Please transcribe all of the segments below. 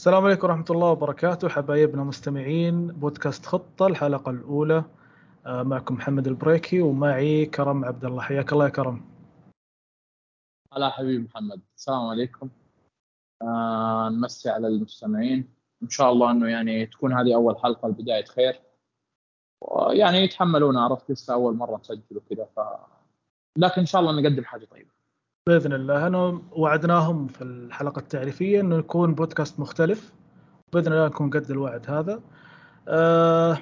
السلام عليكم ورحمة الله وبركاته حبايبنا مستمعين بودكاست خطة الحلقة الأولى. آه، معكم محمد البريكي ومعي كرم عبد الله حياك الله يا كرم. هلا حبيبي محمد. السلام عليكم. آه نمسي على المستمعين. إن شاء الله إنه يعني تكون هذه أول حلقة لبداية خير. ويعني يتحملونا عرفت؟ لسه أول مرة نسجل وكذا ف لكن إن شاء الله نقدم حاجة طيبة. بإذن الله. أنا وعدناهم في الحلقة التعريفية إنه يكون بودكاست مختلف. بإذن الله نكون قد الوعد هذا. آه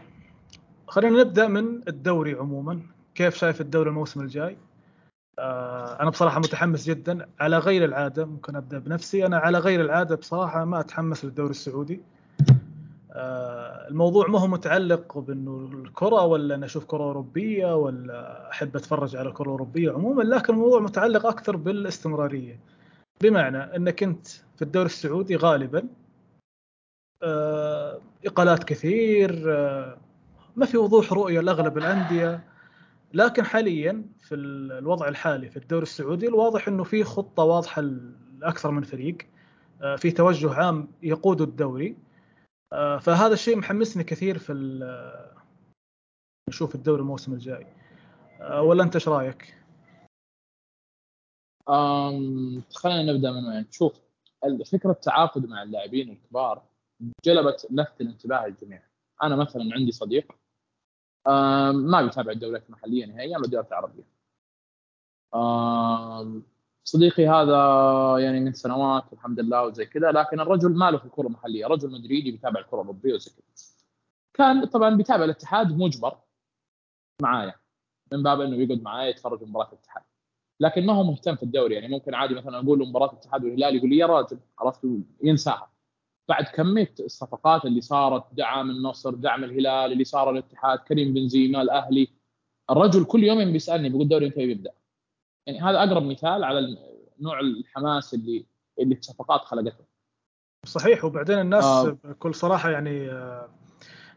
خلينا نبدأ من الدوري عموما. كيف شايف الدوري الموسم الجاي؟ آه أنا بصراحة متحمس جدا. على غير العادة ممكن أبدأ بنفسي. أنا على غير العادة بصراحة ما أتحمس للدوري السعودي. الموضوع ما هو متعلق بأنه الكرة ولا أنا أشوف كرة أوروبية ولا أحب أتفرج على الكره الاوروبيه عموما لكن الموضوع متعلق أكثر بالاستمرارية. بمعنى أنك انت في الدوري السعودي غالبا آه إقالات كثير آه ما في وضوح رؤية لأغلب الأندية. لكن حاليا في الوضع الحالي في الدوري السعودي الواضح أنه في خطة واضحة لأكثر من فريق آه، في توجه عام يقود الدوري. آه، فهذا الشيء محمسني كثير في نشوف الدوري الموسم الجاي. آه، ولا انت إيش رايك؟ خلينا نبدأ من وين؟ شوف فكرة التعاقد مع اللاعبين الكبار جلبت لفت الانتباه للجميع. أنا مثلا عندي صديق ما بيتابع الدوريات المحلية نهائيا ولا الدوريات العربية. صديقي هذا يعني من سنوات الحمد لله وزي كذا لكن الرجل ما له في الكرة المحلية رجل مدريدي بيتابع الكرة الأوروبية وزي كذا. كان طبعا بيتابع الاتحاد مجبر معايا من باب إنه يقعد معايا يتفرج مباراة الاتحاد. لكن ما هو مهتم في الدوري يعني ممكن عادي مثلا أقول له مباراة الاتحاد والهلال يقول لي يا راجل عرفت؟ ينساها. بعد كمية الصفقات اللي صارت دعم النصر دعم الهلال اللي صار الاتحاد كريم بنزيما الأهلي الرجل كل يوم بيسألني بيقول الدوري متى بيبدا يعني هذا أقرب مثال على نوع الحماس اللي اللي الصفقات خلقته. صحيح وبعدين الناس آه. بكل صراحة يعني آه،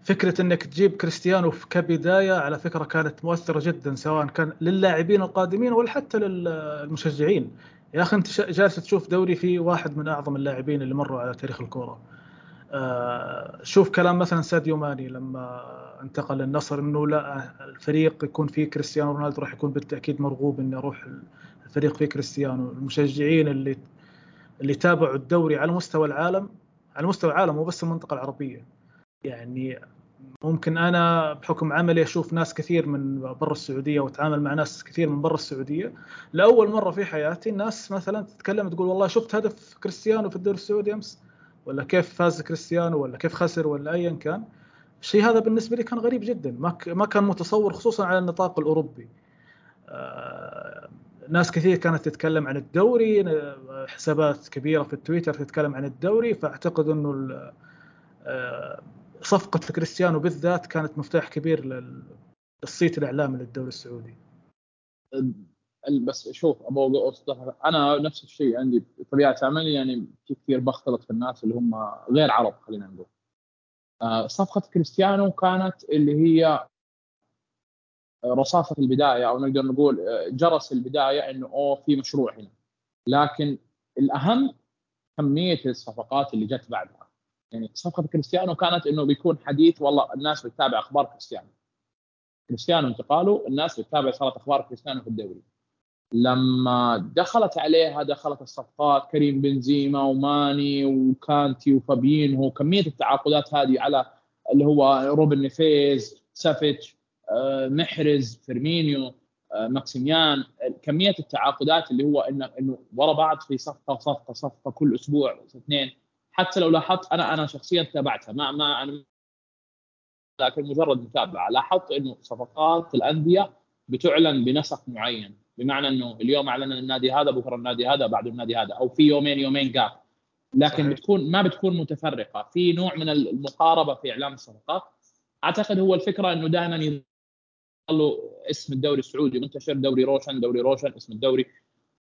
فكرة إنك تجيب كريستيانو كبداية على فكرة كانت مؤثرة جدا سواء كان للاعبين القادمين ولا حتى للمشجعين. يا أخي أنت جالس تشوف دوري فيه واحد من أعظم اللاعبين اللي مروا على تاريخ الكورة. شوف كلام مثلا ساديو ماني لما انتقل للنصر إنه لا الفريق يكون فيه كريستيانو رونالدو راح يكون بالتأكيد مرغوب اني أروح الفريق فيه كريستيانو. المشجعين اللي اللي تابعوا الدوري على مستوى العالم على مستوى العالم مو بس المنطقة العربية. يعني ممكن أنا بحكم عملي أشوف ناس كثير من برا السعودية وأتعامل مع ناس كثير من برا السعودية. لأول مرة في حياتي الناس مثلا تتكلم تقول والله شفت هدف كريستيانو في الدوري السعودي أمس. ولا كيف فاز كريستيانو ولا كيف خسر ولا ايا كان الشيء هذا بالنسبة لي كان غريب جدا. ما ما كان متصور خصوصا على النطاق الأوروبي. آه ناس كثير كانت تتكلم عن الدوري حسابات كبيرة في التويتر تتكلم عن الدوري فأعتقد إنه آه صفقة كريستيانو بالذات كانت مفتاح كبير للصيت الإعلامي للدوري السعودي. بس شوف أبو أنا نفس الشيء عندي طبيعه عملي يعني في كثير بختلط في الناس اللي هم غير عرب خلينا نقول. آه، صفقة كريستيانو كانت اللي هي رصاصة البداية أو نقدر نقول آه، جرس البداية إنه أوه في مشروع هنا. لكن الأهم كمية الصفقات اللي جت بعدها. يعني صفقة كريستيانو كانت إنه بيكون حديث والله الناس بتتابع أخبار كريستيانو. كريستيانو انتقاله الناس بتتابع صارت أخبار كريستيانو في الدوري. لما دخلت عليها دخلت الصفقات كريم بنزيما وماني وكانتي وفابينهو كمية التعاقدات هذه على اللي هو روبن نيفيز سافيتش آه، محرز فيرمينيو آه، ماكسيميان كمية التعاقدات اللي هو انه إنه ورا بعض في صفقة صفقه صفقه كل أسبوع اثنين. حتى لو لاحظت أنا أنا شخصيا تابعتها ما ما أنا لكن مجرد متابعة. لاحظت إنه صفقات الأندية بتعلن بنسق معين. بمعنى إنه اليوم اعلن النادي هذا بكرة النادي هذا بعد النادي هذا أو في يومين يومين جاب لكن صحيح. بتكون ما بتكون متفرقة. في نوع من المقاربة في اعلان الصفقات. أعتقد هو الفكرة إنه دائما يظل اسم الدوري السعودي. منتشر دوري روشن دوري روشن اسم الدوري.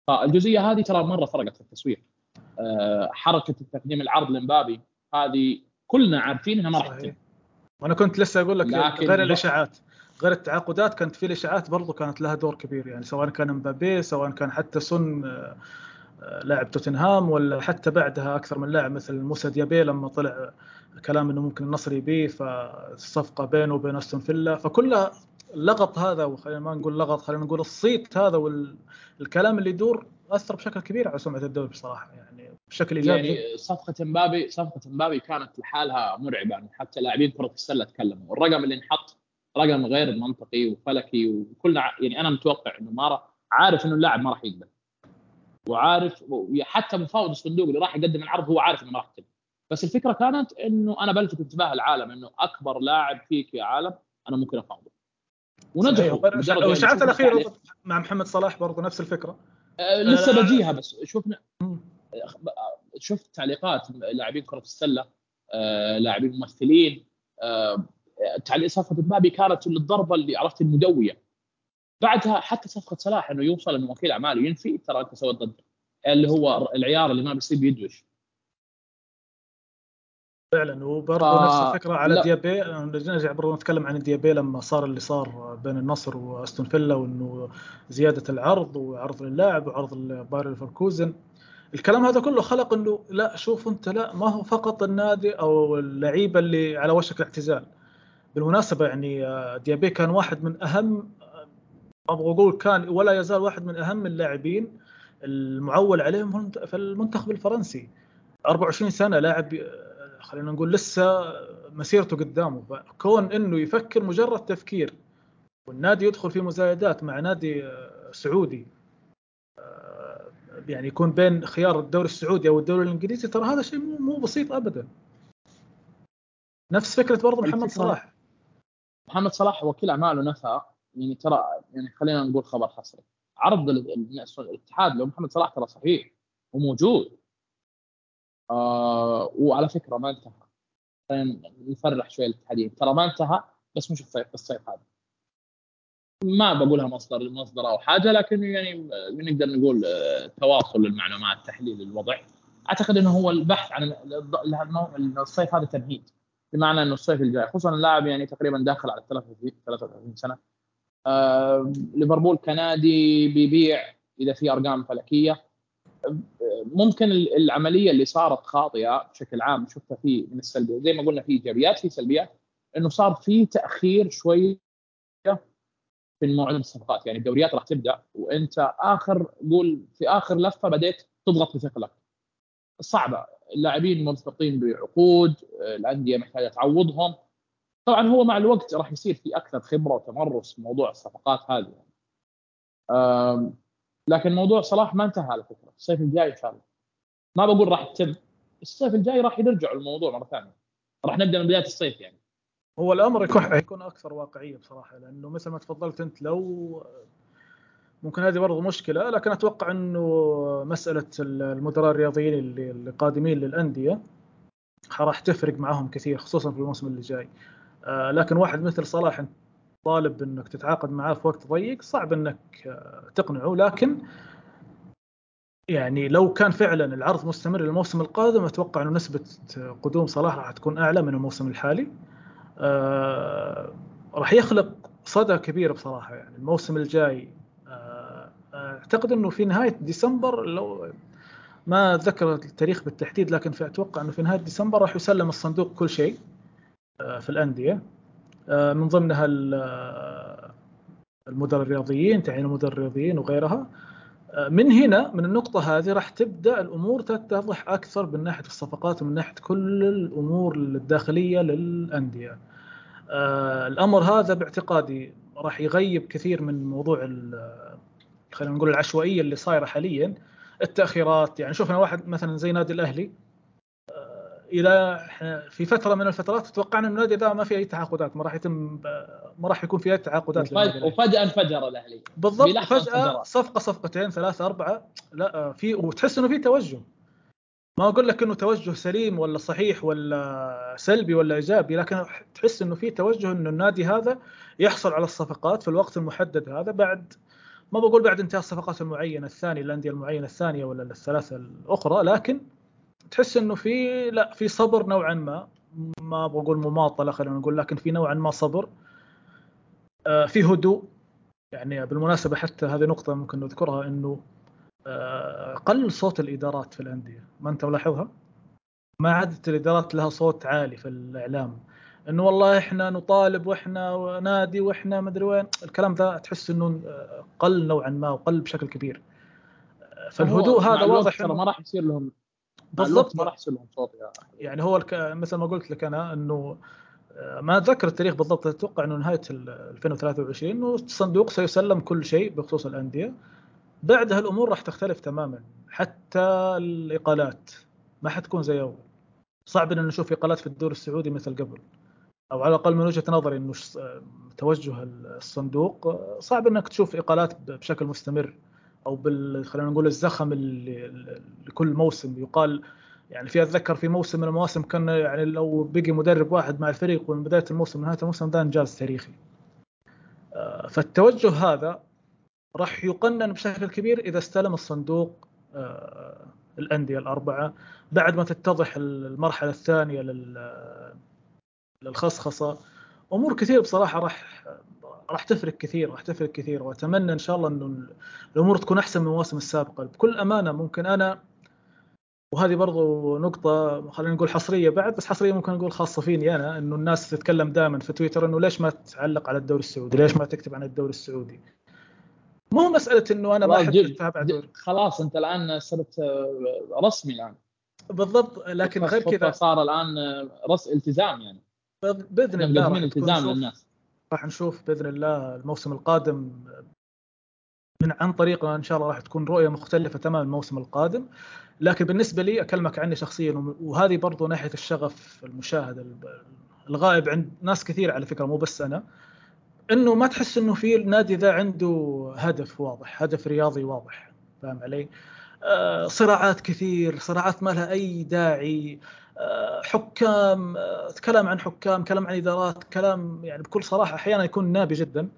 فالجزئية هذه ترى مرة فرقت في التسويق آه، حركة التقديم العرض لمبابي هذه كلنا عارفينها ما راح وأنا كنت لسه أقول لك غير الإشاعات. غير التعاقدات كانت في الإشاعات برضو كانت لها دور كبير يعني سواء كان مبابي سواء كان حتى سن لاعب توتنهام ولا حتى بعدها أكثر من لاعب مثل موسى ديابي لما طلع كلام إنه ممكن النصر يبيه فالصفقة بينه وبين أستون فيلا فكلها اللغط هذا وخلينا ما نقول لغط خلينا نقول الصيت هذا والكلام اللي يدور أثر بشكل كبير على سمعة الدوري بصراحة يعني بشكل إيجابي. يعني صفقة مبابي صفقة مبابي كانت لحالها مرعبة يعني حتى لاعبين كرة السلة تكلموا الرقم اللي انحط رقم غير منطقي وفلكي وكلنا يعني أنا متوقع إنه ما عارف إنه اللاعب ما راح يقبل. وعارف حتى مفاوض الصندوق اللي راح يقدم العرض هو عارف إنه ما راح يقبل بس الفكرة كانت إنه أنا بلفت انتباه العالم إنه أكبر لاعب فيك يا عالم أنا ممكن أفاوضه. ونجحوا والاشاعات الاخيره مع محمد صلاح برضه نفس الفكرة. أه لسه بجيها بس شوفنا شفت تعليقات لاعبين كرة السلة آه لاعبين ممثلين آه تعليق صفقه مبابي كانت الضربة اللي عرفت المدويه بعدها حتى صفقة صلاح إنه يوصل إنه وكيل أعماله ينفي ترى أنت سويت ضده اللي هو العيار اللي ما بيصير بيدوش. فعلا وبرضه نفس الفكرة على ديابي. نرجع برضه نتكلم عن ديابي لما صار اللي صار بين النصر وأستون فيلا وإنه زيادة العرض وعرض للاعب وعرض باير ليفركوزن. الكلام هذا كله خلق إنه لا شوف أنت لا ما هو فقط النادي أو اللعيبة اللي على وشك الاعتزال. بالمناسبة يعني آه، ديابي كان واحد من أهم أبغى أقول كان ولا يزال واحد من أهم اللاعبين المعول عليهم في المنتخب الفرنسي. 24 سنة لاعب آه، خلينا نقول لسه مسيرته قدامه. كون إنه يفكر مجرد تفكير والنادي يدخل في مزايدات مع نادي آه، سعودي يعني يكون بين خيار الدوري السعودي أو الدوري الإنجليزي ترى هذا شيء مو بسيط ابدا. نفس فكرة برضه محمد صلاح. محمد صلاح وكيل أعماله نفى يعني ترى يعني خلينا نقول خبر حصري. عرض الاتحاد لو محمد صلاح ترى صحيح وموجود. آه وعلى فكرة ما انتهى. خلينا نفرح شوي الاتحادين ترى ما انتهى بس مش الصيف الصيف هذا. ما بقولها مصدر مصدر أو حاجة لكن يعني نقدر نقول آه، تواصل المعلومات تحليل الوضع. أعتقد إنه هو البحث عن الصيف هذا تمهيد. بمعنى إنه الصيف الجاي خصوصا اللاعب يعني تقريبا داخل على 33 سنة. آه ليفربول كنادي بيبيع إذا في أرقام فلكية. ممكن العملية اللي صارت خاطئة بشكل عام شفتها في من السلبيات زي ما قلنا في إيجابيات في سلبيات إنه صار في تأخير شوي في موعد الصفقات يعني الدوريات راح تبدأ وأنت آخر قول في آخر لفة بديت تضغط بثقلك. صعبة. اللاعبين مرتبطين بعقود الأندية محتاجة تعوضهم. طبعا هو مع الوقت راح يصير في أكثر خبرة وتمرس في موضوع الصفقات هذه. لكن موضوع صلاح ما انتهى على فكرة. الصيف الجاي إن شاء الله. ما بقول راح تتم. الصيف الجاي راح يرجعوا الموضوع مرة ثانية. راح نبدأ من بداية الصيف يعني. هو الأمر يكون أكثر واقعية بصراحة لأنه مثل ما تفضلت أنت لو ممكن هذه برضو مشكلة لكن أتوقع إنه مسألة المدراء الرياضيين اللي القادمين للأندية راح تفرق معهم كثير خصوصا في الموسم اللي جاي. آه، لكن واحد مثل صلاح طالب إنك تتعاقد معاه في وقت ضيق صعب إنك آه، تقنعه. لكن يعني لو كان فعلا العرض مستمر للموسم القادم أتوقع إنه نسبة قدوم صلاح راح تكون أعلى من الموسم الحالي. آه، راح يخلق صدى كبير بصراحة. يعني الموسم الجاي أعتقد إنه في نهاية ديسمبر لو ما أتذكر التاريخ بالتحديد لكن في أتوقع إنه في نهاية ديسمبر راح يسلم الصندوق كل شيء آه، في الأندية. من ضمنها المدراء الرياضيين تعيين المدراء الرياضيين وغيرها. من هنا من النقطة هذه راح تبدأ الأمور تتضح أكثر من ناحية الصفقات ومن ناحية كل الأمور الداخلية للأندية. آه الأمر هذا باعتقادي راح يغيب كثير من موضوع خلينا نقول العشوائية اللي صايرة حاليا. التأخيرات يعني شفنا واحد مثلا زي نادي الأهلي إلى في فترة من الفترات توقعنا إنه النادي ذا ما في أي تعاقدات ما راح يتم ما راح يكون في أي تعاقدات وفجاه انفجر الأهلي. بالضبط فجأة صفقة صفقتين ثلاثة أربعة لا في وتحس إنه في توجه. ما أقول لك إنه توجه سليم ولا صحيح ولا سلبي ولا إيجابي لكن تحس إنه في توجه إنه النادي هذا يحصل على الصفقات في الوقت المحدد هذا بعد ما بقول بعد انتهاء الصفقات المعينة الثانية الأندية المعينة الثانية ولا الثلاثة الأخرى لكن تحس إنه في لا في صبر نوعا ما. ما بقول مماطلة خلينا نقول لكن في نوعا ما صبر. آه في هدوء. يعني بالمناسبة حتى هذه نقطة ممكن نذكرها إنه آه، قل صوت الإدارات في الأندية. ما أنت ملاحظها؟ ما عادت الإدارات لها صوت عالي في الإعلام. إنه والله إحنا نطالب وإحنا نادي وإحنا مدري وين. الكلام ذا تحس إنه قل نوعا ما وقل بشكل كبير. فالهدوء هذا واضح إنه ما راح يصير لهم بالضبط. ما راح يصير لهم صوت يعني هو الك... مثل ما قلت لك أنا إنه آه، ما أتذكر التاريخ بالضبط أتوقع إنه نهاية 2023 إنه الصندوق سيسلم كل شيء بخصوص الأندية. بعدها الأمور راح تختلف تماما. حتى الإقالات ما حتكون زي أول. صعب ان نشوف إقالات في الدوري السعودي مثل قبل. أو على الأقل من وجهة نظري إنه توجه الصندوق صعب إنك تشوف إقالات بشكل مستمر أو بال خلينا نقول الزخم اللي لكل موسم يقال يعني في أتذكر في موسم من المواسم كان يعني لو بقي مدرب واحد مع الفريق ومن بداية الموسم لنهاية الموسم ده إنجاز تاريخي. آه، فالتوجه هذا راح يقنن بشكل كبير إذا استلم الصندوق آه، الأندية الأربعة بعد ما تتضح المرحلة الثانية للخصخصة. أمور كثير بصراحة راح راح تفرق كثير راح تفرق كثير وأتمنى إن شاء الله إنه الأمور تكون أحسن من المواسم السابقة. بكل أمانة ممكن أنا وهذه برضو نقطة خلينا نقول حصرية بعد بس حصرية ممكن نقول خاصة فيني أنا إنه الناس تتكلم دائما في تويتر إنه ليش ما تعلق على الدوري السعودي؟ ليش ما تكتب عن الدوري السعودي؟ مو مسألة إنه أنا ما أحب بعد خلاص أنت الآن صرت رسمي الآن. بالضبط لكن غير كذا صار الآن رس التزام يعني. باذن الله راح التزام للناس. راح نشوف بإذن الله الموسم القادم من عن طريقنا إن شاء الله راح تكون رؤية مختلفة تماما الموسم القادم. لكن بالنسبة لي أكلمك عني شخصيا وهذه برضو ناحية الشغف المشاهد الغائب عند ناس كثير على فكرة مو بس أنا إنه ما تحس إنه في النادي ذا عنده هدف واضح هدف رياضي واضح فاهم علي؟ آه صراعات كثير صراعات ما لها أي داعي. حكام آه كلام عن حكام كلام عن إدارات كلام يعني بكل صراحة أحيانا يكون نابي جدا.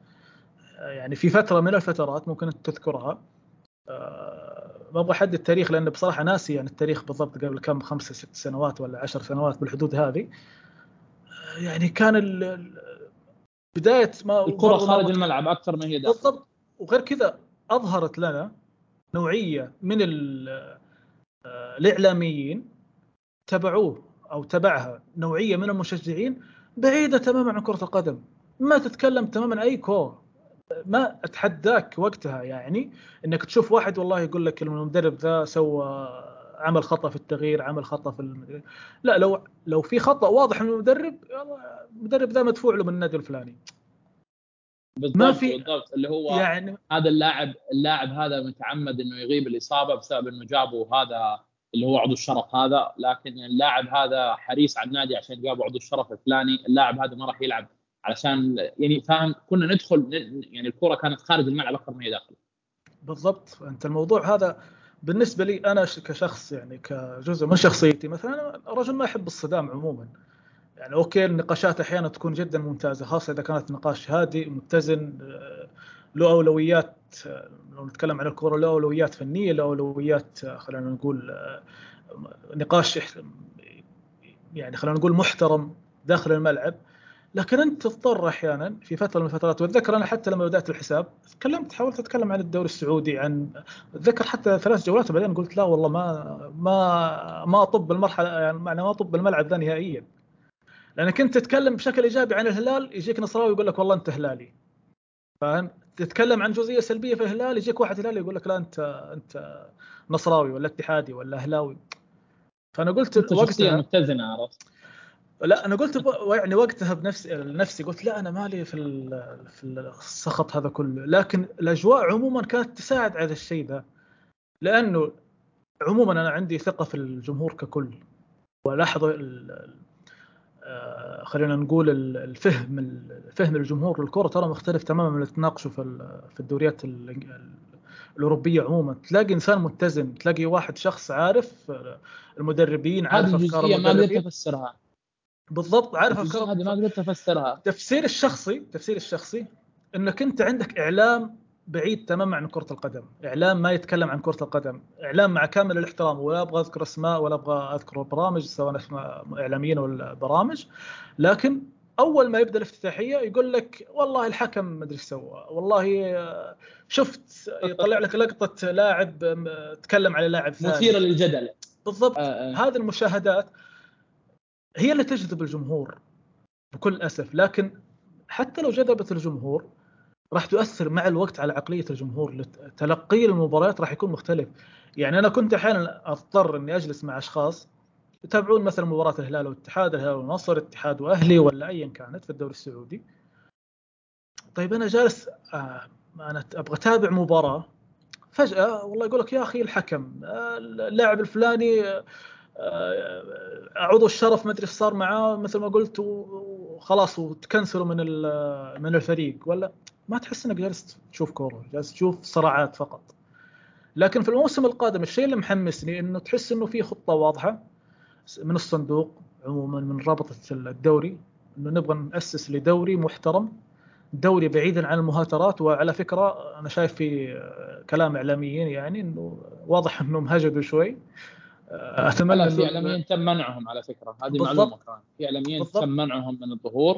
آه، يعني في فترة من الفترات ممكن انت تذكرها. آه، ما أبغى أحدد التاريخ لأن بصراحة ناسي يعني التاريخ بالضبط قبل كم خمسة ست سنوات ولا عشر سنوات بالحدود هذه. آه، يعني كان بداية ما الكرة خارج الملعب أكثر من هي داخل. بالضبط. وغير كذا أظهرت لنا نوعية من الإعلاميين تبعوه أو تبعها نوعية من المشجعين بعيدة تماما عن كرة القدم. ما تتكلم تماما أي كور. ما أتحداك وقتها يعني إنك تشوف واحد والله يقول لك المدرب ذا سوى عمل خطأ في التغيير عمل خطأ في المدرب. لا لو لو في خطأ واضح من المدرب المدرب ذا مدفوع له من النادي الفلاني. بالضبط ما في بالضبط. اللي هو يعني هذا اللاعب اللاعب هذا متعمد إنه يغيب الإصابة بسبب إنه جابوا هذا اللي هو عضو الشرف هذا لكن اللاعب هذا حريص على النادي عشان جابوا عضو الشرف الفلاني اللاعب هذا ما راح يلعب. علشان يعني فاهم كنا ندخل يعني الكرة كانت خارج الملعب أكثر ما هي داخل. بالضبط. أنت الموضوع هذا بالنسبة لي أنا كشخص يعني كجزء من شخصيتي مثلا رجل ما احب الصدام عموما. يعني أوكي النقاشات أحيانا تكون جدا ممتازة خاصة إذا كانت نقاش هادئ متزن آه، له أولويات آه، لو نتكلم عن الكورة له أولويات فنية له أولويات آه، خلينا نقول نقاش يعني خلينا نقول محترم داخل الملعب. لكن أنت تضطر أحيانا في فترة من الفترات وأتذكر أنا حتى لما بدأت الحساب تكلمت حاولت أتكلم عن الدوري السعودي عن أتذكر حتى ثلاث جولات وبعدين قلت لا والله ما ما ما أطب المرحله يعني ما أطب الملعب ذا نهائيا. لأنك أنت تتكلم بشكل إيجابي عن الهلال يجيك نصراوي يقول لك والله أنت هلالي. فاهم؟ تتكلم عن جزئية سلبية في الهلال يجيك واحد هلالي يقول لك لا أنت أنت نصراوي ولا اتحادي ولا أهلاوي. فأنا قلت وقتها متزنه عرفت؟ لا أنا قلت يعني وقتها بنفسي لنفسي قلت لا أنا مالي في في السخط هذا كله. لكن الأجواء عموما كانت تساعد على الشيء ذا. لأنه عموما أنا عندي ثقة في الجمهور ككل. ولاحظ خلينا نقول الفهم الفهم الجمهور للكرة ترى مختلف تماما من اللي تناقشه في في الدوريات الأوروبية عموما. تلاقي إنسان متزن تلاقي واحد شخص عارف المدربين عارف أفكار المدربين ما قدرت افسرها بالضبط عارف أفكار هذه ما قدرت افسرها تفسير الشخصي تفسير الشخصي إنك أنت عندك إعلام بعيد تماما عن كرة القدم. إعلام ما يتكلم عن كرة القدم. إعلام مع كامل الاحترام. ولا أبغى أذكر أسماء ولا أبغى أذكر برامج سواء إعلاميين ولا برامج لكن أول ما يبدأ الافتتاحية يقول لك والله الحكم ما أدري إيش سوى. والله آه، شفت يطلع لك لقطة لاعب تكلم على لاعب ثاني. مثيره للجدل. بالضبط. آه آه. هذه المشاهدات هي اللي تجذب الجمهور بكل أسف. لكن حتى لو جذبت الجمهور راح تؤثر مع الوقت على عقلية الجمهور. تلقي المباريات راح يكون مختلف. يعني أنا كنت أحيانا أضطر إني أجلس مع أشخاص يتابعون مثلا مباراة الهلال والاتحاد الهلال والنصر اتحاد وأهلي ولا ايا كانت في الدوري السعودي. طيب أنا جالس آه أنا أبغى أتابع مباراة. فجأة والله يقول لك يا أخي الحكم آه اللاعب الفلاني آه عضو الشرف ما أدري إيش صار معاه مثل ما قلت وخلاص وتكنسلوا من من الفريق. ولا ما تحس إنك جالس تشوف كورة جالس تشوف صراعات فقط. لكن في الموسم القادم الشيء اللي محمسني إنه تحس إنه في خطة واضحة من الصندوق عموما من رابطه الدوري إنه نبغى نأسس لدوري محترم دوري بعيدا عن المهاترات. وعلى فكرة أنا شايف في كلام إعلاميين يعني إنه واضح إنهم هجدوا شوي. أتمنى في إعلاميين تم منعهم على فكرة. هذه معلومة كمان. في إعلاميين تم منعهم من الظهور.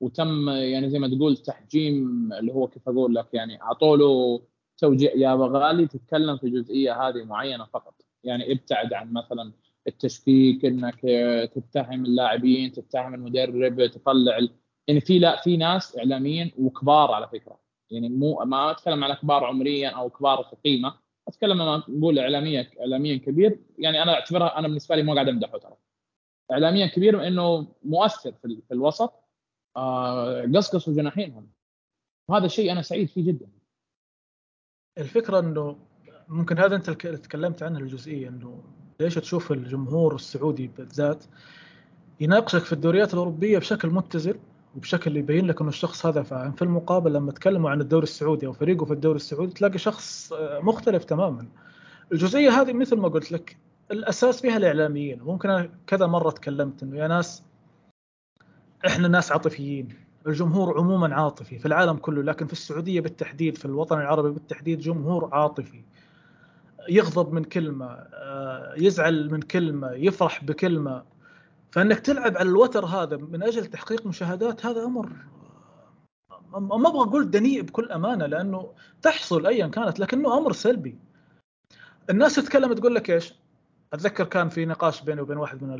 وتم يعني زي ما تقول تحجيم اللي هو كيف أقول لك يعني أعطوا له توجيه. يا بغالي تتكلم في جزئية هذه معينة فقط. يعني ابتعد عن مثلا التشكيك إنك تتهم اللاعبين تتهم المدرب تطلع يعني في لا في ناس إعلاميين وكبار على فكرة. يعني مو ما أتكلم على كبار عمريا أو كبار في قيمة. أتكلم أنا أقول اعلاميا اعلاميا كبير. يعني أنا أعتبرها أنا بالنسبة لي مو قاعد أمدحه ترى. اعلاميا كبير إنه مؤثر في, الوسط. قصقصوا جناحينهم وهذا الشيء أنا سعيد فيه جدا. الفكرة إنه ممكن هذا أنت تكلمت عنه الجزئية إنه ليش تشوف الجمهور السعودي بالذات يناقشك في الدوريات الأوروبية بشكل متزن وبشكل يبين لك إنه الشخص هذا فاهم في المقابل لما تكلموا عن الدوري السعودي أو فريقه في الدوري السعودي تلاقي شخص آه، مختلف تماما. الجزئية هذه مثل ما قلت لك الأساس فيها الإعلاميين. ممكن كذا مرة تكلمت إنه يا ناس إحنا ناس عاطفيين. الجمهور عموما عاطفي في العالم كله لكن في السعودية بالتحديد في الوطن العربي بالتحديد جمهور عاطفي. يغضب من كلمة آه، يزعل من كلمة يفرح بكلمة. فإنك تلعب على الوتر هذا من أجل تحقيق مشاهدات هذا أمر ما أبغى أقول دنيء بكل أمانة لأنه تحصل ايا كانت لكنه أمر سلبي. الناس تتكلم تقول لك إيش؟ أتذكر كان في نقاش بيني وبين واحد من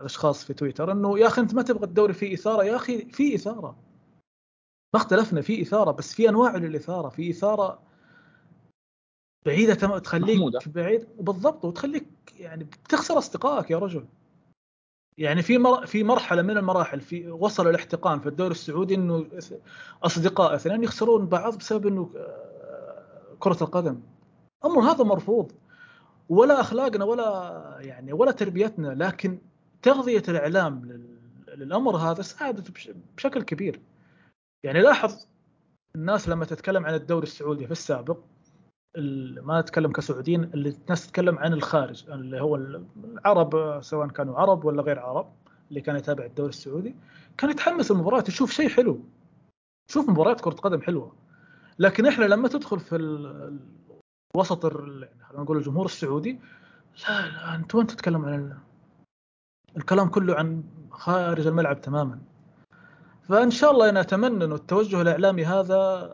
الأشخاص في تويتر إنه يا أخي أنت ما تبغى الدوري فيه إثارة؟ يا أخي في إثارة. ما اختلفنا في إثارة بس في أنواع للإثارة. في إثارة بعيدة تخليك محمودة. بعيد. بالضبط وتخليك يعني بتخسر أصدقائك يا رجل. يعني في مر... في مرحلة من المراحل في وصل الاحتقان في الدوري السعودي إنه أصدقاء اثنين يخسرون بعض بسبب إنه آه، كرة القدم. أمر هذا مرفوض. ولا أخلاقنا ولا يعني ولا تربيتنا لكن تغذية الإعلام للأمر هذا ساعدت بشكل كبير. يعني لاحظ الناس لما تتكلم عن الدوري السعودي في السابق ما نتكلم كسعوديين اللي الناس تتكلم عن الخارج اللي هو العرب سواء كانوا عرب ولا غير عرب اللي كان يتابع الدوري السعودي كان يتحمس المباريات يشوف شيء حلو. تشوف مباريات كرة قدم حلوة. لكن إحنا لما تدخل في وسط يعني خلينا نقول الجمهور السعودي. لا لا انت وين تتكلم عن الكلام كله عن خارج الملعب تماما. فإن شاء الله أنا أتمنى إنه التوجه الإعلامي هذا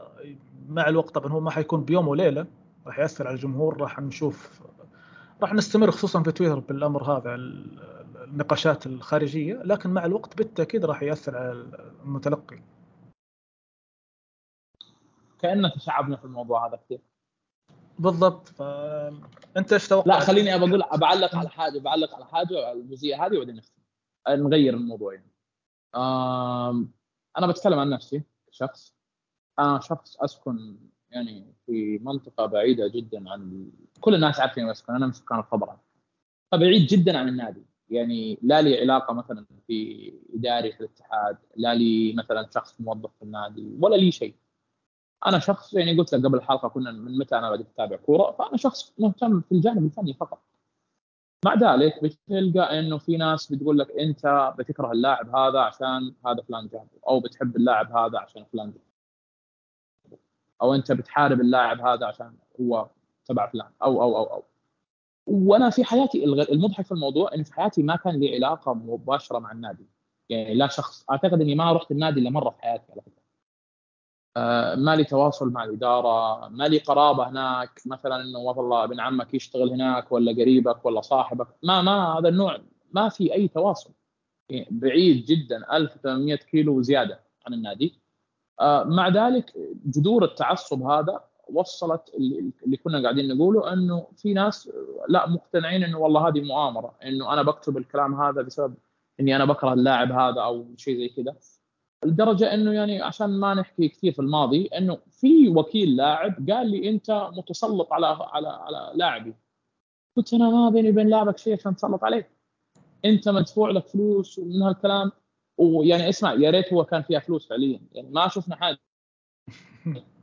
مع الوقت طبعا هو ما حيكون بيوم وليلة راح يأثر على الجمهور راح نشوف راح نستمر خصوصا في تويتر بالأمر هذا النقاشات الخارجية لكن مع الوقت بالتأكيد راح يأثر على المتلقي. كأننا تشعبنا في الموضوع هذا كثير. بالضبط فانت إيش لا خليني أبى أقول بعلق على حاجة بعلق على حاجة على الجزئية هذه وبعدين نغير الموضوع يعني. أنا بتكلم عن نفسي شخص أنا شخص أسكن يعني في منطقة بعيدة جدا عن كل الناس عارفين أسكن أنا من سكان الخضراء فبعيد جدا عن النادي. يعني لا لي علاقة مثلا في إداري في الاتحاد لا لي مثلا شخص موظف في النادي ولا لي شيء. أنا شخص يعني قلت لك قبل الحلقة كنا من متى أنا بديت اتابع كورة فأنا شخص مهتم في الجانب الفني فقط. مع ذلك بتلقى إنه في ناس بتقول لك أنت بتكره اللاعب هذا عشان هذا فلان جابه أو بتحب اللاعب هذا عشان فلان جابه أو أنت بتحارب اللاعب هذا عشان هو تبع فلان أو أو أو أو. وأنا في حياتي المضحك في الموضوع انه في حياتي ما كان لي علاقة مباشرة مع النادي. يعني لا شخص أعتقد إني ما رحت النادي إلا مرة في حياتي على فكرة. ما لي تواصل مع الإدارة ما لي قرابة هناك مثلا إنه والله ابن عمك يشتغل هناك ولا قريبك ولا صاحبك. ما ما هذا النوع ما في أي تواصل. يعني بعيد جدا 1800 كيلو وزياده عن النادي. آه، مع ذلك جذور التعصب هذا وصلت اللي كنا قاعدين نقوله إنه في ناس لا مقتنعين إنه والله هذه مؤامرة إنه أنا بكتب الكلام هذا بسبب إني أنا بكره اللاعب هذا أو شيء زي كذا. لدرجة إنه يعني عشان ما نحكي كثير في الماضي إنه في وكيل لاعب قال لي أنت متسلط على على على لاعبي. قلت أنا ما بيني وبين لاعبك شيء عشان تسلط عليه. أنت مدفوع لك فلوس ومن هالكلام. ويعني اسمع يا ريت هو كان فيها فلوس فعليا. يعني ما شفنا حاجة.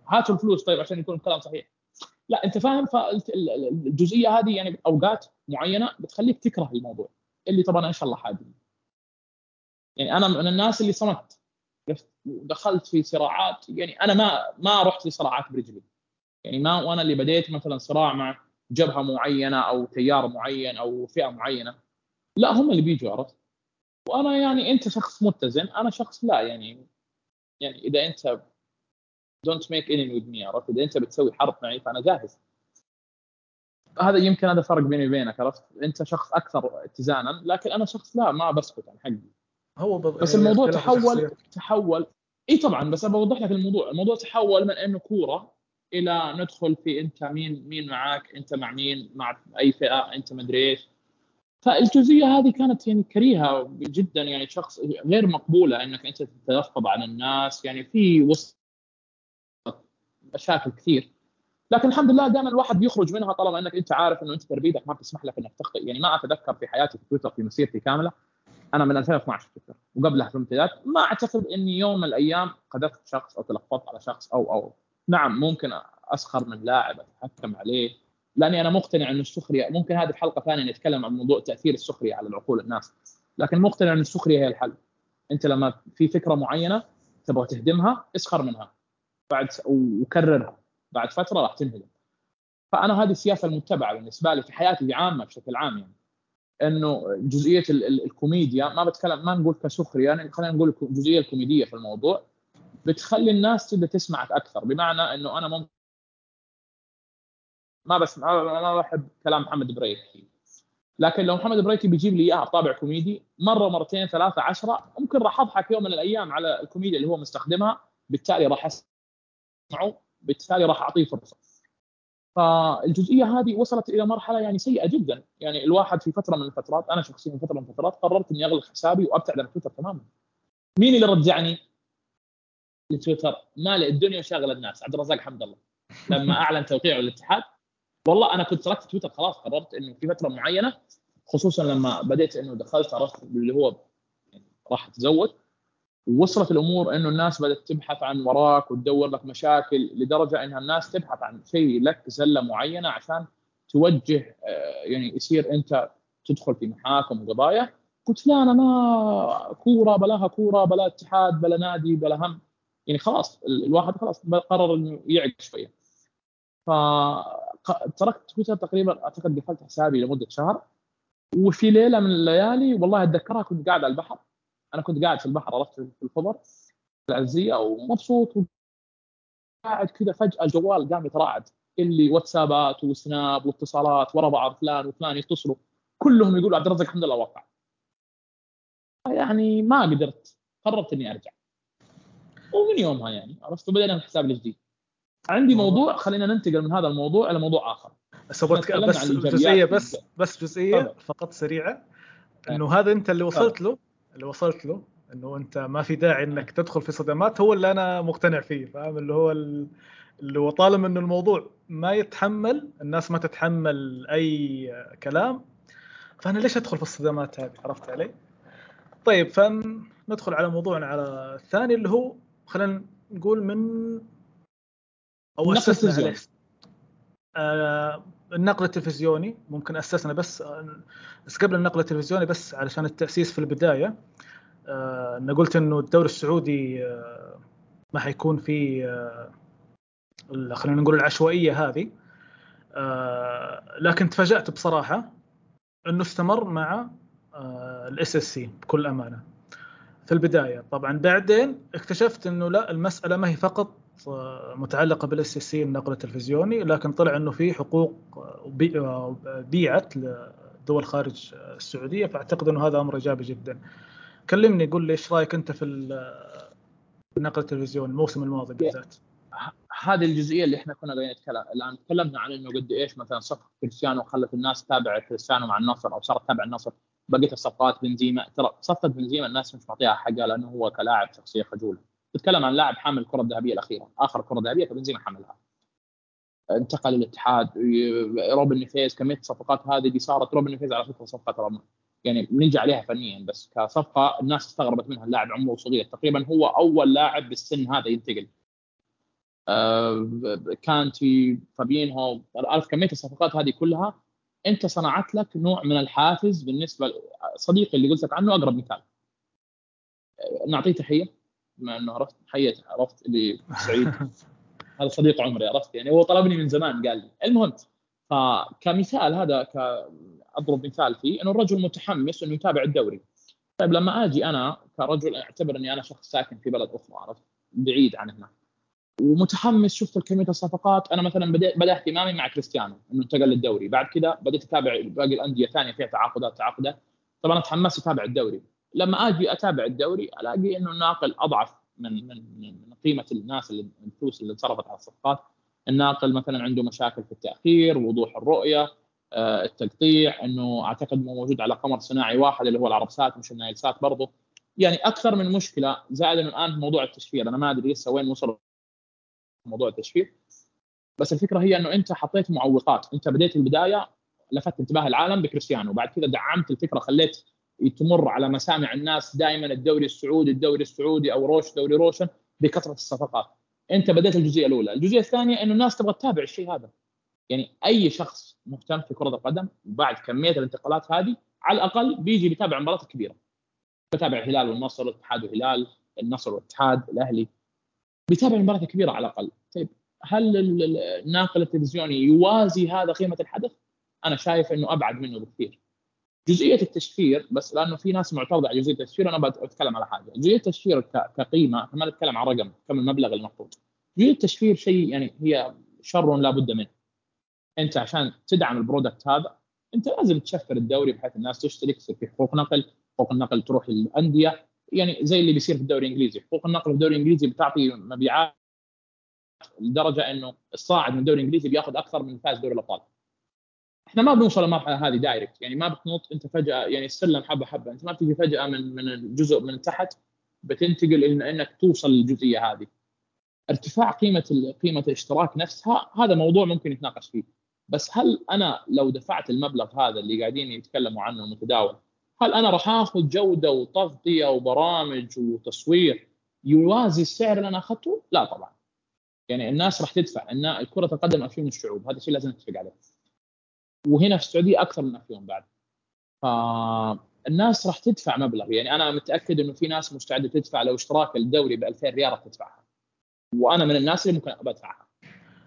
هاتوا الفلوس طيب عشان يكون الكلام صحيح. لا أنت فاهم؟ فالجزئية هذه يعني أوقات معينة بتخليك تكره الموضوع اللي طبعا إن شاء الله حادي يعني أنا من الناس اللي صمت دخلت في صراعات يعني أنا ما ما رحت لصراعات برجلي. يعني ما وأنا اللي بديت مثلا صراع مع جبهة معينة أو تيار معين أو فئة معينة. لا هم اللي بيجوا عرفت؟ وأنا يعني أنت شخص متزن أنا شخص لا يعني يعني إذا أنت don't make any with me عرفت؟ إذا أنت بتسوي حرب معي فأنا جاهز. هذا يمكن هذا فرق بيني وبينك عرفت؟ أنت شخص أكثر اتزانا لكن أنا شخص لا ما بسكت عن حقي. هو بض... بس يعني الموضوع تحول تحول. إي طبعا بس ابى أوضح لك الموضوع. الموضوع تحول من إنه كورة إلى ندخل في أنت مين مين معاك أنت مع مين؟ مع أي فئة؟ أنت مدري إيش. فالجزئية هذه كانت يعني كريهة جدا يعني شخص غير مقبولة إنك أنت تتلفظ عن الناس. يعني في وسط مشاكل كثير. لكن الحمد لله دائما الواحد بيخرج منها طالما إنك أنت عارف إنه أنت تربيتك ما بتسمح لك إنك تخطئ. يعني ما أتذكر في حياتي في تويتر في مسيرتي كاملة أنا من 2012 في تويتر وقبلها في المنتديات ما أعتقد اني يوم من الأيام قذفت شخص أو تلفظت على شخص أو أو نعم ممكن أسخر من لاعب أتحكم عليه. لأني أنا مقتنع إن السخرية ممكن هذه حلقة ثانية نتكلم عن موضوع تأثير السخرية على العقول الناس. لكن مقتنع إن السخرية هي الحل. أنت لما في فكرة معينة تبغى تهدمها اسخر منها. بعد وكررها. بعد فترة راح تنهدم. فأنا هذه السياسة المتبعة بالنسبة لي في حياتي عامة بشكل عام يعني. إنه جزئية الكوميديا ما بتكلم ما نقول كسخرية يعني خلينا نقول الجزئيه الكوميدية في الموضوع بتخلي الناس تبدأ تسمعك أكثر بمعنى إنه أنا ممكن ما بس ما بحب كلام محمد بريكي. لكن لو محمد بريكي بيجيب لي اياها بطابع كوميدي مرة مرتين ثلاثة عشرة ممكن راح أضحك يوم من الأيام على الكوميديا اللي هو مستخدمها بالتالي راح أسمعه بالتالي راح أعطيه فرصة. فالجزئية هذه وصلت إلى مرحلة يعني سيئة جدا. يعني الواحد في فترة من الفترات أنا شخصيا في فترة من الفترات قررت إني أغلق حسابي وأبتعد عن تويتر تماما. مين اللي رجعني؟ لتويتر مالي الدنيا وشاغل الناس. عبد الرزاق حمد الله. لما أعلن توقيعه للاتحاد والله أنا كنت تركت تويتر خلاص. قررت إنه في فترة معينة خصوصا لما بديت إنه دخلت عرفت اللي هو يعني راح أتزوج. ووصلت الأمور إنه الناس بدأت تبحث عن وراك وتدور لك مشاكل لدرجة إنها الناس تبحث عن شيء لك زلة معينة عشان توجه آه، يعني يصير أنت تدخل في محاكم وقضايا. قلت لا أنا ما كورة بلاها كورة بلا اتحاد بلا نادي بلا هم. يعني خلاص الواحد خلاص قرر إنه يعق شوية. فتركت تويتر تقريبا أعتقد قفلت حسابي لمدة شهر. وفي ليلة من الليالي والله أتذكرها كنت قاعد على البحر. أنا كنت قاعد في البحر عرفت في الخضر العزيه ومبسوط قاعد كذا فجأة الجوال قام يتراعد اللي واتسابات وسناب واتصالات ورا بعض فلان وفلان يتصلوا. كلهم يقولوا عبد الرزاق الحمد لله وقع. يعني ما قدرت قررت إني أرجع. ومن يومها يعني عرفت؟ بدينا الحساب الجديد. عندي موضوع خلينا ننتقل من هذا الموضوع إلى موضوع آخر. بس بس جزئية بس بس جزئية فقط سريعة. إنه هذا أنت اللي وصلت له. اللي وصلت له إنه أنت ما في داعي إنك تدخل في صدمات هو اللي أنا مقتنع فيه فاهم؟ اللي هو اللي هو طالما إنه الموضوع ما يتحمل الناس ما تتحمل أي كلام فأنا ليش أدخل في الصدمات هذه؟ عرفت علي؟ طيب فندخل على موضوعنا على الثاني اللي هو خلينا نقول من أو آه النقل التلفزيوني ممكن أسسنا بس بس قبل النقل التلفزيوني بس علشان التأسيس في البداية. آه أنا قلت إنه الدوري السعودي آه ما حيكون في آه خلينا نقول العشوائية هذه. لكن تفاجأت بصراحة إنه استمر مع ال SSC بكل أمانة. في البداية طبعا بعدين اكتشفت إنه لا المسألة ما هي فقط متعلقة بال SS النقل التلفزيوني لكن طلع إنه في حقوق بيعت لدول خارج السعودية فأعتقد إنه هذا أمر إيجابي جدا. كلمني قول لي إيش رأيك أنت في النقل التلفزيوني الموسم الماضي بالذات؟ هذه الجزئية اللي إحنا كنا قاعدين نتكلم الآن تكلمنا عن إنه قد إيش مثلا صفقة كريستيانو خلت الناس تتابع كريستيانو مع النصر أو صارت تتابع النصر بقيه الصفقات بنزيما ترى صفقة بنزيما الناس مش معطيها حقها لأنه هو كلاعب شخصية خجولة تتكلم عن لاعب حامل الكره الذهبيه الأخيرة آخر كرة ذهبية فبنزيما حملها. انتقل للاتحاد روبن نيفيز كمية الصفقات هذه اللي صارت روبن نيفيز على فكرة صفقة ترى يعني بنجي عليها فنيا بس كصفقة الناس استغربت منها اللاعب عمره صغير. تقريبا هو أول لاعب بالسن هذا ينتقل. آه، كانتي فابينهو عارف كمية الصفقات هذه كلها؟ أنت صنعت لك نوع من الحافز بالنسبة صديقي اللي قلت لك عنه أقرب مثال. نعطيه تحية. بما إنه عرفت حيت عرفت اللي سعيد. هذا صديق عمري عرفت؟ يعني هو طلبني من زمان قال لي. المهم فكمثال هذا أضرب مثال فيه إنه الرجل متحمس إنه يتابع الدوري. طيب لما آجي أنا كرجل أعتبر إني أنا شخص ساكن في بلد أخرى عرفت؟ بعيد عن هنا ومتحمس شفت كميه الصفقات. أنا مثلا بدا اهتمامي مع كريستيانو إنه انتقل للدوري. بعد كذا بديت أتابع باقي الأندية الثانية فيها تعاقدات تعاقدات. طبعا تحمست أتابع الدوري. لما آجي أتابع الدوري ألاقي إنه الناقل أضعف من من من قيمة الناس اللي الفلوس اللي انصرفت على الصفقات. الناقل مثلا عنده مشاكل في التأخير وضوح الرؤية آه، التقطيع إنه أعتقد موجود على قمر صناعي واحد اللي هو العرب سات مش النايل سات برضه يعني أكثر من مشكلة زائد انه الان موضوع التشفير. أنا ما أدري لسه وين وصل موضوع التشفير. بس الفكرة هي إنه أنت حطيت معوقات. أنت بديت البداية لفت انتباه العالم بكريستيانو. بعد كذا دعمت الفكرة خليت تمر على مسامع الناس دائما الدوري السعودي الدوري السعودي أو روش دوري روشن بكثرة الصفقات. أنت بديت الجزئية الأولى. الجزئية الثانية إنه الناس تبغى تتابع الشيء هذا. يعني أي شخص مهتم في كرة القدم بعد كمية الانتقالات هذه على الأقل بيجي بيتابع المباريات الكبيره بتابع الهلال والنصر والاتحاد والهلال النصر والاتحاد الأهلي. بيتابع المباريات الكبيره على الأقل. طيب هل الناقل التلفزيوني يوازي هذا قيمه الحدث؟ أنا شايف إنه أبعد منه بكثير. جزئية التشفير بس لأنه في ناس معترضة على جزئية التشفير أنا بتكلم على حاجة، جزئية التشفير كقيمة ما نتكلم عن رقم كم المبلغ المفروض. جزئية التشفير شيء يعني هي شر لا بد منه. أنت عشان تدعم ال product هذا أنت لازم تشفر الدوري بحيث الناس تشترك يصير في حقوق نقل، حقوق النقل تروح للأندية، يعني زي اللي بيصير في الدوري الإنجليزي، حقوق النقل في الدوري الإنجليزي بتعطي مبيعات لدرجة إنه الصاعد من الدوري الإنجليزي بياخذ أكثر من فاز دوري الأبطال. إحنا ما بنوصل للمرحلة هذه direct يعني ما بتنط أنت فجأة يعني السلم حبة حبة أنت ما بتيجي فجأة من من الجزء من تحت بتنتقل إن إنك توصل للجزئية هذه. ارتفاع قيمة قيمة الاشتراك نفسها هذا موضوع ممكن يتناقش فيه. بس هل أنا لو دفعت المبلغ هذا اللي قاعدين يتكلموا عنه متداول هل أنا راح آخذ جودة وتغطية وبرامج وتصوير يوازي السعر اللي أنا أخذته؟ لا طبعا. يعني الناس راح تدفع إن كره القدم افيون الشعوب هذا الشيء لازم نتفق عليه وهنا في السعودية أكثر من افيون بعد. فالناس راح تدفع مبلغ. يعني أنا متأكد إنه في ناس مستعدة تدفع لو اشتراك الدوري ب 2000 ريال راح تدفعها. وأنا من الناس اللي ممكن بدفعها.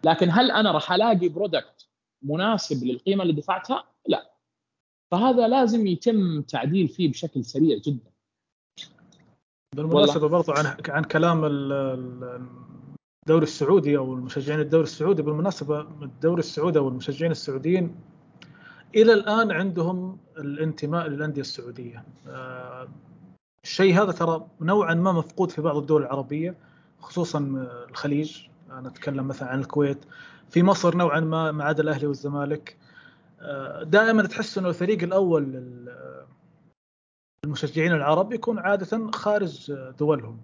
لكن هل أنا راح ألاقي برودكت مناسب للقيمة اللي دفعتها؟ لا. فهذا لازم يتم تعديل فيه بشكل سريع جدا. بالمناسبة برضو عن عن كلام الدوري السعودي أو المشجعين الدوري السعودي. بالمناسبة الدوري السعودي أو المشجعين السعوديين إلى الآن عندهم الانتماء للأندية السعودية. آه، الشيء هذا ترى نوعا ما مفقود في بعض الدول العربية خصوصا الخليج. أنا أتكلم مثلا عن الكويت. في مصر نوعا ما ما عدا الأهلي والزمالك. آه، دائما تحس إنه الفريق الأول المشجعين العرب يكون عادة خارج دولهم.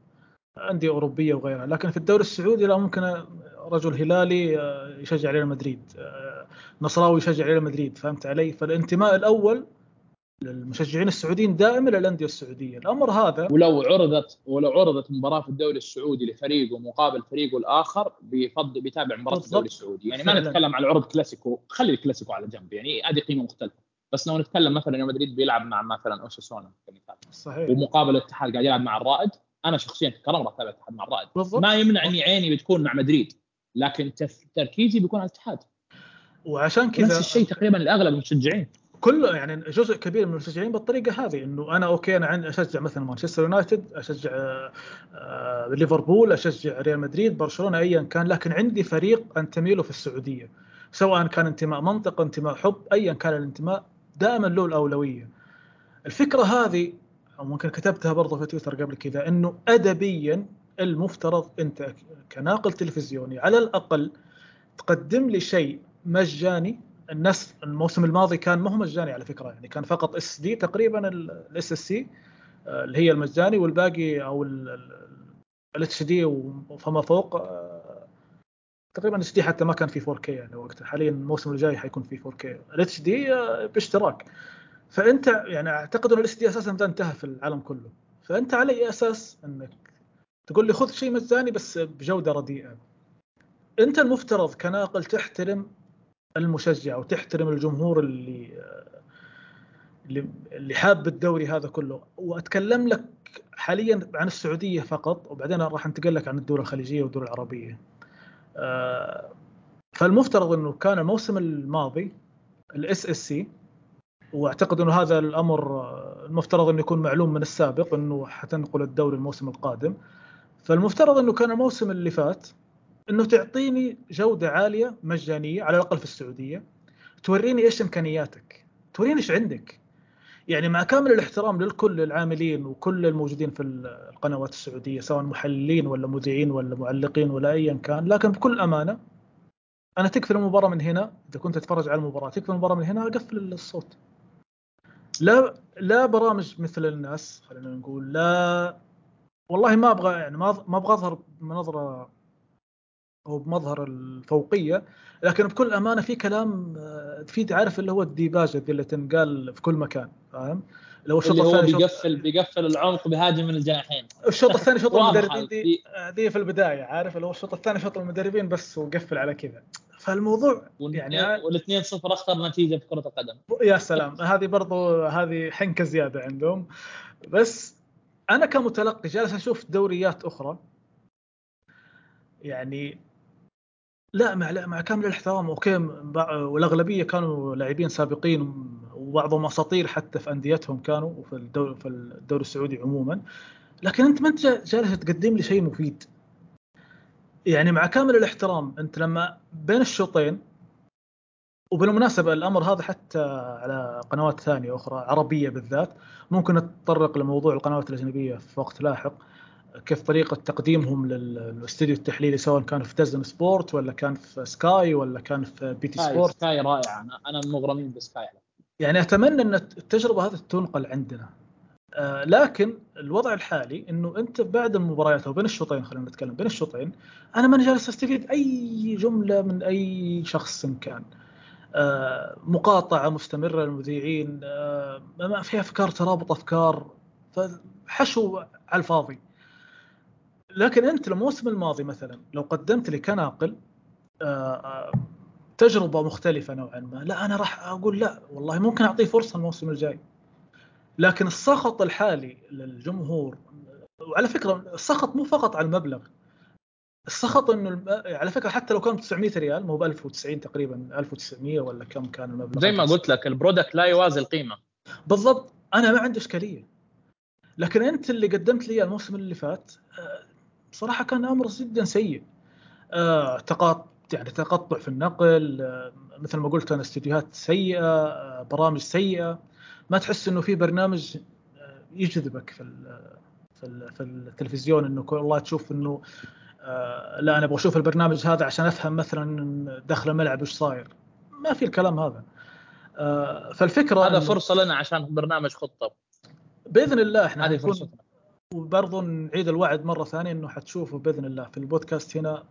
أندية أوروبية وغيرها. لكن في الدوري السعودي لا ممكن رجل هلالي آه، يشجع ريال مدريد. آه، نصراوي يشجع ريال مدريد فهمت علي؟ فالانتماء الأول للمشجعين السعوديين دائما للأندية السعودية. الأمر هذا ولو عرضت ولو عرضت مباراة في الدوري السعودي لفريقه مقابل فريقه الآخر بيفضل بيتابع مباراة الدوري السعودي. يعني ما نتكلم عن عرض كلاسيكو. خلي الكلاسيكو على جنب. يعني هذه قيمة مختلفة. بس لو نتكلم مثلا ريال مدريد بيلعب مع مثلا أوساسونا كمثال. صحيح. ومقابل الاتحاد قاعد يلعب مع الرائد. أنا شخصيا راح أتابع الاتحاد مع الرائد. بالضبط. ما يمنع اني عيني بتكون مع مدريد لكن تركيزي بيكون على الاتحاد. وعشان كذا نفس الشيء تقريبا لاغلب المشجعين. كل يعني جزء كبير من المشجعين بالطريقة هذه إنه أنا أوكي أنا عندي أشجع مثلا مانشستر يونايتد أشجع آه ليفربول أشجع ريال مدريد برشلونة ايا كان لكن عندي فريق انتمي له في السعودية. سواء كان انتماء منطقه انتماء حب ايا كان الانتماء دائما له الأولوية. الفكرة هذه أو ممكن كتبتها برضه في تويتر قبل كذا إنه ادبيا المفترض أنت كناقل تلفزيوني على الأقل تقدم لي شيء مجاني. الناس الموسم الماضي كان ما هو مجاني على فكرة يعني كان فقط SD تقريبا ال SSC اللي هي المجاني والباقي أو ال HD وفما فوق آه، تقريبا HD حتى ما كان في 4K يعني وقتها. حاليا الموسم الجاي حيكون في 4K ال HD باشتراك. فأنت يعني أعتقد أن ال HD أساسا انتهى في العالم كله. فأنت على أي أساس إنك تقول لي خذ شيء مجاني بس بجودة رديئة. أنت المفترض كناقل تحترم المشجع وتحترم الجمهور اللي اللي حاب الدوري هذا كله. وأتكلم لك حاليا عن السعودية فقط وبعدين راح أنتقل لك عن الدول الخليجية والدول العربية. آه، فالمفترض إنه كان الموسم الماضي ال SSC واعتقد إنه هذا الأمر المفترض إنه يكون معلوم من السابق إنه حتنقل الدوري الموسم القادم. فالمفترض إنه كان الموسم اللي فات إنه تعطيني جودة عالية مجانية على الأقل في السعودية. توريني إيش إمكانياتك. توريني إيش عندك. يعني مع كامل الاحترام للكل العاملين وكل الموجودين في القنوات السعودية سواء محللين ولا مذيعين ولا معلقين ولا ايا كان لكن بكل أمانة أنا تكفي المباراة من هنا. إذا كنت تتفرج على المباراة تكفي المباراة من هنا أقفل الصوت. لا لا برامج مثل الناس خلينا نقول لا والله ما أبغى يعني ما ما أبغى أظهر بنظره أو بمظهر الفوقية لكن بكل أمانة في كلام آه، في تعرف اللي هو الديباجة اللي تنقال في كل مكان فاهم؟ هو الشوط الثاني بيقفل بيقفل العمق بهاجم من الجناحين. الشوط الثاني شوط المدربين دي, دي في البداية عارف؟ اللي هو الشوط الثاني شوط المدربين بس وقفل على كذا. فالموضوع يعني والاثنين صفر أخطر نتيجة في كرة القدم. يا سلام. هذه برضو هذه حنكة زيادة عندهم. بس أنا كمتلقي جالس أشوف دوريات أخرى. يعني لا مع مع كامل الاحترام. أوكي والأغلبية كانوا لاعبين سابقين. وبعضهم اساطير حتى في أنديتهم كانوا وفي الدوري في الدوري السعودي عموما. لكن أنت ما أنت جالس تقدم لي شيء مفيد. يعني مع كامل الاحترام أنت لما بين الشوطين وبالمناسبة الأمر هذا حتى على قنوات ثانية أخرى عربية بالذات ممكن نتطرق لموضوع القنوات الأجنبية في وقت لاحق. كيف طريقة تقديمهم للاستوديو التحليلي سواء كان في DAZN Sport ولا كان في Sky ولا كان في BT Sport؟ Sky رائع. أنا أنا مغرمين ب Sky. يعني أتمنى أن التجربة هذه تنقل عندنا. آه لكن الوضع الحالي إنه أنت بعد المباريات أو بين الشوطين خلينا نتكلم بين الشوطين أنا ماني جالس أستفيد أي جملة من أي شخص كان. آه مقاطعة مستمرة للمذيعين آه ما في أفكار ترابط أفكار فحشو على الفاضي. لكن أنت الموسم الماضي مثلا لو قدمت لي كناقل تجربة مختلفة نوعا ما. لا أنا راح أقول لا والله ممكن أعطيه فرصة الموسم الجاي. لكن السخط الحالي للجمهور وعلى فكرة السخط مو فقط على المبلغ. السخط إنه على فكرة حتى لو كان 900 ريال مو ب 1090 تقريبا 1900 ولا كم كان المبلغ. زي ما قلت لك البرودكت لا يوازي القيمة. بالضبط. أنا ما عندي إشكالية. لكن أنت اللي قدمت لي الموسم اللي فات آه، صراحة كان أمر جدا سيء. آه تقاطع يعني تقطع في النقل آه مثل ما قلت أنا استديوهات سيئة آه برامج سيئة. ما تحس إنه في برنامج آه يجذبك في في, في التلفزيون إنه والله تشوف إنه لا أنا أبغى أشوف البرنامج هذا عشان أفهم مثلا داخل الملعب إيش صاير. ما في الكلام هذا. فالفكرة هذا فرصة لنا عشان برنامج خطة. بإذن الله إحنا هذه فرصتنا. وبرضه نعيد الوعد مرة ثانية إنه حتشوفوا بإذن الله في البودكاست هنا.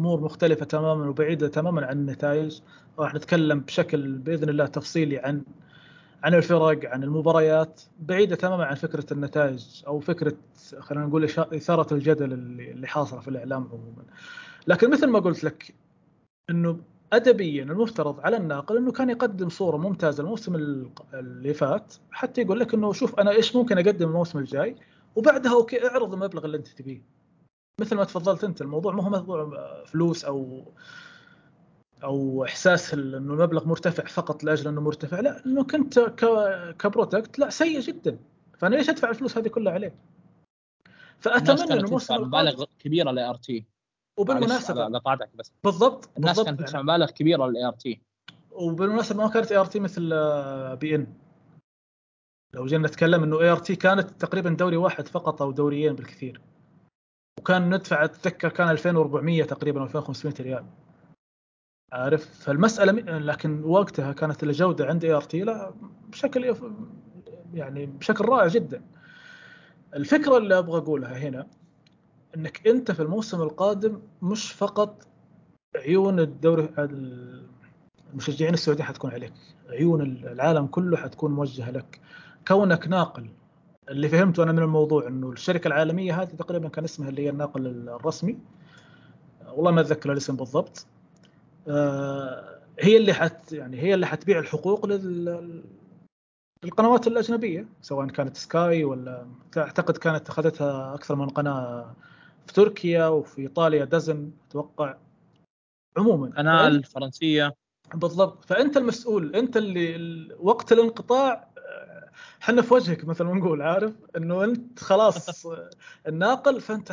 امور مختلفة تماما وبعيدة تماما عن النتائج راح نتكلم بشكل بإذن الله تفصيلي عن عن الفرق عن المباريات بعيدة تماما عن فكرة النتائج أو فكرة خلينا نقول إثارة الجدل اللي حاصلة في الإعلام عموما. لكن مثل ما قلت لك إنه ادبيا المفترض على الناقل إنه كان يقدم صورة ممتازة الموسم اللي فات حتى يقول لك إنه شوف أنا إيش ممكن أقدم الموسم الجاي؟ وبعدها okay اعرض المبلغ اللي أنت تبيه. مثل ما تفضلت أنت الموضوع ما هو موضوع فلوس أو أو إحساس إنه المبلغ مرتفع فقط لأجل إنه مرتفع لا إنه كنت ك product لا سيء جدا. فأنا ليش أدفع الفلوس هذه كلها عليه؟ فأتمنى إنه الموسم مبالغ كبيرة لل ART. وبالمناسبة قطعتك بس بالضبط الناس كانت تدفع مبالغ كبيرة لل ART. وبالمناسبة ما كانت ART مثل beIN. لو جينا نتكلم إنه ART كانت تقريبا دوري واحد فقط أو دوريين بالكثير. وكان ندفع اتذكر كان 2400 تقريبا أو 2500 ريال. عارف؟ فالمسألة لكن وقتها كانت الجودة عند ART لا بشكل يعني بشكل رائع جدا. الفكرة اللي أبغى أقولها هنا إنك أنت في الموسم القادم مش فقط عيون الدوري المشجعين السعوديين حتكون عليك عيون العالم كله حتكون موجهة لك. كونك ناقل اللي فهمته أنا من الموضوع إنه الشركة العالمية هذه تقريبا كان اسمها اللي هي الناقل الرسمي. والله ما أتذكر الاسم بالضبط. آه، هي اللي حت يعني هي اللي حتبيع الحقوق لل للقنوات الأجنبية سواء كانت سكاي ولا أعتقد كانت أخذتها أكثر من قناة في تركيا وفي إيطاليا دزن أتوقع. عموما قناة الفرنسية. بالضبط. فأنت المسؤول أنت اللي وقت الانقطاع إحنا في وجهك مثل ما نقول عارف؟ إنه أنت خلاص الناقل فأنت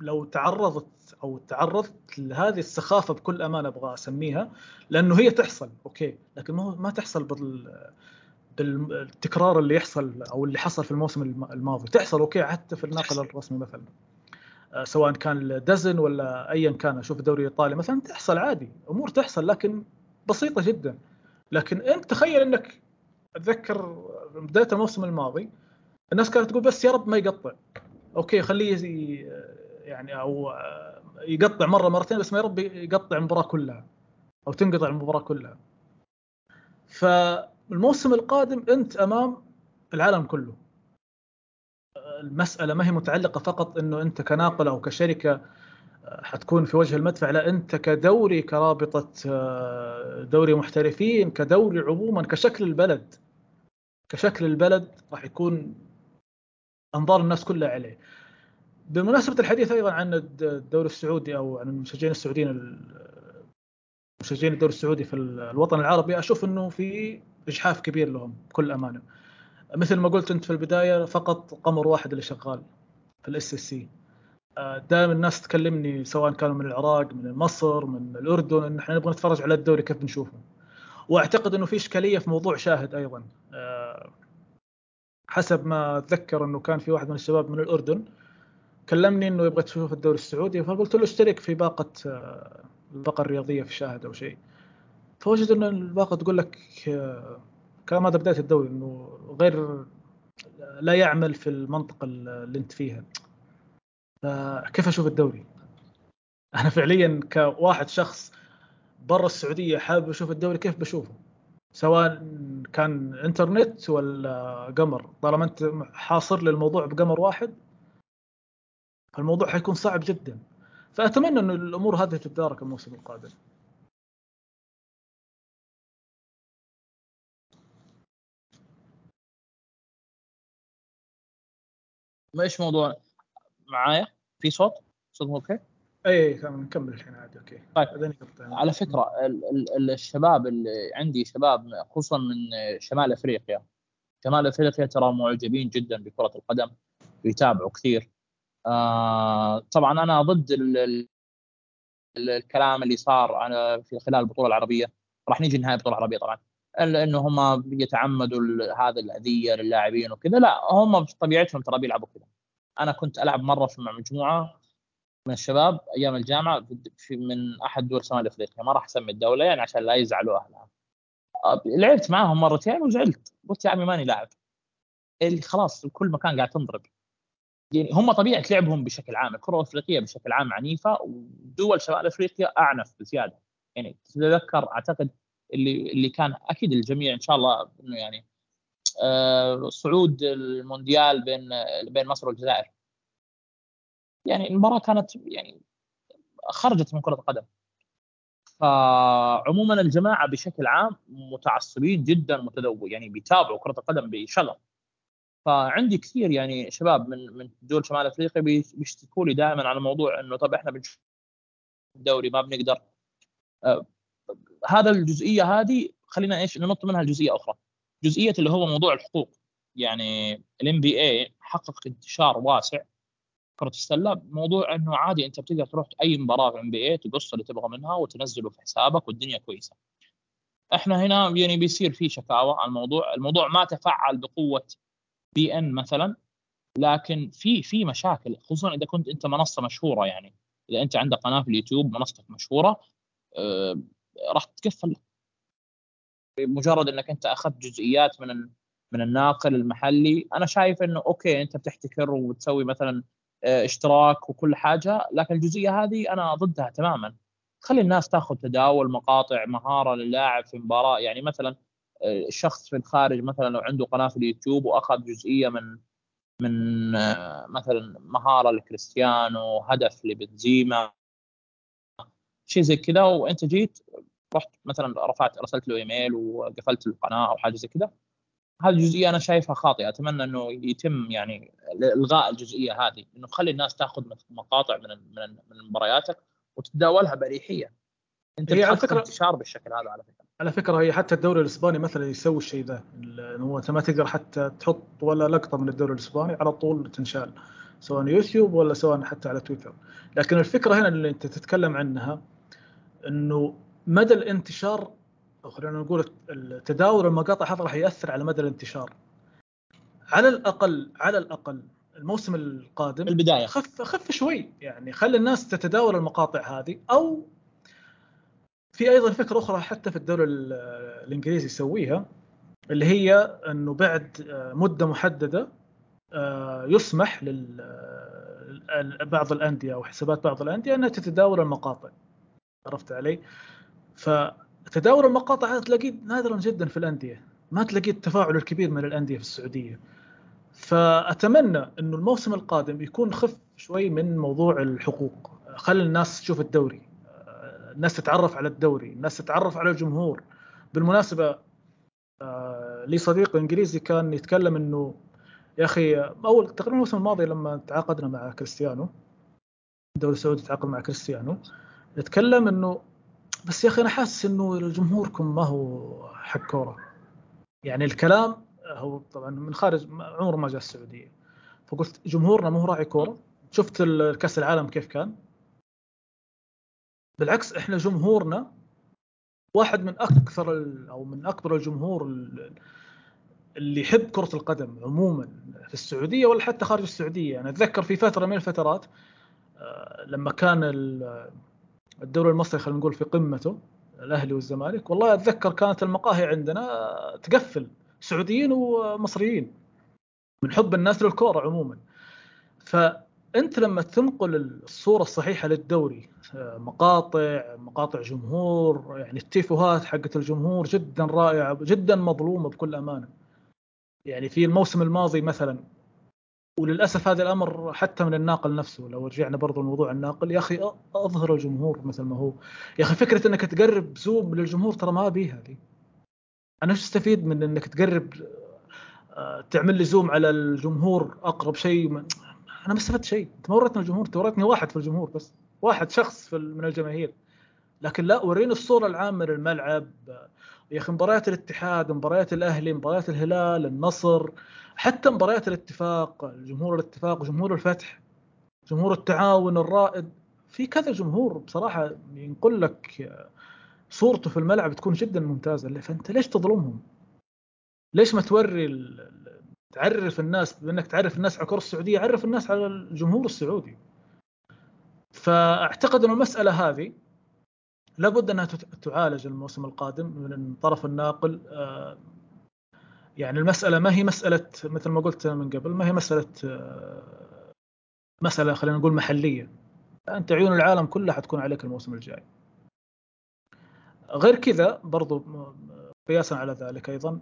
لو تعرضت أو تعرضت لهذه السخافة بكل أمانة أبغى أسميها لأنه هي تحصل okay؟ لكن ما ما تحصل بال بالتكرار اللي يحصل أو اللي حصل في الموسم الماضي. تحصل okay؟ حتى في الناقل الرسمي مثلا. آه، سواء كان دزن ولا ايا كان أشوف الدوري الايطالي مثلا تحصل عادي أمور تحصل لكن بسيطة جدا. لكن أنت تخيل إنك أتذكر بداية الموسم الماضي الناس كانت تقول بس يا رب ما يقطع. أوكي خليه يعني أو يقطع مرة مرتين بس ما يا رب يقطع المباراة كلها أو تنقطع المباراة كلها. فالموسم القادم أنت أمام العالم كله. المسألة ما هي متعلقة فقط إنه أنت كناقل أو كشركة حتكون في وجه المدفع لا أنت كدوري كرابطة دوري محترفين كدوري عموما كشكل البلد. كشكل البلد راح يكون أنظار الناس كلها عليه. بمناسبة الحديث أيضا عن الدوري السعودي أو عن المشجعين السعوديين مشجعين الدوري السعودي في الوطن العربي أشوف إنه في إجحاف كبير لهم بكل أمانة. مثل ما قلت أنت في البداية فقط قمر واحد اللي شغال في ال SSC. دائما الناس تكلمني سواء كانوا من العراق من مصر من الأردن إن إحنا نبغى نتفرج على الدوري كيف بنشوفه. واعتقد إنه في إشكالية في موضوع شاهد أيضا. آه، حسب ما أتذكر إنه كان في واحد من الشباب من الأردن كلمني إنه يبغى تشوف الدوري السعودي فقلت له اشترك في باقة آه، الباقة الرياضية في شاهد أو شيء. فوجد إن الباقة تقول لك آه، كلام هذا بداية الدوري إنه غير لا يعمل في المنطقة اللي أنت فيها. فكيف أشوف الدوري؟ أنا فعليا كواحد شخص برا السعودية حابب أشوف الدوري كيف بشوفه؟ سواء كان إنترنت ولا قمر. طالما أنت حاصر لي الموضوع بقمر واحد فالموضوع حيكون صعب جدا. فأتمنى إن الأمور هذه تتدارك الموسم القادم. إيش موضوع معايا؟ في صوت؟ صوت okay؟ اي تمام نكمل الحين عادي okay. طيب على فكرة الشباب اللي عندي شباب خصوصا من شمال أفريقيا. شمال أفريقيا ترى معجبين جدا بكرة القدم ويتابعوا كثير. آه طبعا أنا ضد ال ال الكلام اللي صار في خلال البطولة العربية. راح نيجي نهاية البطولة العربية طبعا. انه هم يتعمدوا هذه الأذية للاعبين وكذا. لا هم بطبيعتهم ترى بيلعبوا كذا. أنا كنت ألعب مرة مع مجموعة من الشباب أيام الجامعة في من أحد دول شمال أفريقيا. ما راح أسمي الدولة يعني عشان لا يزعلوا أهلها. لعبت معاهم مرتين وزعلت. قلت يا عمي ماني لاعب. اللي خلاص كل مكان قاعد تنضرب. يعني هم طبيعة لعبهم بشكل عام الكرة الأفريقية بشكل عام عنيفة ودول شمال أفريقيا أعنف بزيادة. يعني تتذكر أعتقد اللي اللي كان أكيد الجميع إن شاء الله إنه يعني آه صعود المونديال بين بين مصر والجزائر. يعني المباراة كانت يعني خرجت من كرة القدم. فعموما الجماعة بشكل عام متعصبين جدا متذوق يعني بيتابعوا كرة القدم بشغف. فعندي كثير يعني شباب من من دول شمال أفريقيا بيشتكوا لي دائما على موضوع إنه طب إحنا بنشوف الدوري ما بنقدر. آه، هذا الجزئية هذه خلينا إيش ننط منها لجزئية أخرى. جزئية اللي هو موضوع الحقوق. يعني ال NBA حقق انتشار واسع. كره السله موضوع إنه عادي أنت بتقدر تروح أي مباراة في ال NBA تقص اللي تبغى منها وتنزله في حسابك والدنيا كويسة. إحنا هنا يعني بيصير في شكاوى على الموضوع. الموضوع ما تفعل بقوة beIN مثلا لكن في في مشاكل خصوصا إذا كنت أنت منصة مشهورة يعني. إذا أنت عندك قناة في اليوتيوب منصتك مشهورة آه، راح تتكفل بمجرد إنك أنت أخذت جزئيات من من الناقل المحلي أنا شايف إنه okay أنت بتحتكر وتسوي مثلا اشتراك وكل حاجة لكن الجزئية هذه أنا ضدها تماما. خلي الناس تاخذ تداول مقاطع مهارة للاعب في مباراة. يعني مثلا آه، الشخص في الخارج مثلا لو عنده قناة في اليوتيوب وأخذ جزئية من من آه، مثلا مهارة لكريستيانو هدف لبنزيما شيء زي كذا. وأنت جيت رحت مثلا رفعت ارسلت له إيميل وقفلت القناة أو حاجة زي كذا. هذه الجزئيه أنا شايفها خاطئة أتمنى إنه يتم يعني إلغاء الجزئية هذه إنه خلي الناس تأخذ مقاطع من من من مبارياتك وتتداولها بأريحية. أنت هي على فكرة انتشار بالشكل هذا على فكرة. على فكرة هي حتى الدوري الإسباني مثلا يسوي الشيء ذا هو أنت ما تقدر حتى تحط ولا لقطة من الدوري الإسباني على طول تنشال سواء يوتيوب ولا سواء حتى على تويتر. لكن الفكرة هنا اللي أنت تتكلم عنها إنه مدى الانتشار خلينا نقول تداول المقاطع هذا راح يأثر على مدى الانتشار. على الأقل على الأقل الموسم القادم البداية. خف خف شوي. يعني خلي الناس تتداول المقاطع هذه أو في أيضا فكرة أخرى حتى في الدوري الإنجليزي يسويها اللي هي إنه بعد مدة محددة آه، يسمح لل بعض الأندية أو حسابات بعض الأندية إنها تتداول المقاطع. عرفت علي؟ فتداول المقاطع تلاقيه نادرا جدا في الأندية. ما تلاقيه التفاعل الكبير من الأندية في السعودية. فأتمنى إنه الموسم القادم يكون خف شوي من موضوع الحقوق. خلي الناس تشوف الدوري. الناس تتعرف على الدوري. الناس تتعرف على الجمهور. بالمناسبة آه، لي صديق إنجليزي كان يتكلم إنه يا أخي أول تقريبا الموسم الماضي لما تعاقدنا مع كريستيانو الدوري السعودي تعاقد مع كريستيانو يتكلم إنه بس يا أخي أنا حاسس إنه جمهوركم ما هو حق كورة. يعني الكلام هو طبعا من خارج عمره ما جاء السعودية. فقلت جمهورنا ما هو راعي كورة. شفت كأس العالم كيف كان؟ بالعكس إحنا جمهورنا واحد من أكثر أو من أكبر الجمهور اللي يحب كرة القدم عموما في السعودية ولا حتى خارج السعودية. أنا أتذكر في فترة من الفترات آه، لما كان الدوري المصري خلينا نقول في قمته الأهلي والزمالك. والله أتذكر كانت المقاهي عندنا تقفل سعوديين ومصريين من حب الناس للكورة عموما. فأنت لما تنقل الصورة الصحيحة للدوري مقاطع مقاطع جمهور يعني التيفوهات حقت الجمهور جدا رائعة جدا مظلومة بكل أمانة. يعني في الموسم الماضي مثلا وللأسف هذا الأمر حتى من الناقل نفسه لو رجعنا برضو لموضوع الناقل يا أخي أظهر الجمهور مثل ما هو. يا أخي فكرة إنك تقرب زوم للجمهور ترى ما بيها هذه. أنا إيش أستفيد من إنك تقرب آه، تعمل لي زوم على الجمهور أقرب شيء؟ أنا ما استفدت شيء. أنت ما وريتني الجمهور أنت وريتني واحد في الجمهور بس واحد شخص في من الجماهير. لكن لا وريني الصورة العامة للملعب. يا أخي مباريات الاتحاد مباريات الأهلي مباريات الهلال النصر حتى مباريات الاتفاق جمهور الاتفاق جمهور الفتح جمهور التعاون الرائد في كذا جمهور بصراحة ينقل لك صورته في الملعب تكون جدا ممتازة. فأنت ليش تظلمهم؟ ليش ما توري تعرف الناس بأنك تعرف الناس على الكره السعودية عرف الناس على الجمهور السعودي. فأعتقد أن المسألة هذه لابد أنها تعالج الموسم القادم من طرف الناقل آه، يعني المسألة ما هي مسألة مثل ما قلت من قبل ما هي مسألة آه، مسألة خلينا نقول محلية. أنت عيون العالم كلها حتكون عليك الموسم الجاي. غير كذا برضو قياسا على ذلك أيضا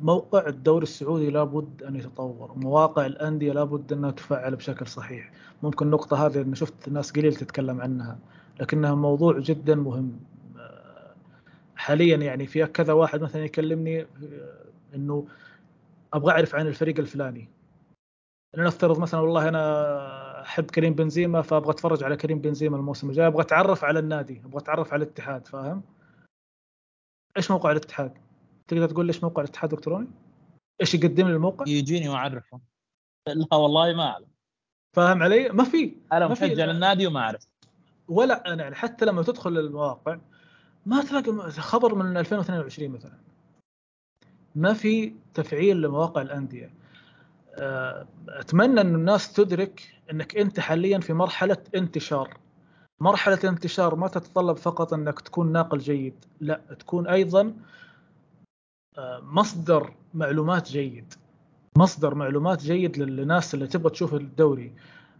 موقع الدوري السعودي لابد أن يتطور. مواقع الأندية لابد أنها تفعل بشكل صحيح. ممكن النقطه هذه أنا شفت ناس قليل تتكلم عنها لكنها موضوع جدا مهم. حاليا يعني في كذا واحد مثلا يكلمني إنه أبغى أعرف عن الفريق الفلاني لنفترض مثلا والله أنا أحب كريم بنزيما فأبغى أتفرج على كريم بنزيما الموسم الجاي أبغى أتعرف على النادي أبغى أتعرف على الاتحاد فاهم إيش موقع الاتحاد؟ تقدر تقول ليش موقع الاتحاد الإلكتروني؟ إيش يقدم لي الموقع؟ يجيني وأعرفه لا والله ما أعلم فاهم علي؟ ما في أنا مسجل النادي وما أعرف ولا أنا يعني حتى لما تدخل المواقع ما تلاقي خبر من 2022 مثلا. ما في تفعيل لمواقع الأندية. آه، أتمنى إن الناس تدرك إنك أنت حاليا في مرحلة انتشار. مرحلة انتشار ما تتطلب فقط إنك تكون ناقل جيد لا تكون أيضا آه، مصدر معلومات جيد. مصدر معلومات جيد للناس اللي تبغى تشوف الدوري.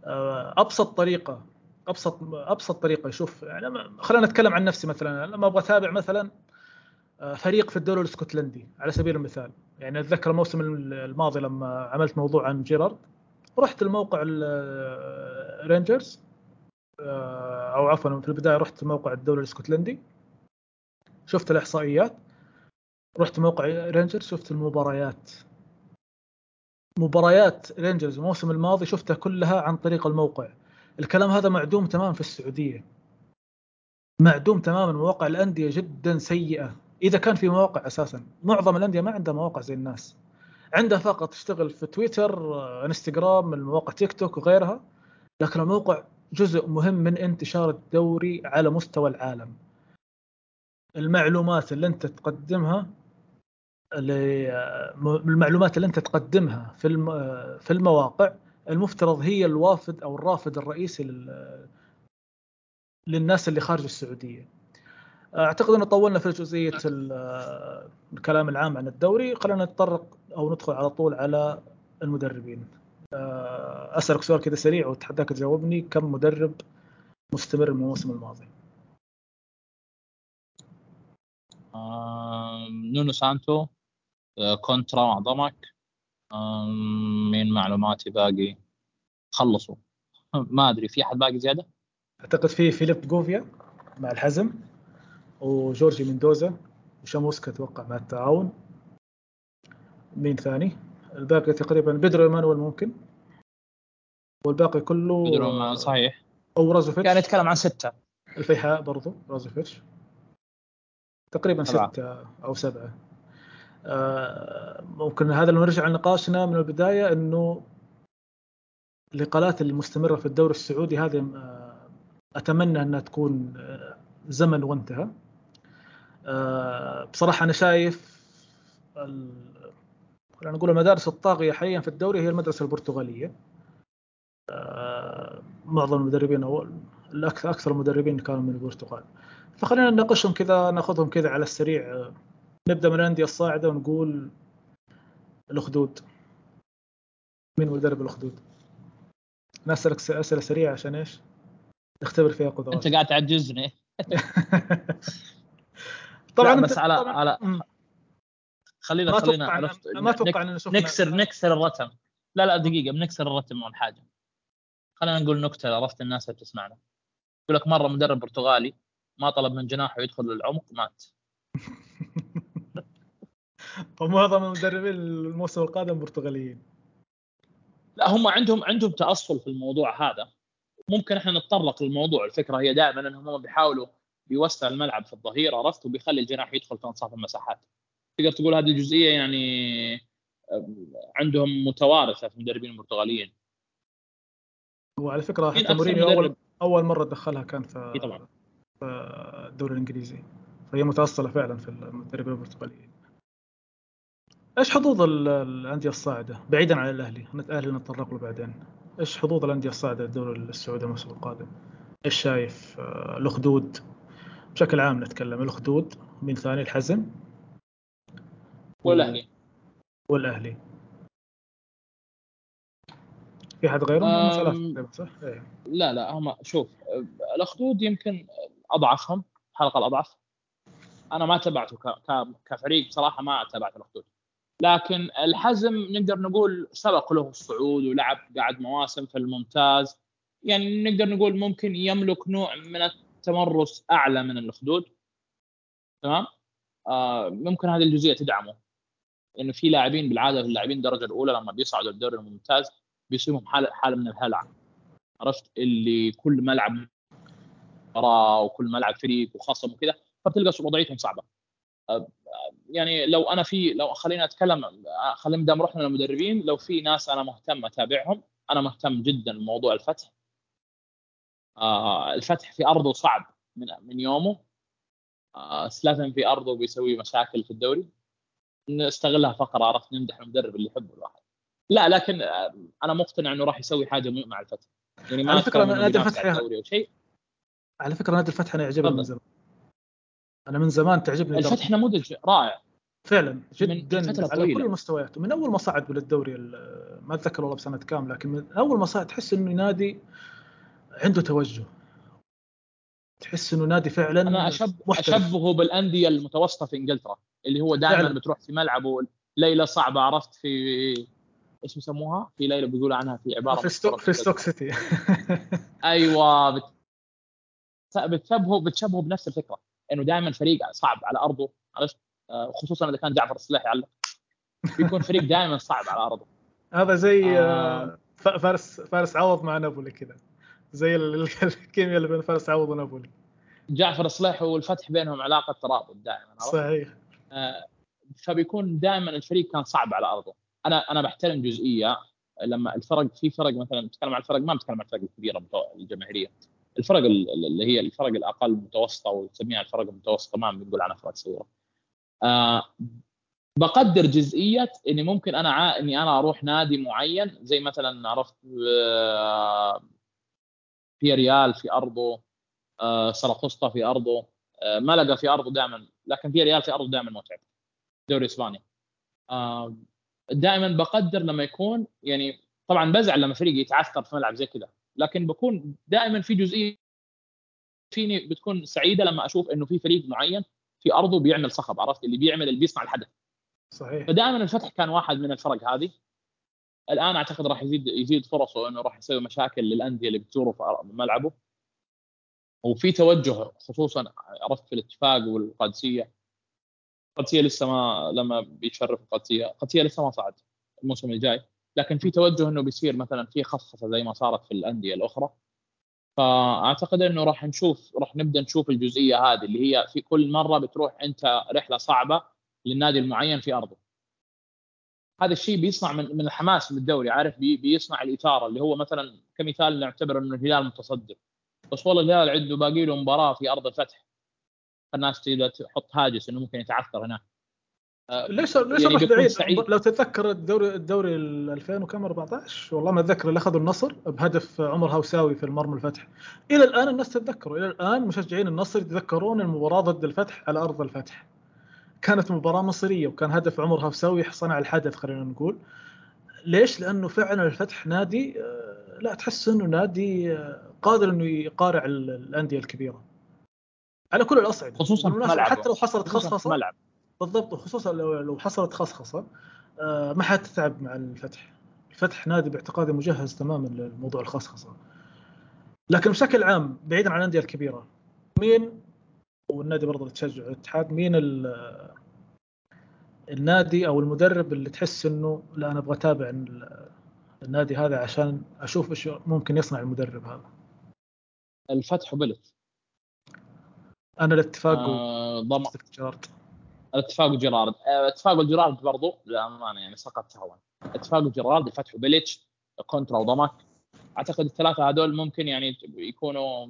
آه، أبسط طريقة أبسط أبسط طريقة. يشوف يعني خلينا نتكلم عن نفسي مثلا. لما أبغى أتابع مثلا آه، فريق في الدوري الإسكتلندي على سبيل المثال. يعني أتذكر الموسم الماضي لما عملت موضوع عن جيرارد. رحت الموقع الرينجرز آه، أو عفوا في البداية رحت موقع الدوري الإسكتلندي. شفت الإحصائيات. رحت موقع رينجرز شفت المباريات. مباريات رينجرز الموسم الماضي شفتها كلها عن طريق الموقع. الكلام هذا معدوم تماما في السعودية. معدوم تماما مواقع الأندية جدا سيئة. إذا كان في مواقع أساسا معظم الأندية ما عندها مواقع زي الناس. عندها فقط تشتغل في تويتر انستغرام المواقع تيك توك وغيرها. لكن الموقع جزء مهم من انتشار الدوري على مستوى العالم. المعلومات اللي أنت تقدمها المعلومات اللي أنت تقدمها في في المواقع المفترض هي الوافد أو الرافد الرئيسي للناس اللي خارج السعودية. أعتقد انه طولنا في جزئية الكلام العام عن الدوري. خلينا نتطرق أو ندخل على طول على المدربين. آه، أسألك سؤال كذا سريع واتحداك تجاوبني. كم مدرب مستمر من الموسم الماضي؟ نونو سانتو آه، كونترا مع ضمك من معلوماتي باقي خلصوا. ما أدري في أحد باقي زيادة؟ أعتقد في فيليب جوفيا مع الحزم وجورجي مندوزا وشاموسكا أتوقع مع التعاون. مين ثاني؟ الباقي تقريبا بيدرو إيمانويل ممكن. والباقي كله بيدرو صحيح. أو رازوفيتش. كان يتكلم عن ستة. الفيحاء برضو رازوفيتش. تقريبا سبعة. ستة أو سبعة. آه ممكن هذا لو نرجع لنقاشنا من البداية إنه الإقالات المستمرة في الدوري السعودي هذه آه أتمنى أنها تكون آه زمن وانتهى. آه بصراحة أنا شايف خلينا نقول المدارس الطاغية حاليا في الدوري هي المدرسة البرتغالية. آه، معظم المدربين أو أكثر المدربين كانوا من البرتغال. فخلينا نناقشهم كذا ناخذهم كذا على السريع. آه، نبدأ من الأندية الصاعدة ونقول الأخدود. مين مدرب الأخدود؟ نسالك أسئلة سريعة عشان إيش؟ نختبر فيها قدرات أنت قاعد تعجزني. طبعا بس على طبعًا على خلينا ما خلينا عرفت ما أتوقع إن نكسر نكسر الرتم. لا لا دقيقة بنكسر الرتم ولا حاجة. خلينا نقول نكتة عرفت الناس اللي تسمعنا يقول لك مرة مدرب برتغالي ما طلب من جناحه يدخل للعمق مات. ومعظم المدربين الموسم القادم برتغاليين. لا هم عندهم عندهم تأصل في الموضوع هذا. ممكن إحنا نتطرق للموضوع. الفكرة هي دائما انهم بيحاولوا بيوسع الملعب في الظهير عرفت؟ وبيخلي الجناح يدخل في أنصاف المساحات. تقدر تقول هذه الجزئيه يعني عندهم متوارثة في المدربين البرتغاليين. وعلى فكرة حتى مورينيو أول أول مرة دخلها كان في طبعا. في الدوري الإنجليزي. فهي متأصلة فعلا في المدربين البرتغاليين. إيش حظوظ الأندية الصاعدة؟ بعيدا عن الأهلي الأهلي نتطرق له بعدين. إيش حظوظ الأندية الصاعدة الدوري السعودي الموسم القادم؟ إيش شايف؟ آه، الأخدود. بشكل عام نتكلم الأخدود مين ثاني؟ الحزم والأهلي. والأهلي. في حد غيرهم؟ هم ثلاثة صح؟ إيه. لا لا هم شوف الأخدود يمكن أضعفهم الحلقة الأضعف. أنا ما تبعته كفريق بصراحة ما تابعت الأخدود. لكن الحزم نقدر نقول سبق له الصعود ولعب قاعد مواسم في الممتاز. يعني نقدر نقول ممكن يملك نوع من التمرس أعلى من الأخدود. تمام؟ آه ممكن هذه الجزئية تدعمه. إنه في لاعبين بالعادة اللاعبين الدرجه الأولى لما بيصعدوا الدوري الممتاز بيصيبهم حاله حالة من الهلع. عرفت؟ اللي كل ملعب مباراه وكل ملعب فريق وخصم وكذا فبتلقى وضعيتهم صعبة. يعني لو أنا في لو خلينا أتكلم خلينا دام رحنا للمدربين لو في ناس أنا مهتم أتابعهم أنا مهتم جدا بموضوع الفتح. آه الفتح في أرضه صعب من من يومه. آه سلاتن في أرضه بيسوي مشاكل في الدوري. نستغلها فقرة عرفت نمدح المدرب اللي يحبه الواحد. لا لكن آه أنا مقتنع إنه راح يسوي حاجة مع الفتح. يعني ما على فكرة نادي الفتح على فكرة نادي الفتح أنا يعجبني من زمان. أنا من زمان تعجبني الفتح نموذج رائع. فعلا جدا على طويلة. كل المستويات من أول ما صعد للدوري ما أتذكر والله بسنة كام لكن من أول ما صعد تحس إنه نادي عنده توجه. تحس إنه نادي فعلا أنا أشب أشبهه بالأندية المتوسطة في إنجلترا اللي هو دائما بتروح في ملعبه. ليله صعبة عرفت في إيش يسموها؟ في ليله بيقولوا عنها في عبارة في ستوك في ستوك سيتي. أيوه بت... بتشبهه بتشبهه بنفس الفكرة. إنه دائما فريق صعب على أرضه عرفت؟ آه، خصوصا إذا كان جعفر الصلاح يعلق. بيكون فريق دائما صعب على أرضه. هذا زي آه. آه، فارس فارس عوض مع نابولي كذا. زي الكيمياء اللي بين فارس عوض ونابولي. جعفر الصلاح والفتح بينهم علاقة ترابط دائما صحيح. فبيكون دائما الفريق كان صعب على أرضه. أنا أنا بحترم جزئية لما الفرق في فرق مثلا نتكلم عن الفرق ما نتكلم عن الفرق الكبيرة الجماهيرية. الفرق اللي هي الفرق الأقل متوسطة ونسميها الفرق المتوسطة ما بنقول عنها فرق صغيرة. آه بقدر جزئية إني ممكن أنا ع... إني أنا أروح نادي معين زي مثلا عرفت آه في ريال في أرضه آه في أرضه آه ملقا في أرضه دائما لكن في ريال في أرضه دائما متعب دوري إسباني. آه دائما بقدر لما يكون يعني طبعا بزعل لما فريق يتعثر في ملعب زي كذا لكن بكون دائما في جزئية فيني بتكون سعيدة لما أشوف إنه في فريق معين في أرضه بيعمل صخب عرفت؟ اللي بيعمل اللي بيصنع الحدث. صحيح. فدائما الفتح كان واحد من الفرق هذه. الآن أعتقد راح يزيد يزيد فرصه إنه راح يسوي مشاكل للأندية اللي بتزوره في ملعبه. وفي توجه خصوصا عرفت؟ في الاتفاق والقادسية. القادسيه لسه ما لما بيشرف القادسيه القادسيه لسه ما صعد. الموسم الجاي. لكن في توجه إنه بيصير مثلا في خصخصه زي ما صارت في الأندية الأخرى. فأعتقد إنه راح نشوف راح نبدأ نشوف الجزئية هذه اللي هي في كل مرة بتروح أنت رحلة صعبة للنادي المعين في أرضه. هذا الشيء بيصنع من من الحماس للدوري عارف؟ بي بيصنع الإثارة اللي هو مثلا كمثال نعتبر إنه الهلال متصدر. بس والله الهلال عنده باقي له مباراة في أرض الفتح. الناس تحط هاجس إنه ممكن يتعثر هناك. ليش ليش يعني بعيد؟ سعيد. لو تتذكر الدوري الدوري 2000 وكم 14 والله ما أتذكر اللي أخذوا النصر بهدف عمر هوساوي في المرمى الفتح. إلى الآن الناس تتذكره. إلى الآن مشجعين النصر يتذكرون المباراة ضد الفتح على أرض الفتح. كانت مباراة مصريه وكان هدف عمر هوساوي صنع الحدث خلينا نقول. ليش؟ لأنه فعلا الفتح نادي آه، لا تحس إنه نادي آه، قادر إنه يقارع الأندية الكبيرة. على كل الأصعدة. خصوصا حتى لو حصلت خصخصة. ملعب. بالضبط وخصوصا لو حصلت خصخصة آه، ما حتتعب مع الفتح. الفتح نادي باعتقادي مجهز تماما لموضوع الخصخصة. لكن بشكل عام بعيدا عن الأندية الكبيرة مين والنادي برضه اللي تشجع الاتحاد مين النادي أو المدرب اللي تحس إنه لا أنا أبغى أتابع النادي هذا عشان أشوف إيش ممكن يصنع المدرب هذا. الفتح وبلت أنا الاتفاق آه ضم الاتفاق وجيرارد آه، اتفاق الجيرارد برضو للأمانة يعني سقط سهوا اتفاق وجيرارد الفتح وبيليتش كونترا وضمك. أعتقد الثلاثة هذول ممكن يعني يكونوا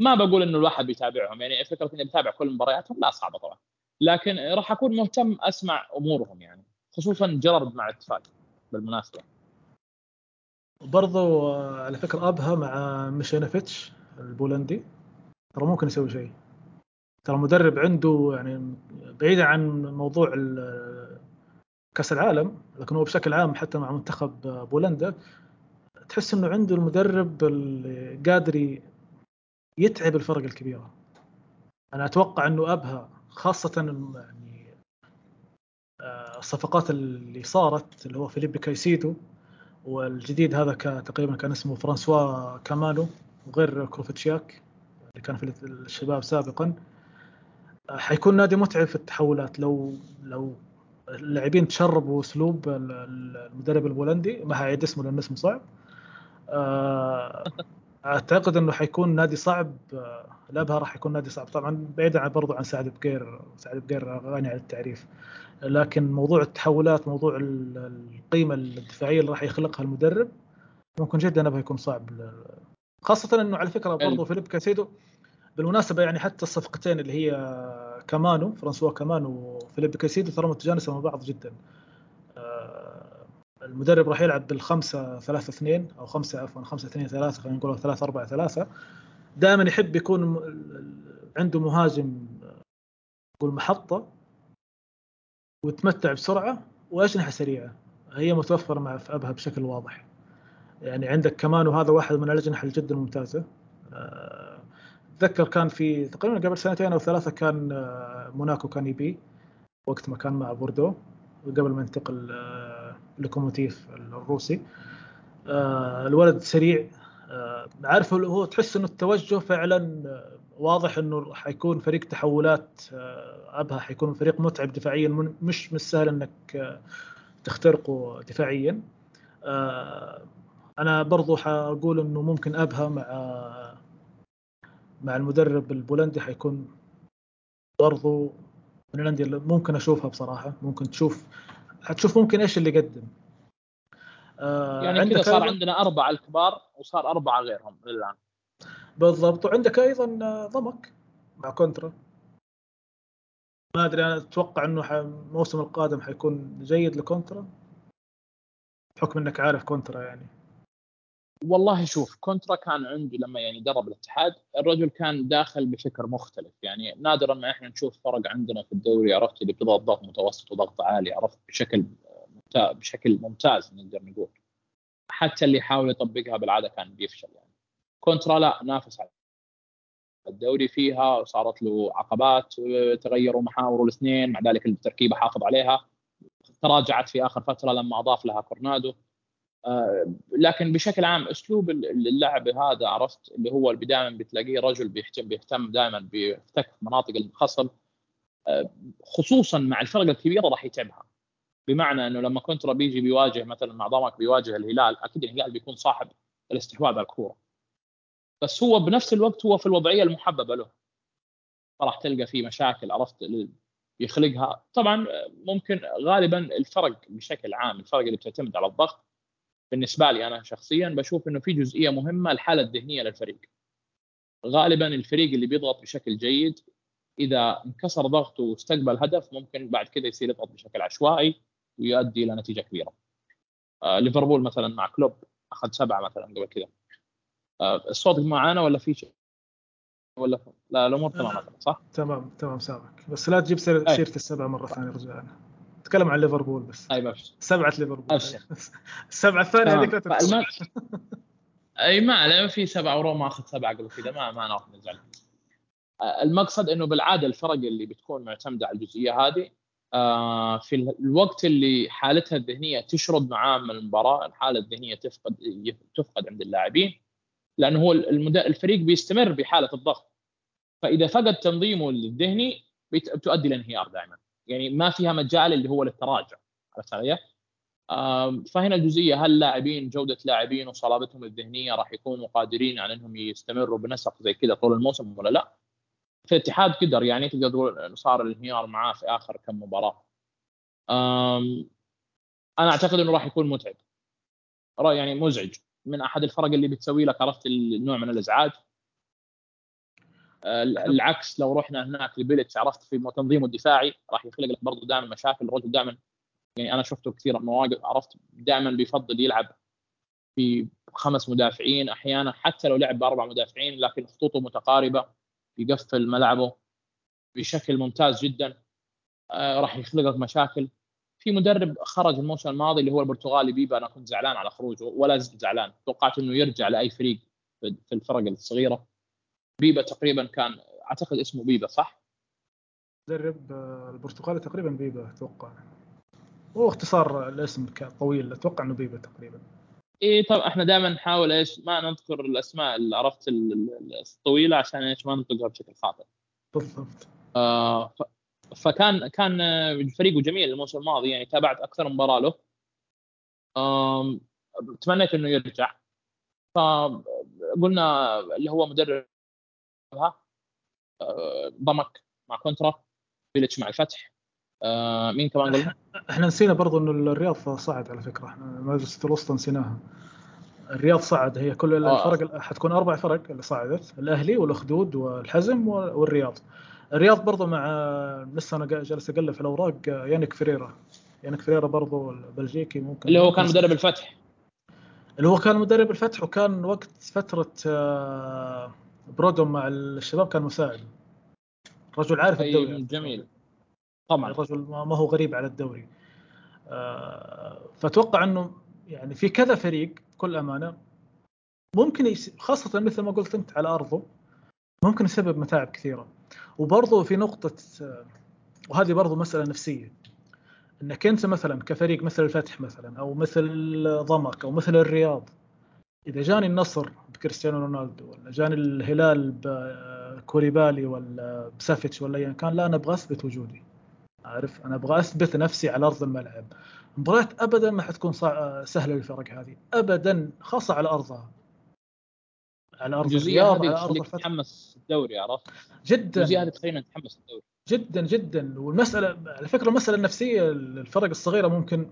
ما بقول إنه الواحد بيتابعهم يعني فكرة إني بتابع كل مبارياتهم لا صعبة طبعا. لكن راح أكون مهتم أسمع أمورهم يعني خصوصا جيرارد مع الاتفاق بالمناسبة. برضو آه، على فكرة أبها مع ميشينوفيتش البولندي. ترى ممكن يسوي شيء. ترى مدرب عنده يعني بعيدا عن موضوع كأس العالم لكن هو بشكل عام حتى مع منتخب بولندا تحس إنه عنده المدرب اللي قادر يتعب الفرق الكبيرة. أنا أتوقع إنه أبها خاصة يعني آه، الصفقات اللي صارت اللي هو فيليب كايسيدو والجديد هذا تقريبا كان اسمه فرانسوا كامانو وغير كروفتشياك اللي كان في الشباب سابقا. حيكون نادي متعب في التحولات. لو لو اللاعبين تشربوا أسلوب المدرب البولندي ما حيعيد اسمه لأن اسمه صعب. آه أعتقد إنه حيكون نادي صعب أبها راح يكون نادي صعب. طبعا بعيدا عن برضو عن سعد بقير سعد بقير غني عن التعريف. لكن موضوع التحولات موضوع القيمة الدفاعية اللي راح يخلقها المدرب ممكن جدا ابها يكون صعب خاصة إنه على فكرة برضو فيليب كايسيدو بالمناسبة يعني حتى الصفقتين اللي هي كامانو فرانسوا كامانو وفيليب كايسيدو ترى متجانسة مع بعض جدا. المدرب راح يلعب بالخمسة ثلاثة اثنين أو خمسة عفوا خمسة اثنين ثلاثة خلينا نقول ثلاثة أربعة ثلاثة. دائما يحب يكون عنده مهاجم نقول محطة ويتمتع بسرعة وأجنحة سريعة. هي متوفرة مع في أبها بشكل واضح. يعني عندك كمانو هذا واحد من الأجنحة جدا ممتازة أتذكر كان في تقريبا قبل سنتين أو ثلاثة كان موناكو كان يبي وقت ما كان مع بوردو قبل ما ينتقل لوكوموتيف الروسي. آه، الولد سريع آه، عارف هو تحس إنه التوجه فعلا آه، واضح إنه حيكون فريق تحولات أبها حيكون فريق متعب دفاعيا مش مش سهل إنك تخترقه دفاعيا. أنا برضو حقول إنه ممكن أبها مع مع المدرب البولندي حيكون برضو من الأندية اللي ممكن أشوفها بصراحة. ممكن تشوف حتشوف ممكن إيش اللي يقدم. آه يعني كذا صار عندنا أربعة الكبار وصار أربعة غيرهم الان بالضبط. وعندك أيضا آه، ضمك مع كونترا. ما أدري أنا أتوقع إنه الموسم القادم حيكون جيد لكونترا. بحكم إنك عارف كونترا يعني. والله شوف كونترا كان عنده لما يعني درب الاتحاد الرجل كان داخل بفكر مختلف. يعني نادرا ما إحنا نشوف فرق عندنا في الدوري عرفت؟ اللي بتضغط ضغط متوسط وضغط عالي عرفت؟ بشكل بشكل ممتاز نقدر نقول. حتى اللي يحاول يطبقها بالعادة كان بيفشل يعني. كونترا لا نافس على الدوري فيها صارت له عقبات تغيروا محاوره الاثنين مع ذلك التركيبه حافظ عليها. تراجعت في آخر فترة لما أضاف لها كورنادو. لكن بشكل عام أسلوب اللعب هذا عرفت؟ اللي هو اللي دائما بتلاقيه رجل بيهتم بيهتم دائما بيفتك مناطق الخصم آه، خصوصا مع الفرق الكبيرة راح يتعبها. بمعنى إنه لما كونترا بيجي بيواجه مثلا مع ضمك بيواجه الهلال أكيد الهلال بيكون صاحب الاستحواذ على الكورة. بس هو بنفس الوقت هو في الوضعية المحببة له. راح تلقى فيه مشاكل عرفت؟ يخلقها. طبعا ممكن غالبا الفرق بشكل عام الفرق اللي بتعتمد على الضغط بالنسبة لي أنا شخصيا بشوف إنه في جزئية مهمة الحاله الذهنية للفريق غالبا الفريق اللي بيضغط بشكل جيد إذا انكسر ضغطه واستقبل هدف ممكن بعد كذا يصير يضغط بشكل عشوائي ويؤدي إلى نتيجة كبيرة. آه ليفربول مثلا مع كلوب أخذ سبعة مثلا قبل كذا. آه الصوت معانا ولا في شيء؟ ولا لا الأمور تمام مثلا صح؟ تمام تمام سامعك بس لا تجيب سيره سيرة السبعة مرة ثانية رجال تكلم عن ليفربول بس. أي ابشر سبعة ليفربول. ابشر السبعه الثانية هذيك لا أي ما عليه في سبعة وروما أخذ سبعة قبل كذا ما ما نروح نزعل. آه، المقصد إنه بالعادة الفرق اللي بتكون معتمدة على الجزئية هذه آه، في الوقت اللي حالتها الذهنية تشرد معاه من المباراة الحالة الذهنية تفقد تفقد عند اللاعبين لأنه هو الفريق بيستمر بحالة الضغط. فإذا فقد تنظيمه الذهني بتؤدي لانهيار دائما. يعني ما فيها مجال اللي هو للتراجع عرفت علي؟ فهنا الجزئية هل لاعبين جودة لاعبين وصلابتهم الذهنية راح يكونوا قادرين على إنهم يستمروا بنسق زي كذا طول الموسم ولا لا؟ في الاتحاد قدر يعني تقدر تقول صار الانهيار معاه في آخر كم مباراة. أنا أعتقد إنه راح يكون متعب. يعني مزعج من أحد الفرق اللي بتسوي لك عرفت النوع من الإزعاج. العكس لو رحنا هناك لبيلتش عرفت في تنظيمه الدفاعي راح يخلق لك برضه دائما مشاكل. الرجل دائما يعني أنا شفته كثير مواقف عرفت دائما بيفضل يلعب في خمس مدافعين أحيانا حتى لو لعب بأربع مدافعين لكن خطوطه متقاربة يقفل ملعبه بشكل ممتاز جدا. آه راح يخلق لك مشاكل. في مدرب خرج الموسم الماضي اللي هو البرتغالي بيبا أنا كنت زعلان على خروجه ولا زلت زعلان. توقعت إنه يرجع لأي فريق في الفرق الصغيرة. بيبا تقريبا كان أعتقد اسمه بيبا صح؟ مدرب آه، البرتغالي تقريبا بيبا أتوقع. هو اختصار الاسم طويل أتوقع إنه بيبا تقريبا. إي طب إحنا دائما نحاول إيش ما نذكر الأسماء اللي عرفت الطويلة عشان إيش ما ننطقها بشكل خاطئ. بالضبط. آه فكان كان فريقه جميل الموسم الماضي يعني تابعت أكثر مباراة له. تمنيت إنه يرجع. ف قلنا اللي هو مدرب ضمك مع كونترا فيلتش مع الفتح. مين كمان قلنا؟ إحنا نسينا برضو إنه الرياض صعد على فكرة. إحنا مجلس الوسطى نسيناها. الرياض صعد. هي كل آه. الفرق حتكون أربع فرق اللي صعدت. الأهلي والأخدود والحزم والرياض. الرياض برضو مع لسه أنا جالس أقلب في الأوراق يانيك فريرا. يانيك فريرا برضو البلجيكي ممكن. اللي هو كان مدرب الفتح. اللي هو كان مدرب الفتح وكان وقت فترة آه، برودوم مع الشباب كان مساعد. رجل عارف الدوري. جميل. طبعا. الرجل ما هو غريب على الدوري. آه، فأتوقع إنه يعني في كذا فريق بكل أمانة ممكن يس... خاصة مثل ما قلت أنت على أرضه ممكن يسبب متاعب كثيرة. وبرضه في نقطة وهذه برضه مسألة نفسية. إنك أنت مثلا كفريق مثل الفتح مثلا أو مثل ضمك أو مثل الرياض إذا جاني النصر بكريستيانو رونالدو ولا جاني الهلال بكوليبالي ولا بسافيتش ولا ايا كان لا أنا أبغى أثبت وجودي. عارف؟ أنا أبغى أثبت نفسي على أرض الملعب. مباريات ابدا ما حتكون سهلة للفرق هذه. ابدا خاصة على أرضها. على أرض الرياض على أرض الفتح تحمس الدوري عرفت؟ جدا. الجزئية هذه تخلينا نتحمس الدوري. جدا جدا. والمساله على فكرة المسألة النفسية للفرق الصغيرة ممكن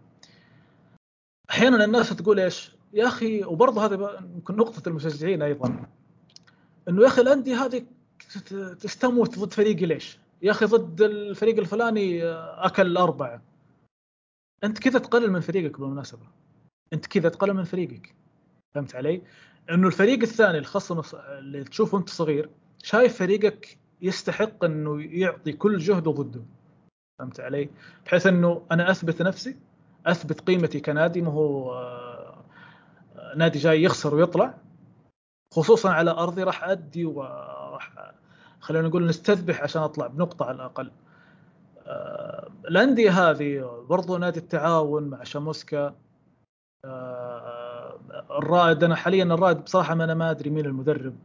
أحيانا الناس تقول إيش؟ يا أخي وبرضه هذا يمكن نقطة المشجعين أيضا إنه يا أخي الأندية هذه تستموت ضد فريقي ليش؟ يا أخي ضد الفريق الفلاني أكل اربعه أنت كذا تقلل من فريقك بالمناسبة أنت كذا تقلل من فريقك فهمت علي؟ إنه الفريق الثاني الخصم اللي تشوفه أنت صغير شايف فريقك يستحق إنه يعطي كل جهده ضده فهمت علي؟ بحيث إنه أنا أثبت نفسي أثبت قيمتي كنادي ما هو آه، نادي جاي يخسر ويطلع خصوصا على أرضي راح أدي وراح خلينا نقول نستذبح عشان أطلع بنقطة على الأقل. آه، الأندية هذه برضو نادي التعاون مع شاموسكا. آه، الرائد أنا حاليا الرائد بصراحة ما أنا ما أدري مين المدرب.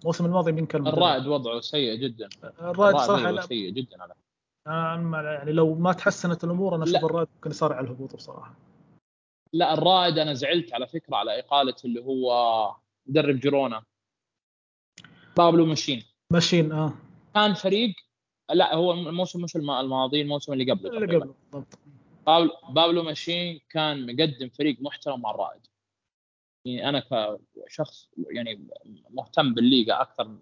الموسم الماضي مين كان المدرب؟ الرائد وضعه سيء جدا. الرائد صراحة سيء جدا على يعني لو ما تحسنت الأمور أنا أشوف الرائد ممكن يصارع على الهبوط بصراحة. لا الرائد أنا زعلت على فكرة على إقالة اللي هو مدرب جيرونا بابلو ماشين. ماشين آه. كان فريق لا هو الموسم مش الماضي الموسم اللي قبله اللي قبله بالضبط. بابلو, بابلو ماشين كان مقدم فريق محترم مع الرائد. يعني أنا كشخص يعني مهتم بالليغا أكثر من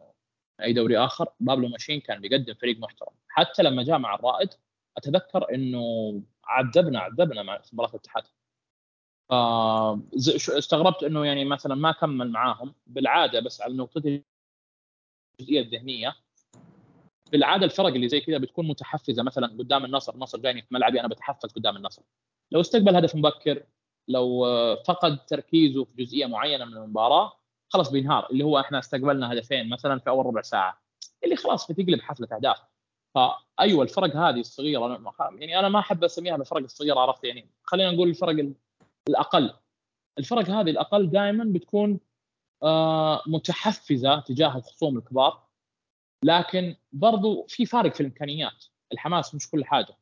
أي دوري آخر بابلو ماشين كان بيقدم فريق محترم. حتى لما جاء مع الرائد أتذكر إنه عذبنا عذبنا مع مباراة الاتحاد. استغربت إنه يعني مثلا ما كمل معاهم. بالعادة بس على نقطتي الجزئية الذهنية بالعادة الفرق اللي زي كذا بتكون متحفزة. مثلا قدام النصر النصر جايني في ملعبي أنا بتحفز قدام النصر. لو استقبل هدف مبكر لو فقد تركيزه في جزئية معينة من المباراة خلاص بينهار. اللي هو إحنا استقبلنا هدفين مثلا في أول ربع ساعة اللي خلاص بتقلب حفلة أهداف. فأيوة الفرق هذه الصغيرة يعني أنا ما أحب أسميها الفرق الصغيرة عرفت يعني؟ خلينا نقول الفرق الأقل. الفرق هذه الأقل دائما بتكون آه، متحفزة تجاه الخصوم الكبار لكن برضو في فارق في الإمكانيات. الحماس مش كل حاجة.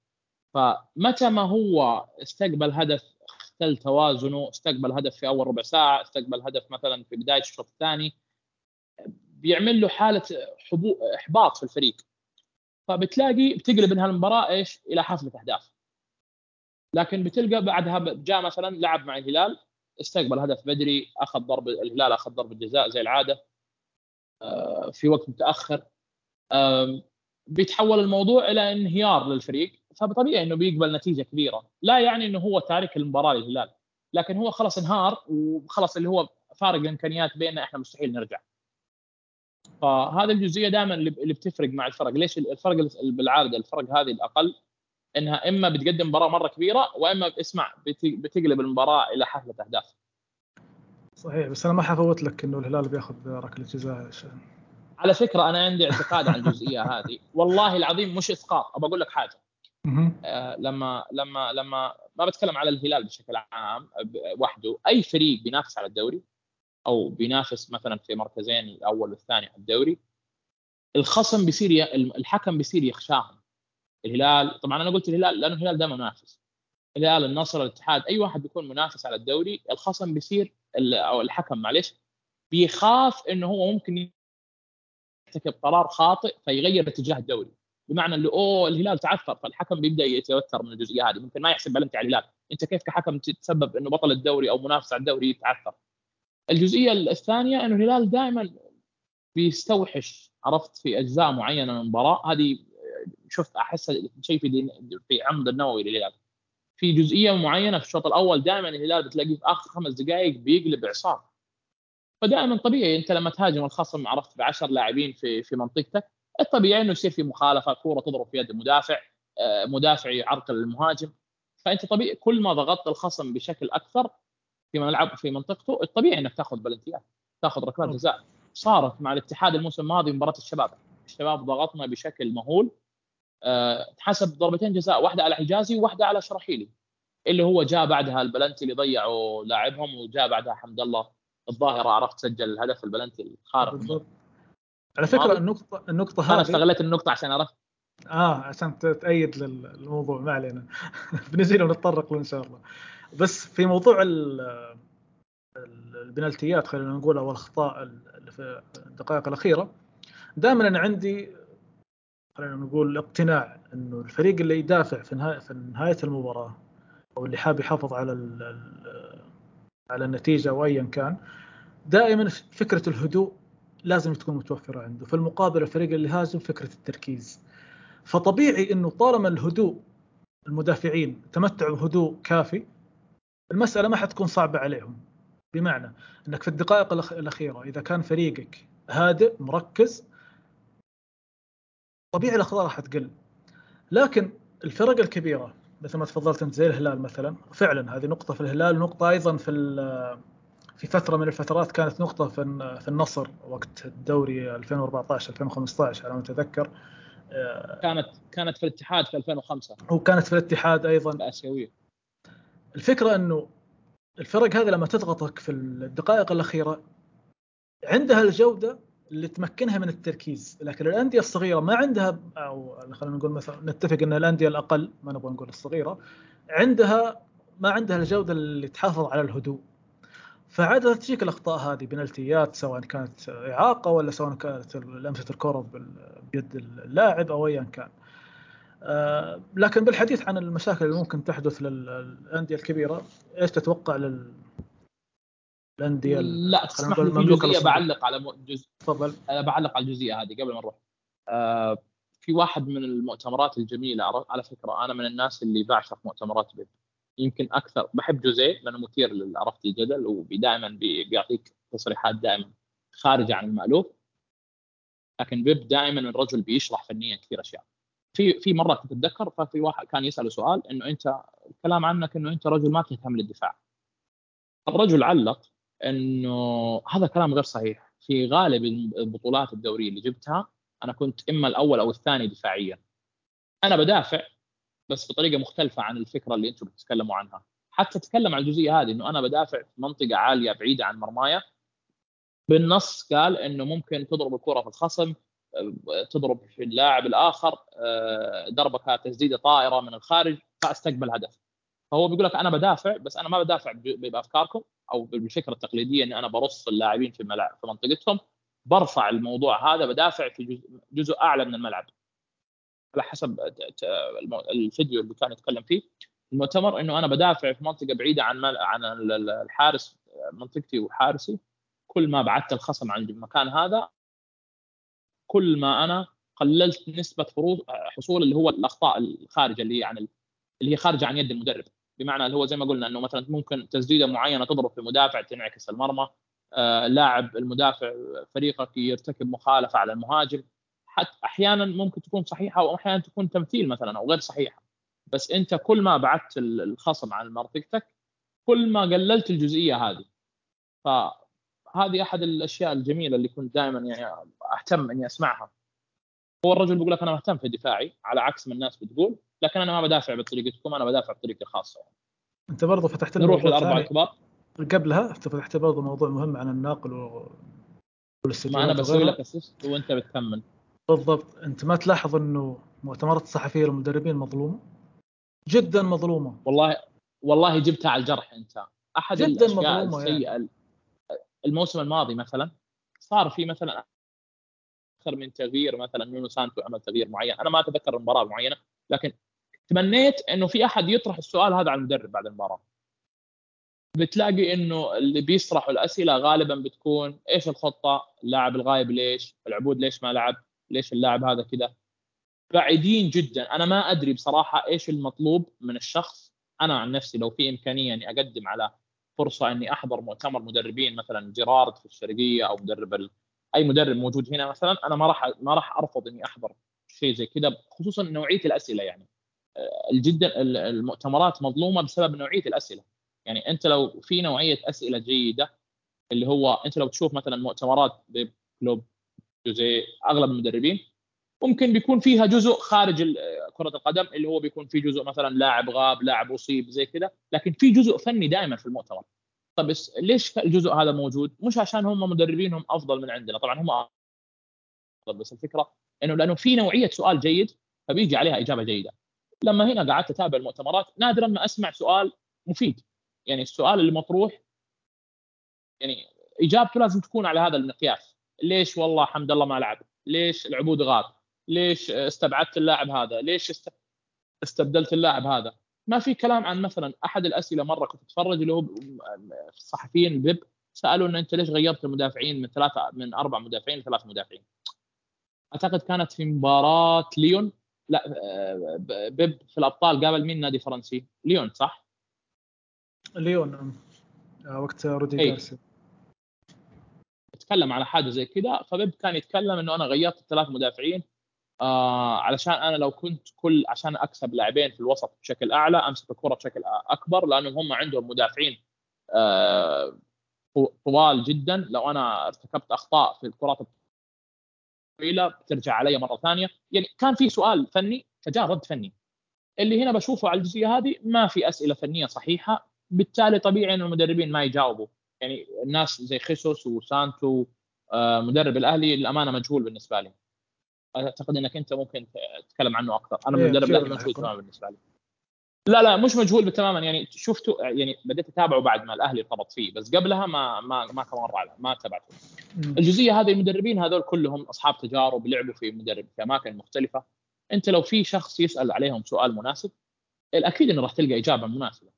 فمتى ما هو استقبل هدف اختل توازنه استقبل هدف في أول ربع ساعة استقبل هدف مثلا في بداية الشوط الثاني بيعمل له حالة حبو إحباط في الفريق. فبتلاقي بتقلب انها المباراه إيش؟ إلى حفلة أهداف. لكن بتلقى بعدها جاء مثلا لعب مع الهلال استقبل هدف بدري أخذ ضرب الهلال أخذ ضربه جزاء زي العادة آه، في وقت متأخر. بيتحول الموضوع إلى انهيار للفريق فطبيعي إنه بيقبل نتيجة كبيرة. لا يعني إنه هو تارك المباراة للهلال لكن هو خلص انهار وخلص اللي هو فارق الإمكانيات بيننا إحنا مستحيل نرجع. فهذه الجزئية دائما اللي بتفرق مع الفرق. ليش الفرق بالعادة الفرق هذه الأقل؟ إنها إما بتقدم مباراة مرة كبيرة وإما اسمع بتقلب المباراة إلى حفلة أهداف. صحيح بس أنا ما حفوت لك إنه الهلال بياخذ ركله جزاء على فكرة أنا عندي اعتقاد عن الجزئية هذه. والله العظيم مش إسقاط. أبى أقول لك حاجة. آه لما لما لما ما بتكلم على الهلال بشكل عام وحده أي فريق بينافس على الدوري أو بينافس مثلا في مركزين الأول والثاني على الدوري الخصم بيصير. الحكم بيصير يخشاهم. الهلال طبعا أنا قلت الهلال لأنه الهلال دائما منافس. الهلال النصر الاتحاد أي واحد بيكون منافس على الدوري الخصم بيصير أو الحكم معلش بيخاف إنه هو ممكن يرتكب قرار خاطئ فيغير اتجاه الدوري. بمعنى اللي أوه الهلال تعثر فالحكم بيبدأ يتوتر من الجزئية هذه ممكن ما يحسب بلنتي على الهلال. أنت كيف كحكم تتسبب إنه بطل الدوري أو منافس على الدوري يتعثر؟ الجزئية الثانية إنه الهلال دائما بيستوحش عرفت في أجزاء معينة من المباراة. هذه شفت أحس شيء في في عمد النووي للهلال. في جزئية معينة في الشوط الأول دائما الهلال بتلاقيه في آخر خمس دقائق بيقلب اعصار فدائما طبيعي أنت لما تهاجم الخصم عرفت ب 10 لاعبين في في منطقتك الطبيعي إنه يصير في مخالفة كورة تضرب في يد المدافع آه، مدافع يعرقل المهاجم. فأنت طبيعي كل ما ضغطت الخصم بشكل أكثر في ملعب في منطقته الطبيعي إنك تأخذ بلنتيات تأخذ ركلات جزاء. صارت مع الاتحاد الموسم الماضي مباراة الشباب. الشباب ضغطنا بشكل مهول. حسب ضربتين جزاء واحدة على حجازي وواحدة على شرحيلي اللي هو جاء بعدها البلنتي اللي ضيعوا لاعبهم وجاء بعدها حمد الله الظاهرة عرفت سجل الهدف البلنتي الخارق. بالضبط. على فكرة النقطه النقطة هذه أنا استغليت النقطة عشان عرفت آه عشان تأيد للموضوع ما علينا. بنزيل ونتطرق له إن شاء الله. بس في موضوع البنالتيات خلينا نقول أو الأخطاء اللي في الدقائق الأخيرة دائما أنا عندي خلينا نقول اقتناع إنه الفريق اللي يدافع في نهايه في نهاية المباراة أو اللي حاب يحافظ على على النتيجة أو ايا كان دائما فكرة الهدوء لازم تكون متوفرة عنده. في المقابل الفريق اللي هاجم فكرة التركيز. فطبيعي إنه طالما الهدوء المدافعين تمتعوا بهدوء كافي المسألة ما حتكون صعبة عليهم. بمعنى إنك في الدقائق الأخيرة إذا كان فريقك هادئ مركز طبيعي الاخطاء راح تقل. لكن الفرق الكبيرة مثل ما تفضلت أنت زي الهلال مثلا فعلا هذه نقطة في الهلال نقطة أيضا في في فترة من الفترات كانت نقطة في في النصر وقت الدوري 2014 2015 على ما أتذكر. كانت كانت في الاتحاد في 2005 وكانت في الاتحاد أيضا. الاسيويه الفكرة إنه الفرق هذه لما تضغطك في الدقائق الأخيرة عندها الجودة اللي تمكنها من التركيز لكن الأندية الصغيرة ما عندها أو خلينا نقول مثلا نتفق إن الأندية الأقل ما نبغى نقول الصغيرة عندها ما عندها الجودة اللي تحافظ على الهدوء فعادة تجيك الأخطاء هذه بنالتيات سواء كانت إعاقة ولا سواء كانت لمسة الكرة بيد اللاعب أو ايا كان. آه، لكن بالحديث عن المشاكل اللي ممكن تحدث للأندية الكبيرة إيش تتوقع لل الانديه لا تسمح لي في جزئية بعلق على جزء تفضل. أنا بعلق على الجزئية هذه قبل ما نروح. آه في واحد من المؤتمرات الجميلة على فكرة أنا من الناس اللي بعشق مؤتمرات بيب. يمكن أكثر بحب جوزيه لأنه مثير عرفت الجدل ودائما بيعطيك تصريحات دائما خارجة عن المألوف. لكن بيب دائما الرجل بيشرح فنيا كثير أشياء. في في مرة كنت أتذكر ففي واحد كان يساله سؤال إنه أنت الكلام عنك إنه أنت رجل ما تهتم للدفاع. الرجل علق إنه هذا كلام غير صحيح. في غالب البطولات الدورية اللي جبتها أنا كنت إما الأول أو الثاني دفاعيا. أنا بدافع بس بطريقة مختلفة عن الفكرة اللي أنتم بتتكلموا عنها. حتى تكلم عن الجزئية هذه إنه أنا بدافع في منطقة عالية بعيدة عن مرمايا بالنص قال إنه ممكن تضرب الكرة في الخصم تضرب في اللاعب الآخر ضربة تسديدة طائرة من الخارج فأستقبل هدف. فهو بيقول لك أنا بدافع بس أنا ما بدافع بأفكاركم. أو بالفكرة التقليدية إني أنا برص اللاعبين في الملعب في منطقتهم برفع الموضوع هذا بدافع في جزء, جزء أعلى من الملعب. على حسب الفيديو اللي كان يتكلم فيه. المؤتمر إنه أنا بدافع في منطقة بعيدة عن عن الحارس منطقتي وحارسي. كل ما بعدت الخصم عن المكان هذا كل ما أنا قللت نسبة حصول اللي هو الأخطاء الخارجة اللي هي عن اللي هي خارجة عن يد المدرب. بمعنى اللي هو زي ما قلنا إنه مثلا ممكن تسديدة معينة تضرب في مدافع تنعكس المرمى آه لاعب المدافع فريقك يرتكب مخالفة على المهاجم. حتى أحيانا ممكن تكون صحيحة واحيانا تكون تمثيل مثلا أو غير صحيحة. بس أنت كل ما بعدت الخصم عن منطقتك كل ما قللت الجزئية هذه. فهذه أحد الأشياء الجميلة اللي كنت دائما يعني أهتم إني أسمعها. هو الرجل بيقول لك أنا مهتم في دفاعي على عكس ما الناس بتقول. لكن أنا ما بدافع بطريقتكم أنا بدافع بطريقتي الخاصة. يعني. أنت برضه فتحت نروح للأربعة الكبار قبلها أنت فتحت برضه موضوع مهم عن الناقل و... ما أنا بسوي لك اسيست وأنت بتكمل. بالضبط. أنت ما تلاحظ إنه مؤتمرات الصحفية للمدربين مظلومة؟ جدا مظلومة. والله والله جبتها على الجرح أنت. أحد جدا الأشياء السيئة يعني. الموسم الماضي مثلا صار في مثلا أكثر من تغيير مثلا نونو سانتو عمل تغيير معين. أنا ما أتذكر المباراة معينه لكن تمنيت إنه في أحد يطرح السؤال هذا على المدرب بعد المباراة بتلاقي إنه اللي بيطرحوا الأسئلة غالبا بتكون إيش الخطة؟ اللاعب الغايب ليش؟ العبود ليش ما لعب؟ ليش اللاعب هذا كذا؟ بعيدين جدا أنا ما أدري بصراحة إيش المطلوب من الشخص أنا عن نفسي لو في إمكانية إني أقدم على فرصة إني أحضر مؤتمر مدربين مثلا جيرارد في الشرقية أو مدرب ال... أي مدرب موجود هنا مثلا أنا ما راح ما راح أرفض إني أحضر شيء زي كذا خصوصا نوعية الأسئلة يعني جدا المؤتمرات مظلومة بسبب نوعية الأسئلة. يعني أنت لو في نوعية أسئلة جيدة اللي هو أنت لو تشوف مثلا مؤتمرات كلوب جوزيه أغلب المدربين ممكن بيكون فيها جزء خارج كرة القدم اللي هو بيكون في جزء مثلا لاعب غاب لاعب أصيب زي كذا لكن في جزء فني دائما في المؤتمر. طب ليش الجزء هذا موجود؟ مش عشان هم مدربينهم أفضل من عندنا. طبعا هم أفضل بس الفكرة إنه لأنه في نوعية سؤال جيد فبيجي عليها إجابة جيدة. لما هنا قعدت أتابع المؤتمرات نادرا ما أسمع سؤال مفيد. يعني السؤال اللي مطروح يعني إجابته لازم تكون على هذا المقياس. ليش والله حمد الله ما لعب؟ ليش العبود غاب؟ ليش استبعدت اللاعب هذا؟ ليش استبدلت اللاعب هذا؟ ما في كلام عن مثلا أحد الأسئلة مرة كنت أتفرج اللي هو الصحفيين البيب سألوا ان أنت ليش غيرت المدافعين من ثلاثة من أربع مدافعين لثلاث مدافعين؟ أعتقد كانت في مباراة ليون. لا بيب في الأبطال قابل مين نادي فرنسي؟ ليون صح؟ ليون آه، وقت رودي جارسيا. تكلم على حاجة زي كذا فبيب كان يتكلم إنه أنا غيرت الثلاث مدافعين آه علشان أنا لو كنت كل عشان أكسب لاعبين في الوسط بشكل أعلى أمسك الكرة بشكل أكبر لأنهم هم عندهم مدافعين آه طوال جدا. لو أنا ارتكبت أخطاء في الكرات الطويله بترجع علي مرة ثانية. يعني كان في سؤال فني فجاء رد فني. اللي هنا بشوفه على الجزئية هذه ما في أسئلة فنية صحيحة بالتالي طبيعي إن المدربين ما يجاوبوا. يعني الناس زي خيسوس وسانتو آه، مدرب الأهلي الامانه مجهول بالنسبة لي. أعتقد إنك أنت ممكن تتكلم عنه أكثر. أنا إيه مدرب الأهلي مجهول تماما بالنسبة لي. لا لا مش مجهول تماما. يعني شفته يعني بديت أتابعه بعد ما الأهلي ارتبط فيه بس قبلها ما ما ما كان مره ما تابعته. الجزئية هذه المدربين هذول كلهم أصحاب تجارب لعبوا في مدرب في أماكن مختلفة. أنت لو في شخص يسأل عليهم سؤال مناسب الاكيد إنه راح تلقى إجابة مناسبة.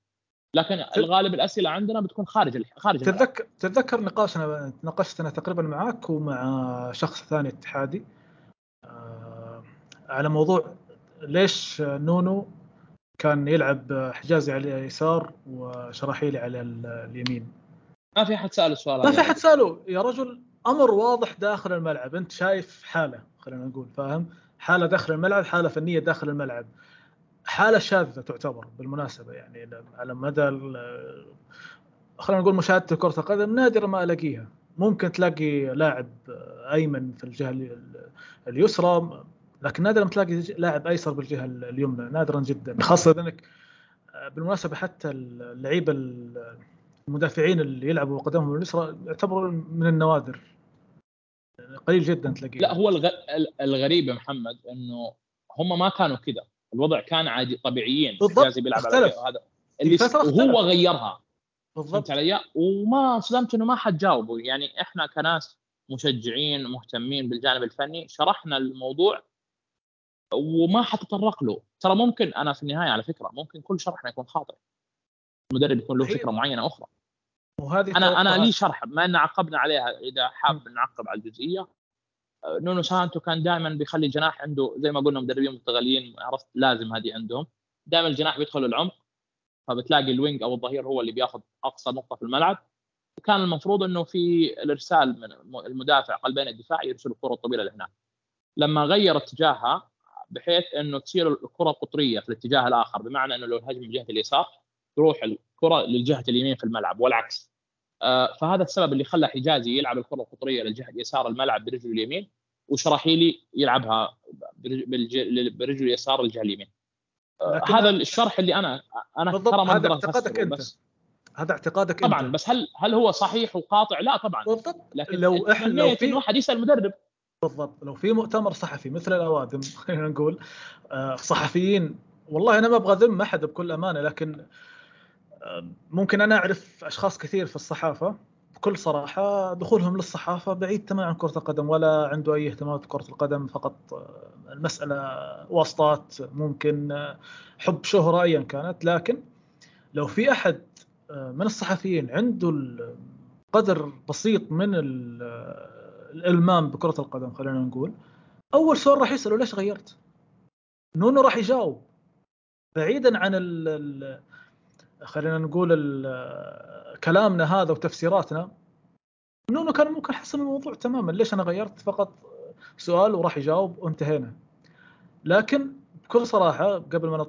لكن الغالب الأسئلة عندنا بتكون خارج خارج تتذكر تتذكر نقاشنا ناقشت أنا تقريبا معك ومع شخص ثاني اتحادي. آه على موضوع ليش نونو كان يلعب حجازي على اليسار وشراحيلي على اليمين. ما في أحد سال السؤال ما في أحد سأله. يا رجل أمر واضح داخل الملعب. أنت شايف حالة خلينا نقول فاهم؟ حالة داخل الملعب حالة فنية داخل الملعب. حالة شاذة تعتبر بالمناسبة يعني على مدى خلينا نقول مشاهدة كرة القدم نادرا ما ألاقيها. ممكن تلاقي لاعب أيمن في الجهة اليسرى لكن نادرا تلاقي لاعب أيسر بالجهة اليمنى نادرا جدا. خاصة انك بالمناسبة حتى اللعيبة المدافعين اللي يلعبوا قدمهم اليسرى يعتبروا من النوادر. قليل جدا تلاقيه لا هو الغريب يا محمد إنه هم ما كانوا كذا الوضع كان عادي طبيعيين بالضبط. بيلعب على هذا. اللي وهو غيرها. بالضبط. علي؟ وما صدمت إنه ما حد جاوبه. يعني إحنا كناس مشجعين مهتمين بالجانب الفني شرحنا الموضوع وما حتطرق له. ترى ممكن أنا في النهاية على فكرة ممكن كل شرحنا يكون خاطئ. المدرب يكون له فكرة معينة أخرى. وهذه أنا أنا لي شرح ما إن عقبنا عليها إذا حاب نعقب على الجزئية. نونو سانتو كان دائما بيخلي الجناح عنده زي ما قلنا مدربين مستغلين عرفت لازم هذه عندهم دائما الجناح بيدخل العمق فبتلاقي ال wing أو الظهير هو اللي بياخذ أقصى نقطة في الملعب. كان المفروض إنه في الإرسال من المدافع قلبين الدفاع يرسل الكرة الطويلة لهناك. لما غير اتجاهها بحيث إنه تصير الكرة قطرية في الاتجاه الآخر بمعنى إنه لو الهجم من جهة اليسار تروح الكرة للجهة اليمين في الملعب والعكس. آه، فهذا السبب اللي خلى حجازي يلعب الكرة القطرية للجهة يسار الملعب برجله اليمين وشراحيلي يلعبها برجله اليسار للجهة اليمين. آه، هذا الشرح اللي أنا أنا ترى ما هذا اعتقادك أنت. بس هذا اعتقادك طبعا انت. بس هل هل هو صحيح وقاطع؟ لا طبعا. بالضبط. لكن لو إحنا لو في واحد يسال المدرب. بالضبط. لو في مؤتمر صحفي مثل الأوادم خلينا نقول آه، صحفيين والله أنا ما أبغى ذم أحد بكل أمانة لكن ممكن أنا أعرف أشخاص كثير في الصحافة. بكل صراحة دخولهم للصحافة بعيد تماما عن كرة القدم ولا عنده أي اهتمام بكرة القدم فقط المسألة واسطات ممكن حب شهرة ايا كانت. لكن لو في أحد من الصحفيين عنده قدر بسيط من الإلمام بكرة القدم خلينا نقول. أول سؤال راح يسأله ليش غيرت؟ نونو راح يجاوب. بعيدا عن ال خلينا نقول كلامنا هذا وتفسيراتنا نونو كان ممكن حسن الموضوع تماما. ليش أنا غيرت؟ فقط سؤال وراح يجاوب وانتهينا. لكن بكل صراحة قبل ما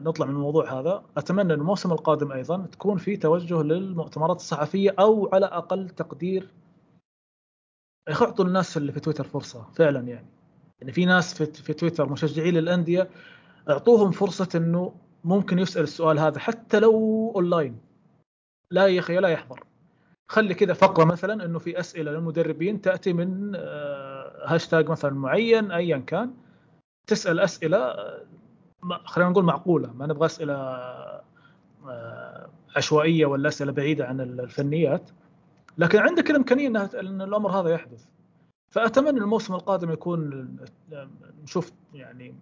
نطلع من الموضوع هذا أتمنى الموسم القادم أيضا تكون في توجه للمؤتمرات الصحفية أو على أقل تقدير يعطوا الناس اللي في تويتر فرصة فعلا يعني. يعني في ناس في, في تويتر مشجعين للأندية أعطوهم فرصة إنه ممكن يسأل السؤال هذا حتى لو أونلاين. لا يا أخي لا يحضر. خلي كذا فقرة مثلا إنه في أسئلة للمدربين تأتي من هاشتاج مثلا معين ايا كان. تسأل أسئلة خلينا نقول معقولة. ما نبغى أسئلة عشوائية ولا أسئلة بعيدة عن الفنيات. لكن عندك الإمكانية إن الأمر هذا يحدث فأتمنى الموسم القادم يكون نشوف يعني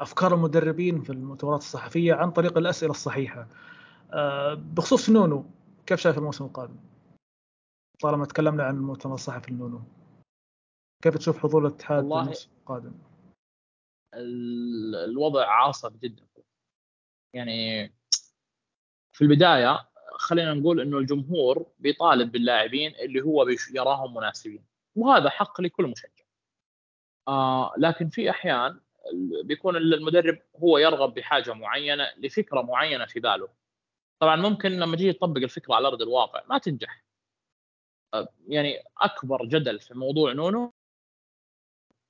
أفكار المدربين في المؤتمرات الصحفية عن طريق الأسئلة الصحيحة بخصوص نونو كيف شايف الموسم القادم؟ طالما تكلمنا عن المؤتمر الصحفي لنونو كيف تشوف حضور الاتحاد الموسم القادم؟ الوضع عاصف جدا يعني في البداية خلينا نقول إنه الجمهور بيطالب باللاعبين اللي هو يراهم مناسبين. وهذا حق لكل مشجع. آه لكن في أحيان بيكون المدرب هو يرغب بحاجة معينة لفكرة معينة في باله. طبعا ممكن لما تيجي تطبق الفكرة على أرض الواقع ما تنجح. يعني أكبر جدل في موضوع نونو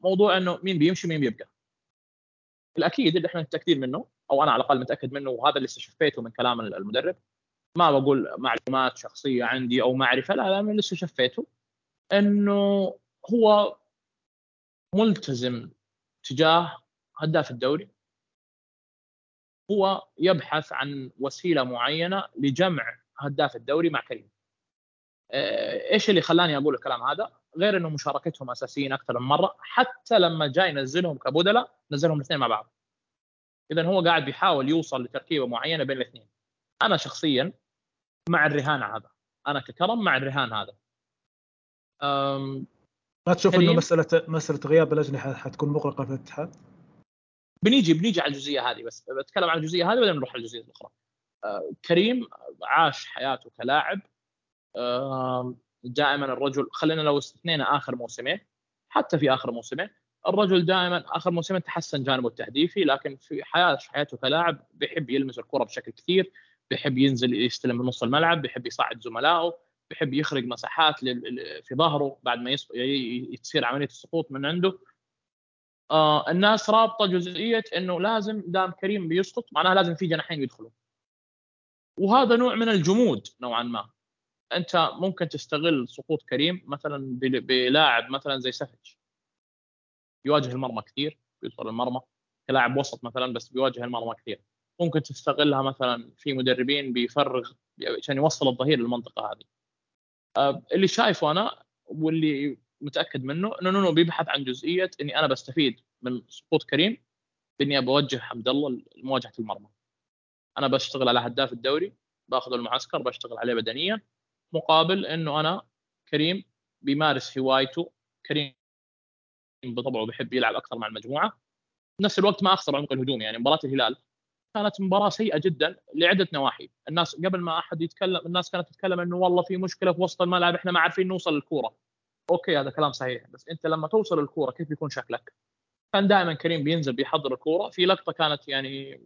موضوع إنه مين بيمشي مين بيبقى. الأكيد اللي إحنا متاكدين منه أو أنا على الأقل متأكد منه وهذا اللي استشفيته من كلام المدرب ما بقول معلومات شخصية عندي أو معرفة لا لا من اللي استشفيته إنه هو ملتزم تجاه هداف الدوري هو يبحث عن وسيلة معينة لجمع هداف الدوري مع كريم. إيش اللي خلاني أقول الكلام هذا؟ غير إنه مشاركتهم أساسيين أكثر من مرة حتى لما جاي ينزلهم كبدلاء نزلهم الاثنين مع بعض. اذا هو قاعد بيحاول يوصل لتركيبة معينة بين الاثنين. أنا شخصيا مع الرهان هذا، أنا ككرم مع الرهان هذا. ما تشوف إنه مساله مسألة غياب الأجنحة حتكون مغلقة في الاتحاد؟ بنيجي بنيجي على الجزئية هذه بس بتكلم عن الجزئية هذه بعدين نروح على الجزئية الأخرى. آه كريم عاش حياته كلاعب آه دائما الرجل خلينا لو استثنينا آخر موسمين حتى في آخر موسمين الرجل دائما آخر موسمين تحسن جانبه التهديفي لكن في حياته حياته كلاعب بيحب يلمس الكرة بشكل كثير بيحب ينزل يستلم من نص الملعب بيحب يساعد زملائه بيحب يخرج مساحات في ظهره بعد ما يصير عملية السقوط من عنده. آه الناس رابطة جزئية إنه لازم دام كريم بيسقط معناها لازم في جناحين يدخلوا وهذا نوع من الجمود نوعا ما. أنت ممكن تستغل سقوط كريم مثلا بلاعب مثلا زي سفج يواجه المرمى كثير بيوصل المرمى. كلاعب وسط مثلا بس بيواجه المرمى كثير. ممكن تستغلها مثلا في مدربين بيفرغ عشان يوصل الظهير للمنطقة هذه آه اللي شايفه أنا واللي متأكد منه إنه نونو بيبحث عن جزئية إني أنا بستفيد من سقوط كريم بإني بوجه حمد الله لمواجهة المرمى. أنا بشتغل على هداف الدوري باخذ المعسكر بشتغل عليه بدنيا مقابل إنه أنا كريم بيمارس هوايته كريم بطبعه بيحب يلعب أكثر مع المجموعة نفس الوقت ما أخسر عمق الهجوم يعني مباراة الهلال كانت مباراة سيئة جدا لعدة نواحي. الناس قبل ما أحد يتكلم الناس كانت تتكلم إنه والله في مشكلة في وسط الملعب إحنا ما عارفين نوصل للكورة. أوكي هذا كلام صحيح بس أنت لما توصل الكوره كيف بيكون شكلك؟ كان دائما كريم بينزل بيحضر الكورة. في لقطة كانت يعني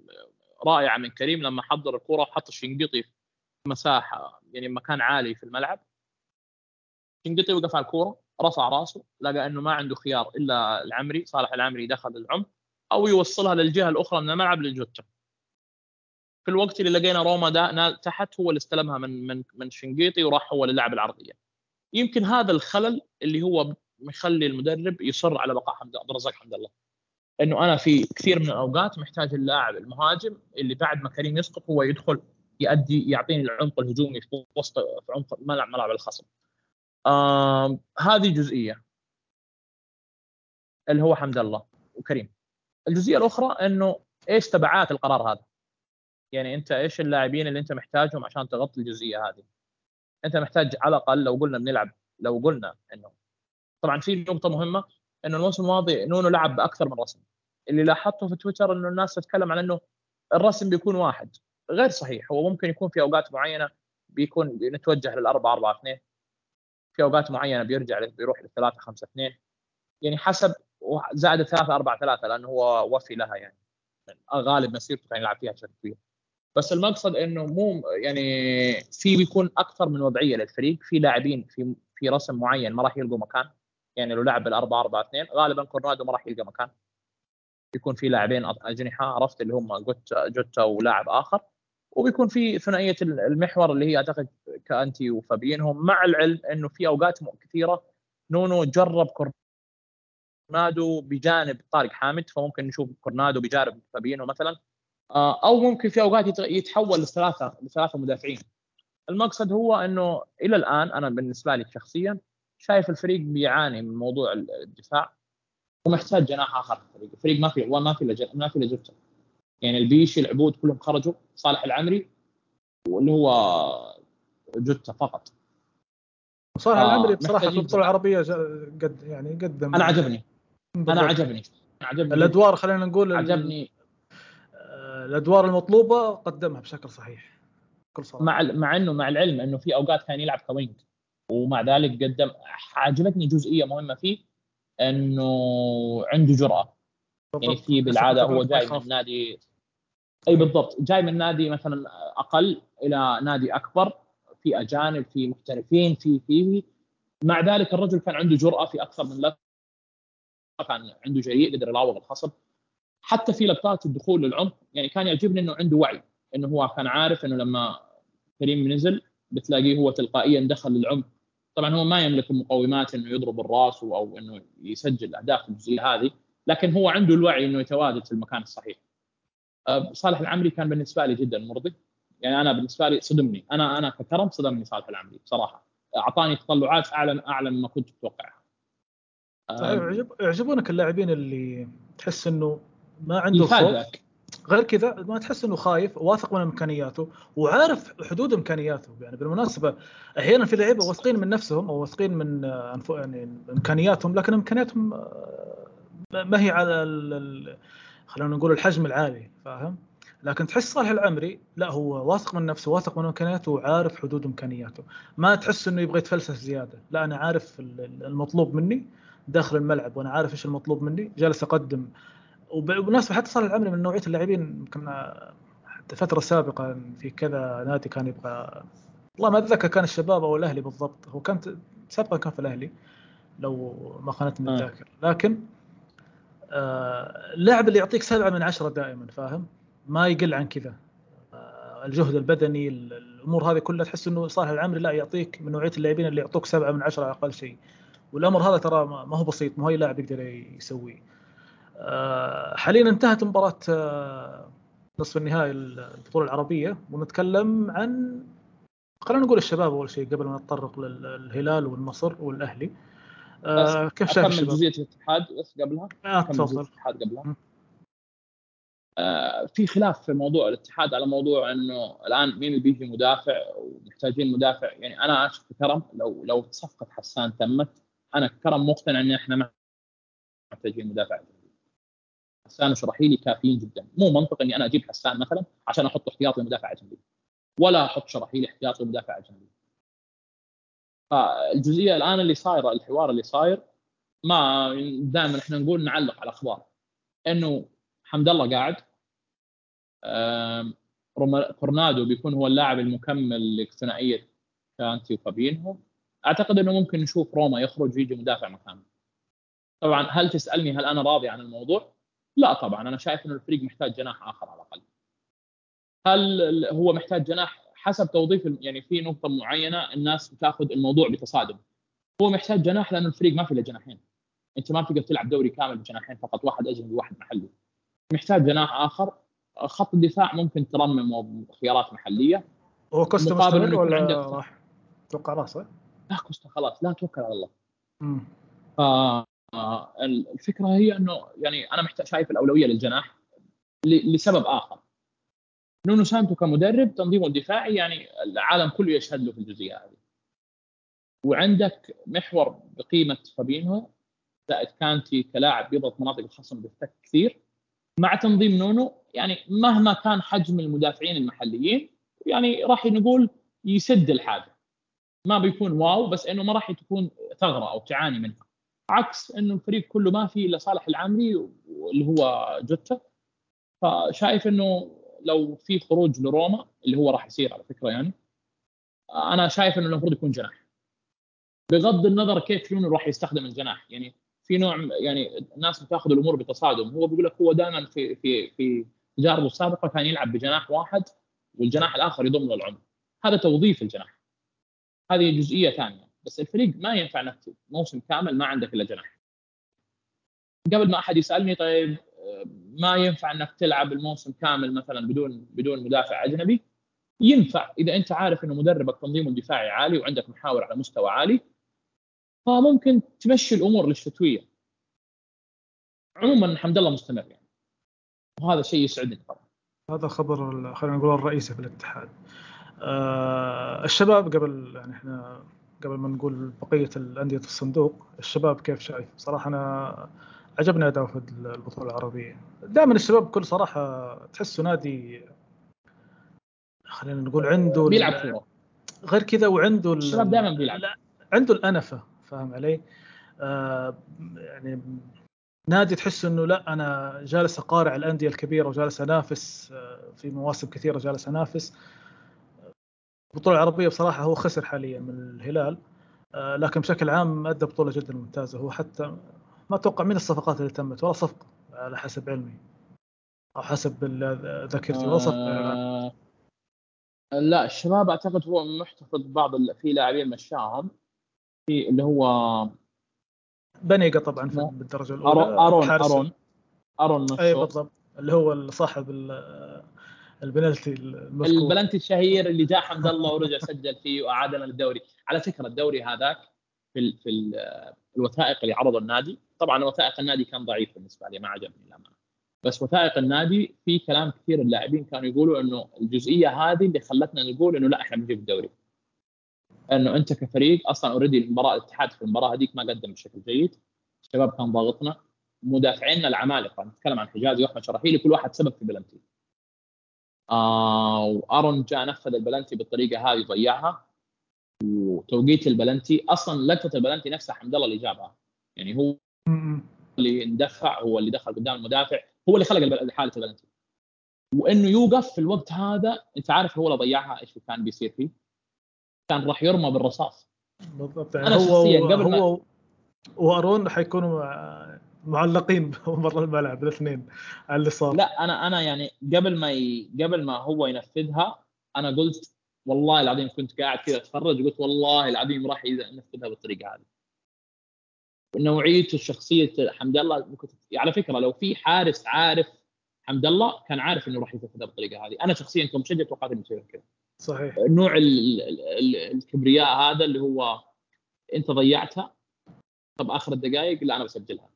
رائعة من كريم لما حضر الكورة وحط الشنقيطي في مساحه يعني مكان عالي في الملعب. الشنقيطي وقف على الكورة رفع راسه لقى إنه ما عنده خيار إلا العمري صالح العمري دخل العمق أو يوصلها للجهة الأخرى من الملعب للجوتا في الوقت اللي لقينا روما دا تحت هو اللي استلمها من من من شنقيطي وراح هو للعب العرضية. يمكن هذا الخلل اللي هو مخلي المدرب يصر على بقاء حمد عبد الرزاق حمد الله. إنه أنا في كثير من الأوقات محتاج اللاعب المهاجم اللي بعد ما كريم يسقط هو يدخل يؤدي يعطيني العمق الهجومي في وسط في عمق ملعب ملعب الخصم. آه هذه جزئية. اللي هو حمد الله وكريم. الجزئية الأخرى إنه إيش تبعات القرار هذا؟ يعني أنت إيش اللاعبين اللي أنت محتاجهم عشان تغطي الجزئية هذه؟ أنت محتاج على الأقل لو قلنا بنلعب لو قلنا إنه طبعا في نقطة مهمة إنه الموسم الماضي نونو لعب بأكثر من رسم. اللي لاحظته في تويتر إنه الناس تتكلم عن إنه الرسم بيكون واحد غير صحيح. هو ممكن يكون في أوقات معينة بيكون نتوجه للأربعة أربعة اثنين في أوقات معينة بيرجع بيروح للثلاثة خمسة اثنين. يعني حسب زائد الثلاثة أربعة ثلاثة لأنه هو وفي لها يعني غالب مسيرته كان يلعب فيها بشكل كبير. بس المقصد إنه مو يعني في بيكون أكثر من وضعية للفريق. في لاعبين في في رسم معين ما راح يلقوا مكان. يعني لو لعب بالأربعة أربعة اثنين غالبا كورنادو ما راح يلقى مكان. يكون في لاعبين أجنحة عرفت اللي هم جوتا ولاعب آخر. وبيكون في ثنائية المحور اللي هي أعتقد كانتي وفابينهو مع العلم إنه في أوقات كثيرة نونو جرب كورونادو بجانب طارق حامد فممكن نشوف كورونادو بجانب فابينهو مثلا. أو ممكن في أوقات يتحول لثلاثة لثلاثة مدافعين. المقصد هو إنه إلى الآن أنا بالنسبة لي شخصيا شايف الفريق بيعاني من موضوع الدفاع ومحتاج جناح آخر في الفريق، الفريق ما في ما في ما في يعني البيشي العبود كلهم خرجوا صالح العمري واللي هو جوتا فقط. صالح آه العمري بصراحة في البطولة العربية قد يعني قدم. أنا عجبني. أنا عجبني. عجبني. الأدوار خلينا نقول عجبني. آه، الأدوار المطلوبة قدمها بشكل صحيح. بكل صراحة. مع مع انه مع العلم إنه في أوقات كان يلعب كوينج. ومع ذلك قدم عجبتني جزئية مهمة فيه إنه عنده جرأة. يعني في بالعادة هو جاي من نادي أي بالضبط. جاي من نادي مثلا أقل إلى نادي أكبر. في أجانب في محترفين في في مع ذلك الرجل كان عنده جرأة في أكثر من لقطه كان عنده جريء قدر يراوغ الخصم. حتى في لقطات الدخول للعمق يعني كان يعجبني إنه عنده وعي إنه هو كان عارف إنه لما كريم نزل بتلاقيه هو تلقائيا دخل للعمق. طبعا هو ما يملك المقومات إنه يضرب الراس أو إنه يسجل أهداف الجزئية هذه لكن هو عنده الوعي إنه يتواجد في المكان الصحيح. أه، صالح العمري كان بالنسبة لي جدا مرضي. يعني أنا بالنسبة لي صدمني. أنا أنا ككرم صدمني صالح العمري بصراحة. أعطاني تطلعات اعلى أعلى مما كنت أتوقعها. طيب يعجبونك اللاعبين اللي تحس إنه ما عنده خوف. غير كذا ما تحس إنه خايف واثق من إمكانياته وعارف حدود إمكانياته. يعني بالمناسبة أحيانا في لعيبة واثقين من نفسهم أو واثقين من يعني إمكانياتهم لكن إمكانياتهم آه، ما هي على خلينا نقول الحجم العالي فاهم؟ لكن تحس صالح العمري لا هو واثق من نفسه واثق من إمكانياته وعارف حدود إمكانياته. ما تحس إنه يبغى يتفلسف زيادة. لا أنا عارف المطلوب مني داخل الملعب وأنا عارف إيش المطلوب مني. جالس أقدم وبالمناسبة حتى صالح العمري من نوعية اللاعبين يمكن حتى فترة سابقة في كذا نادي كان يبغى والله ما أتذكر كان الشباب أو الأهلي بالضبط. هو كان سابقا كان في الأهلي لو ما خانتني آه. الذاكرة. لكن آه اللاعب اللي يعطيك سبعة من عشرة دائما فاهم؟ ما يقل عن كذا. آه الجهد البدني الأمور هذه كلها تحس إنه صالح العمري لا يعطيك من نوعية اللاعبين اللي يعطوك سبعة من عشرة أقل شيء. والأمر هذا ترى ما هو بسيط ما هو أي لاعب يقدر يسويه. حاليا انتهت مباراة آه، نصف النهائي البطولة العربية ونتكلم عن خلينا نقول الشباب أول شيء قبل ما نتطرق للهلال والنصر والأهلي. آه كيف شايف الشباب؟ جزئية الاتحاد بس قبلها؟ آه تفضل. الاتحاد قبلها. آه في خلاف في موضوع الاتحاد على موضوع إنه الآن مين اللي بيجي مدافع ومحتاجين مدافع. يعني أنا أشوف كرم لو لو صفقة حسان تمت أنا كرم مقتنع إن إحنا محتاجين مدافع. حسان وشرحيلي كافيين جدا. مو منطق إني أنا أجيب حسان مثلا عشان أحط احتياطي مدافع اجنبي ولا أحط شرحيلي احتياطي مدافع اجنبي فالجزئية الآن اللي صايرة الحوار اللي صاير ما دائما إحنا نقول نعلق على أخبار إنه حمد الله قاعد كورنادو بيكون هو اللاعب المكمل لثنائيه كانتي وفابينهو. أعتقد إنه ممكن نشوف روما يخرج ويجي مدافع مكانه طبعا هل تسألني هل أنا راضي عن الموضوع؟ لا طبعا أنا شايف إنه الفريق محتاج جناح آخر على الأقل. هل هو محتاج جناح حسب توظيف يعني في نقطة معينة الناس بتاخذ الموضوع بتصادم. هو محتاج جناح لأنه الفريق ما في إلا جناحين. أنت ما تقدر تلعب دوري كامل بجناحين فقط واحد اجنبي وواحد محلي. محتاج جناح آخر. خط الدفاع ممكن ترمم خيارات محلية. هو كوستا مستمر ولا راح؟ أتوقع راح صح؟ لا كوستا خلاص لا توكل على الله. فالفكرة هي إنه يعني أنا محتاج شايف الأولوية للجناح لسبب آخر. نونو سانتو كمدرب تنظيمه الدفاعي يعني العالم كله يشهد له في الجزئية هذه. وعندك محور بقيمة فابينهو زائد كانتي كلاعب بيضغط مناطق الخصم بيفتك كثير. مع تنظيم نونو يعني مهما كان حجم المدافعين المحليين يعني راح نقول يسد الحاجة. ما بيكون wow بس إنه ما راح تكون ثغرة أو تعاني منها. عكس إنه الفريق كله ما في إلا صالح العمري اللي هو جوتا. فشايف إنه لو في خروج لروما اللي هو راح يصير على فكرة يعني أنا شايف إنه المفروض يكون جناح. بغض النظر كيف نونو راح يستخدم الجناح. يعني في نوع يعني الناس بتاخذ الأمور بتصادم. هو بيقول لك هو دائما في في في تجاربه السابقة كان يلعب بجناح واحد والجناح الآخر يضم له العمر هذا توظيف الجناح. هذه جزئية ثانية. بس الفريق ما ينفع انك موسم كامل ما عندك إلا جناح. قبل ما أحد يسألني طيب ما ينفع إنك تلعب الموسم كامل مثلا بدون بدون مدافع أجنبي؟ ينفع. إذا أنت عارف إنه مدربك تنظيمه الدفاعي عالي وعندك محاور على مستوى عالي فممكن تمشي الأمور للشتوية. عموما حمد الله مستمر يعني. وهذا شيء يسعدني. طبعا هذا خبر خلينا نقول الرئيسي في الاتحاد. آه الشباب قبل يعني إحنا قبل ما نقول بقية الأندية الصندوق الشباب كيف شايف؟ صراحة أنا عجبني اداؤه في البطولة العربية. دائما الشباب بكل صراحة تحسه نادي خلينا نقول عنده بيلعب كورة. غير كذا وعنده الشباب دائما بيلعب. عنده الأنفة فاهم علي؟ آه يعني نادي تحس إنه لا أنا جالس أقارع الأندية الكبيرة وجالس أنافس آه في مواسم كثيرة جالس أنافس. البطولة العربية بصراحة هو خسر حاليا من الهلال آه لكن بشكل عام أدى بطولة جدا ممتازة. هو حتى ما أتوقع من الصفقات اللي تمت ولا صفقة على حسب علمي أو حسب ذاكرتي ولا صفقة آه لا الشباب أعتقد هو محتفظ بعض في لاعبين مشاهم في اللي هو بنيقه طبعا في بالدرجة الأولى أرون أرون أرون اي بالضبط اللي هو صاحب المذكور. البلنتي الشهير اللي جاء حمد الله ورجع سجل فيه وأعادنا للدوري. على فكرة الدوري هذاك في في الوثائق اللي عرضوا النادي طبعا وثائق النادي كان ضعيف بالنسبة لي ما عجبني الامانه بس وثائق النادي في كلام كثير اللاعبين كانوا يقولوا إنه الجزئية هذه اللي خلتنا نقول إنه لا إحنا بنجيب الدوري. إنه أنت كفريق أصلا already المباراه الاتحاد في المباراة هذيك ما قدم بشكل جيد. الشباب كان ضاغطنا. مدافعينا العمالقة نتكلم عن حجازي وأحمد شراحيلي كل واحد سبب في بلنتي آه وأرون جاء نفذ البلنتي بالطريقة هذه ضيعها وتوقيت البلنتي أصلا لقطة البلنتي نفسها حمد الله اللي جابها. يعني هو اللي اندفع هو اللي دخل قدام المدافع هو اللي خلق حالة البلنتي. وإنه يوقف في الوقت هذا أنت عارف هو اللي ضيعها إيش كان بيصير فيه؟ كان راح يرمى بالرصاص. بالضبط. يعني أنا هو شخصيا قبل هو ما وارون حيكونوا معلقين برا الملعب الاثنين على اللي صار لا أنا أنا يعني قبل ما ي... قبل ما هو ينفذها أنا قلت والله العظيم كنت قاعد كذا أتفرج قلت والله العظيم راح ينفذها بالطريقة هذه. نوعيته شخصية حمد الله على فكرة لو في حارس عارف حمد الله كان عارف إنه راح ينفذها بالطريقة هذه. أنا شخصيا كمشجع توقعت إنه يسوي كذا. صحيح. نوع الكبرياء هذا اللي هو أنت ضيعتها طب آخر الدقائق لا أنا بسجلها.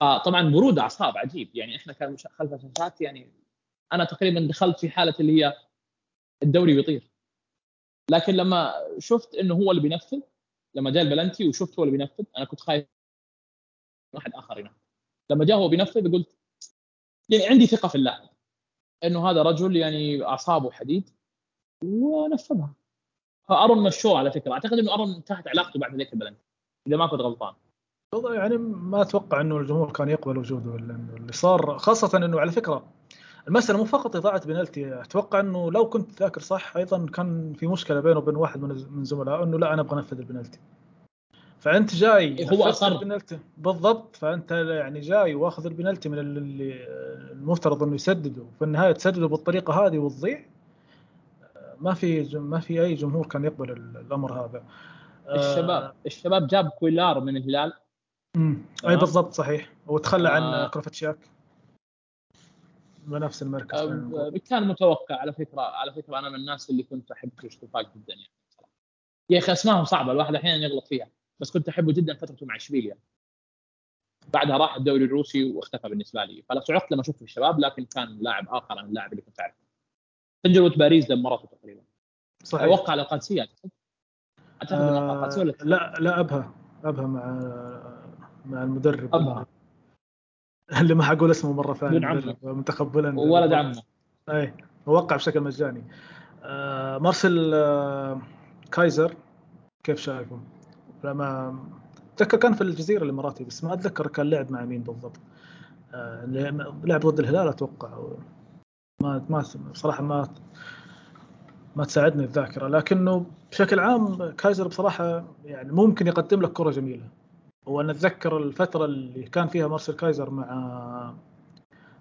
طبعا برود أعصاب عجيب. يعني إحنا كان خلف الشاشات يعني أنا تقريبا دخلت في حالة اللي هي الدوري بيطير. لكن لما شفت إنه هو اللي بينفذ لما جاء البلنتي وشفت هو اللي بينفذ أنا كنت خايف واحد آخر ينفذ لما جاء هو بينفذ قلت يعني عندي ثقة في اللاعب إنه هذا رجل يعني أعصابه حديد ونفذها. فارون مشوه على فكرة. أعتقد إنه ارون انتهت علاقته بعد ذيك البلنتي إذا ما كنت غلطان. والله يعني ما أتوقع إنه الجمهور كان يقبل وجوده اللي صار خاصة إنه على فكرة المساله مو فقط إضاعة بنالتي أتوقع إنه لو كنت ذاكر صح أيضا كان في مشكلة بينه وبين واحد من زملائه إنه لا أنا أبغى أنفذ البنالتي فأنت جاي هو أصر. البنالتي بالضبط. فأنت يعني جاي وأخذ البنالتي من اللي المفترض إنه يسدده. وفي النهاية تسدده بالطريقة هذه وتضيع ما في ما في أي جمهور كان يقبل الأمر هذا. الشباب آه الشباب جاب كويلار من الهلال. امم أي بالضبط صحيح. وتخلى آه عن كروفتشياك. بنفس المركز آه كان متوقع على فكرة على فكرة أنا من الناس اللي كنت أحب كريستوفاك جدا يعني. يا أخي أسمائهم صعبة الواحد أحيانا يغلط فيها بس كنت أحبه جدا فترته مع إشبيليا. بعدها راح الدوري الروسي واختفى بالنسبة لي. فلا صعقت لما شفته الشباب لكن كان لاعب آخر عن اللاعب اللي كنت أعرفه. تجربة باريس دمرته تقريبا. صحيح. أتوقع على القادسيه أعتقد آه لا لا أبها. أبها مع مع المدرب. ابها اللي ما حقول اسمه مرة ثانية. بولندا وولد عمه. أي وقع بشكل مجاني. آه مارسيل آه كايزر كيف شايفه؟ لما اتذكر كان في الجزيرة الإماراتية بس ما أتذكر كان لعب مع مين بالضبط. آه لعب ضد الهلال أتوقع. ما ما بصراحة ما ما تساعدني الذاكرة. لكنه بشكل عام كايزر بصراحة يعني ممكن يقدم لك كرة جميلة. وأنا أتذكر الفترة اللي كان فيها مارسيل كايزر مع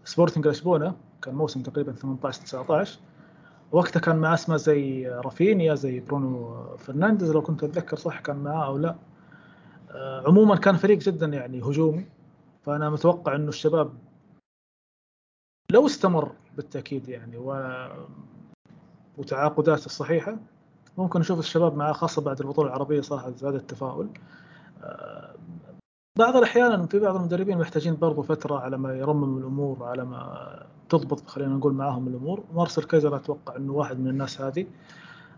سبورتنج لشبونة كان موسم تقريبا 18 19 وقتها كان معاه اسماء زي رافينيا زي برونو فرنانديز لو كنت أتذكر صح كان معاه أو لا. آه، عموما كان فريق جدا يعني هجومي. فأنا متوقع إنه الشباب لو استمر بالتأكيد يعني و وتعاقداته الصحيحة ممكن نشوف الشباب معاه خاصة بعد البطولة العربية صراحة زاد التفاؤل. بعض الأحيان في بعض المدربين محتاجين برضو فترة على ما يرمم الأمور على ما تضبط خلينا نقول معاهم الأمور. مارسيل كايزر أتوقع إنه واحد من الناس هذه.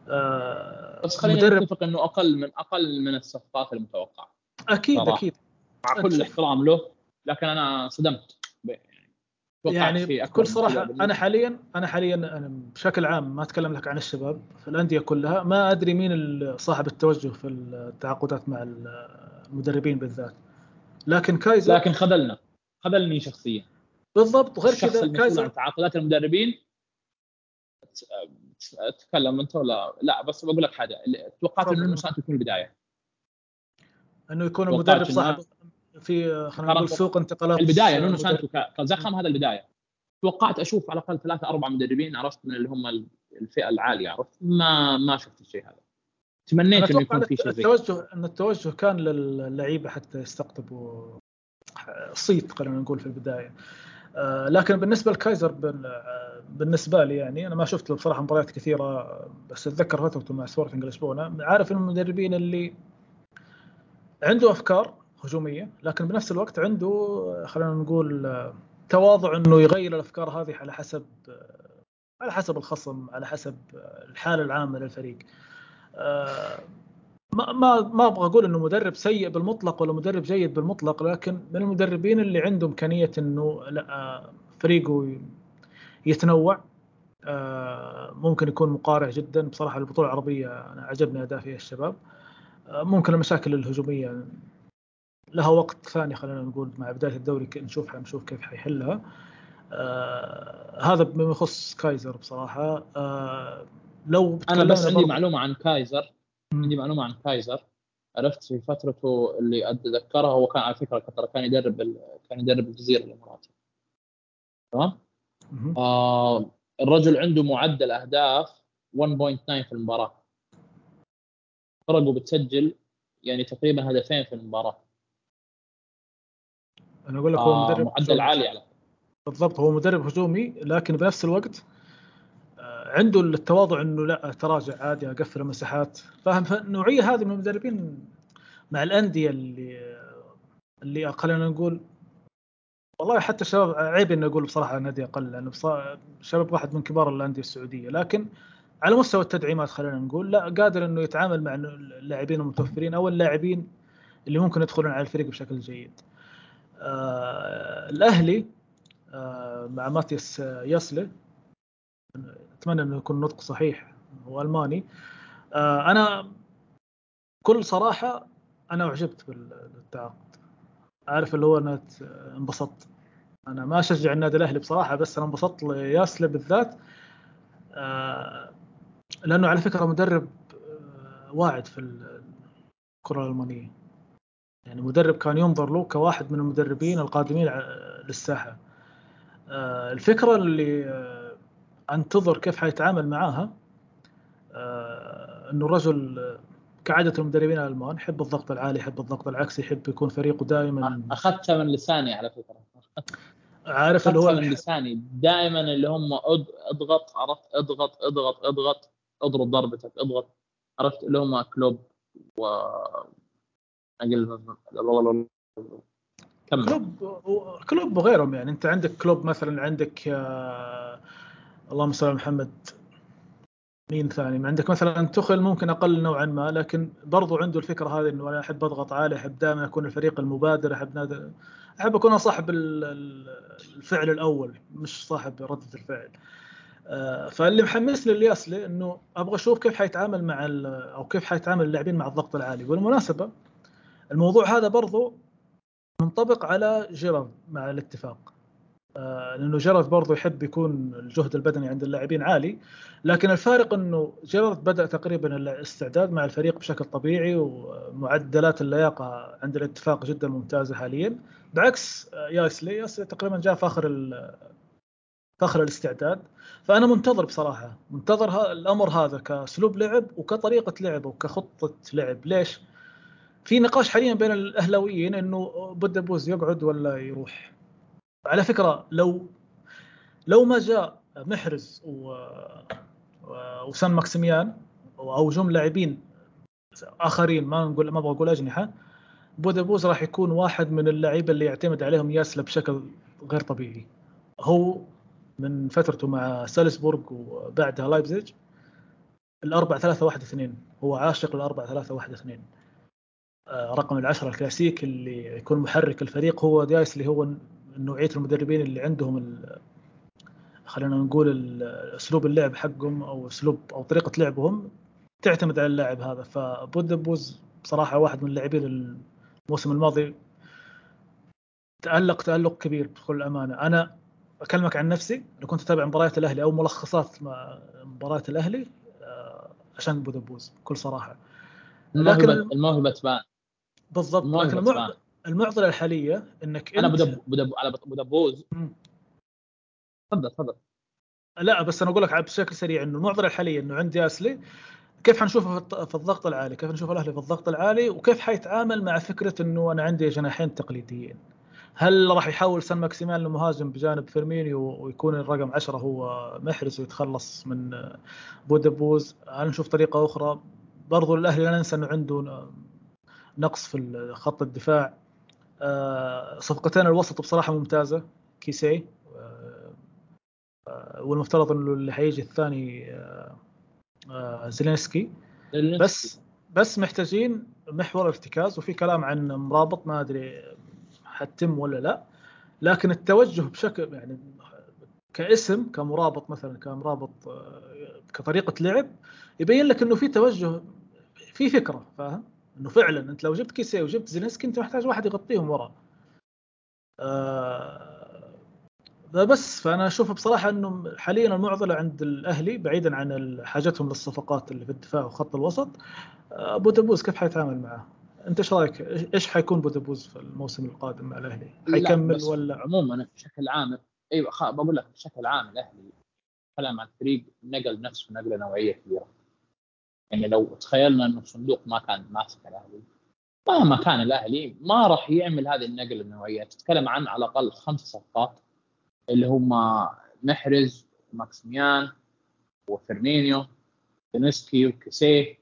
آه، بس خلينا مدرب... نتفق إنه أقل من أقل من الصفقات المتوقعة. أكيد صراحة. أكيد. مع كل الاحترام له لكن أنا صدمت. يعني بكل صراحة أنا حاليا أنا حاليا أنا بشكل عام ما أتكلم لك عن الشباب في الأندية كلها ما أدري مين صاحب التوجه في التعاقدات مع المدربين بالذات. لكن كايزر لكن خذلنا. خذلني شخصيا. بالضبط وغير كذا كايزر عن تعاقدات المدربين تكلم أنت ولا لا بس بقول لك حاجة. توقعت إنه يكون البداية؟ إنه يكون المدرب صاحب في خلينا نقول سوق انتقالات البداية نونو سانتو كزخم هذا البداية. توقعت أشوف على الأقل ثلاثة أربع مدربين عرفت من اللي هم الفئة العالية عرفت؟ ما ما شفت الشيء هذا. تمنيت انه يكون في شيء التوجه أن التوجه كان للعيبة حتى يستقطبوا صيت خلينا نقول في البداية. آه، لكن بالنسبة لكايزر بالنسبة لي يعني أنا ما شفت له بصراحة مباريات كثيرة بس أتذكر فترته مع سبورتنج لشبونة. عارف المدربين اللي عنده أفكار؟ هجومية لكن بنفس الوقت عنده خلينا نقول تواضع إنه يغير الأفكار هذه على حسب على حسب الخصم على حسب الحالة العامة للفريق. ما ما ما أبغى أقول إنه مدرب سيء بالمطلق ولا مدرب جيد بالمطلق لكن من المدربين اللي عنده إمكانية إنه لا فريقه يتنوع ممكن يكون مقارع جدا. بصراحة البطولة العربية أنا عجبني أداء فيها الشباب. ممكن المشاكل الهجومية لها وقت ثاني خلينا نقول مع بداية الدوري نشوف نشوف كيف حيحلها. آه هذا بما يخص كايزر بصراحة. آه لو أنا بس عندي معلومة عن كايزر. عندي معلومة عن كايزر. عرفت في فترته اللي أتذكرها هو كان على فكرة قطر كان يدرب ال... كان يدرب الجزيرة الإماراتية. تمام؟ آه الرجل عنده معدل أهداف 1.9 في المباراة. فرقه بتسجل يعني تقريبا هدفين في المباراة. أنا أقول لك هو آه مدرب معدل عالي على بالضبط هو مدرب هجومي لكن بنفس الوقت آه، عنده التواضع إنه لا تراجع عادي أقفل المساحات. فاهم؟ فالنوعية هذه من المدربين مع الأندية اللي اللي خلينا نقول والله حتى الشباب عيب إني أقول بصراحة نادي أقل لأنه شباب واحد من كبار الأندية السعودية. لكن على مستوى التدعيمات خلينا نقول لا قادر إنه يتعامل مع اللاعبين المتوفرين أو اللاعبين اللي ممكن يدخلون على الفريق بشكل جيد. آه الأهلي آه مع ماتياس ياسلي. أتمنى إنه يكون نطق صحيح هو الماني آه أنا بكل صراحة أنا أعجبت بالتعاقد. عارف اللي هو أنا انبسطت. أنا ما أشجع النادي الأهلي بصراحة بس أنا انبسطت لياسلي بالذات. لأنه على فكرة مدرب واعد في الكرة الألمانية. يعني مدرب كان ينظر له كواحد من المدربين القادمين للساحة. آه، الفكرة اللي آه، أنتظر كيف حيتعامل معاها آه، إنه الرجل كعادة المدربين الألمان يحب الضغط العالي يحب الضغط العكسي يحب يكون فريقه دائما اخذتها من لساني على فكرة. عارف اللي هو من لساني. دائما اللي هم أضغط عرفت؟ أضغط أضغط أضغط. اضرب ضربتك أضغط. عرفت؟ اللي هم كلوب و كمل. كلوب كلوب وغيرهم يعني. أنت عندك كلوب مثلا عندك آه اللهم صل على محمد. مين ثاني؟ عندك مثلا تخل ممكن أقل نوعا ما لكن برضو عنده الفكرة هذه إنه أنا أحب أضغط عالي أحب دائما أكون الفريق المبادر أحب نادر أحب أكون صاحب الفعل الأول مش صاحب ردة الفعل. آه، فاللي محمسني الياسلي إنه أبغى أشوف كيف حيتعامل مع أو كيف حيتعامل اللاعبين مع الضغط العالي. بالمناسبة الموضوع هذا برضو منطبق على جيرارد مع الاتفاق. آه، لأنه جيرارد برضو يحب يكون الجهد البدني عند اللاعبين عالي لكن الفارق إنه جيرارد بدأ تقريبا الاستعداد مع الفريق بشكل طبيعي ومعدلات اللياقة عند الاتفاق جدا ممتازة حاليا. بعكس ياسلي ياسلي تقريبا جاء في آخر في آخر الاستعداد. فأنا منتظر بصراحة منتظر الأمر هذا كأسلوب لعب وكطريقة لعب وكخطة لعب. ليش؟ في نقاش حاليا بين الأهلاويين إنه بودبوز يقعد ولا يروح. على فكرة لو لو ما جاء محرز و وسان ماكسيميان أو جم لاعبين آخرين ما نقول ما أبغى أقول أجنحة بودبوز راح يكون واحد من اللعيبة اللي يعتمد عليهم يايسله بشكل غير طبيعي. هو من فترته مع سالزبورغ وبعدها لايبزيج الأربع ثلاثة واحد اثنين. هو عاشق الأربع ثلاثة واحد اثنين. رقم العشرة الكلاسيك اللي يكون محرك الفريق هو دايس اللي هو نوعية المدربين اللي عندهم خلينا نقول أسلوب اللعب حقهم أو أسلوب أو طريقة لعبهم تعتمد على اللاعب هذا. فبودبوز بصراحة واحد من اللاعبين الموسم الماضي تألق تألق كبير بكل أمانة. أنا أكلمك عن نفسي أنا كنت أتابع مباريات الأهلي أو ملخصات مباريات الأهلي آه، عشان بودبوز بكل صراحة. لكن الموهبة تبان. بالضبط. لكن المعضله المعضلة الحالية إنك أنا بدب بدب على بودبوز تفضل تفضل. لا بس أنا أقول لك بشكل سريع إنه المعضلة الحالية إنه عند يايسله كيف حنشوفه في الضغط العالي؟ كيف نشوف الأهلي في الضغط العالي؟ وكيف حيتعامل مع فكرة إنه أنا عندي جناحين تقليديين؟ هل راح يحول سان ماكسيمان لمهاجم بجانب فيرمينيو ويكون الرقم 10 هو محرز ويتخلص من بودبوز؟ هل نشوف طريقة أخرى؟ برضو الأهلي لا ننسى إنه عنده نقص في خط الدفاع. آه، صفقتين الوسط بصراحة ممتازة كيسي آه، آه، والمفترض إنه اللي حيجي الثاني زيلينسكي. بس بس محتاجين محور ارتكاز وفي كلام عن مرابط ما أدري حتتم ولا لا. لكن التوجه بشكل يعني كاسم كمرابط مثلا كمرابط كطريقة لعب يبين لك إنه في توجه في فكرة فاهم؟ إنه فعلا أنت لو جبت كيسي وجبت زينسكي أنت محتاج واحد يغطيهم ورا آه بس فأنا أشوف بصراحة إنه حاليا المعضلة عند الأهلي بعيدا عن حاجتهم للصفقات اللي في الدفاع وخط الوسط آه بوتبوز كيف حيتعامل معه؟ أنت إيش رأيك؟ إيش حيكون بودابوز في الموسم القادم مع الأهلي؟ حيكمل ولا عموما بشكل عام أيوه بقول لك بشكل عام الأهلي كلام عن الفريق نقل نفسه نقلة نوعية كبيرة. يعني لو تخيلنا إنه الصندوق ما كان ماسك الأهلي مهما كان الأهلي ما راح يعمل هذه النقله النوعية، تتكلم عن على الأقل خمس صفقات اللي هم محرز وماكسيميان وفيرمينيو دينيسكي وكيسيه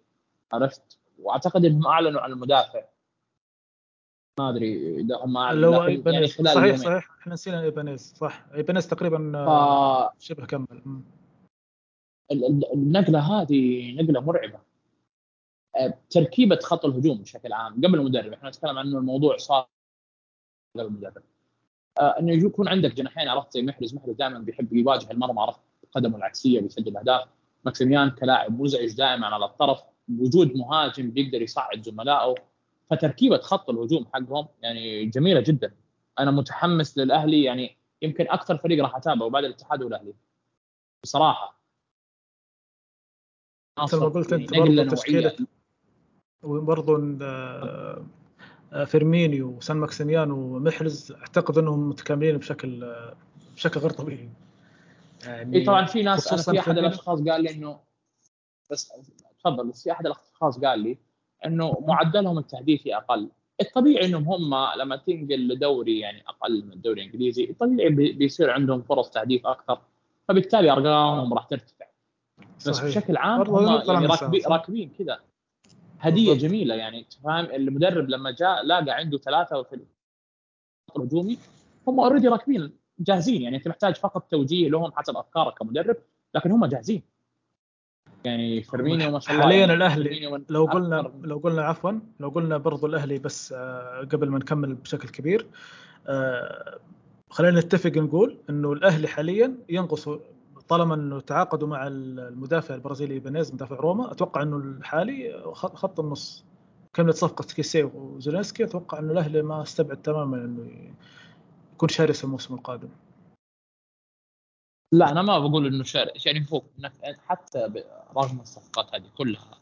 عرفت؟ وأعتقد إنهم أعلنوا عن المدافع. ما أدري إذا هم أعلنوا يعني خلال صحيح يومين. صحيح. إحنا نسينا إيبانيز. صح. إيبانيز تقريبا ف... شبه كمل. النقلة هذه نقلة مرعبة. أه، تركيبة خط الهجوم بشكل عام قبل المدرب. إحنا نتكلم عن الموضوع صار قبل المدرب. آه إنه يكون عندك جناحين عرفت؟ زي محرز. محرز دائما بيحب يواجه المرمى عرفت؟ قدمه العكسية بيسجل اهداف ماكسيميان كلاعب مزعج دائما على الطرف. وجود مهاجم بيقدر يصعد زملائه. فتركيبة خط الهجوم حقهم يعني جميلة جدا. أنا متحمس للأهلي. يعني يمكن أكثر فريق راح أتابعه بعد الاتحاد والأهلي. بصراحة. مثل ما قلت أنت برضه تشكيلة وبرضه آه، فيرمينيو وسان ماكسيميان ومحرز أعتقد إنهم متكاملين بشكل بشكل غير طبيعي. يعني اي طبعا في ناس أنا في أحد الأشخاص قال لي إنه بس تفضل بس في أحد الأشخاص قال لي إنه معدلهم التهديفي أقل. الطبيعي إنهم هم لما تنقل لدوري يعني أقل من الدوري الإنجليزي الطبيعي بيصير عندهم فرص تهديف أكثر. فبالتالي أرقامهم راح ترتفع. بس صحيح. بشكل عام هم يعني راكبين راكبين كذا. هدية جميلة يعني فاهم المدرب لما جاء لاقى عنده ثلاثة في الهجومي هم already راكبين جاهزين. يعني أنت محتاج فقط توجيه لهم حسب أفكارك كمدرب لكن هم جاهزين. يعني فيرمينيو ما شاء الله حاليا يعني الأهلي لو قلنا لو قلنا عفوا لو قلنا برضو الأهلي بس آه، قبل ما نكمل بشكل كبير آه، خلينا نتفق نقول إنه الأهلي حاليا ينقص طالما إنه تعاقدوا مع المدافع البرازيلي إيبانيز مدافع روما أتوقع إنه الحالي خط النص. كملت صفقه كيسي وزيلينسكي أتوقع إنه الأهلي ما استبعد تماما إنه يكون شرس الموسم القادم. لا أنا ما بقول إنه شرس يعني فوق حتى رغم الصفقات هذه كلها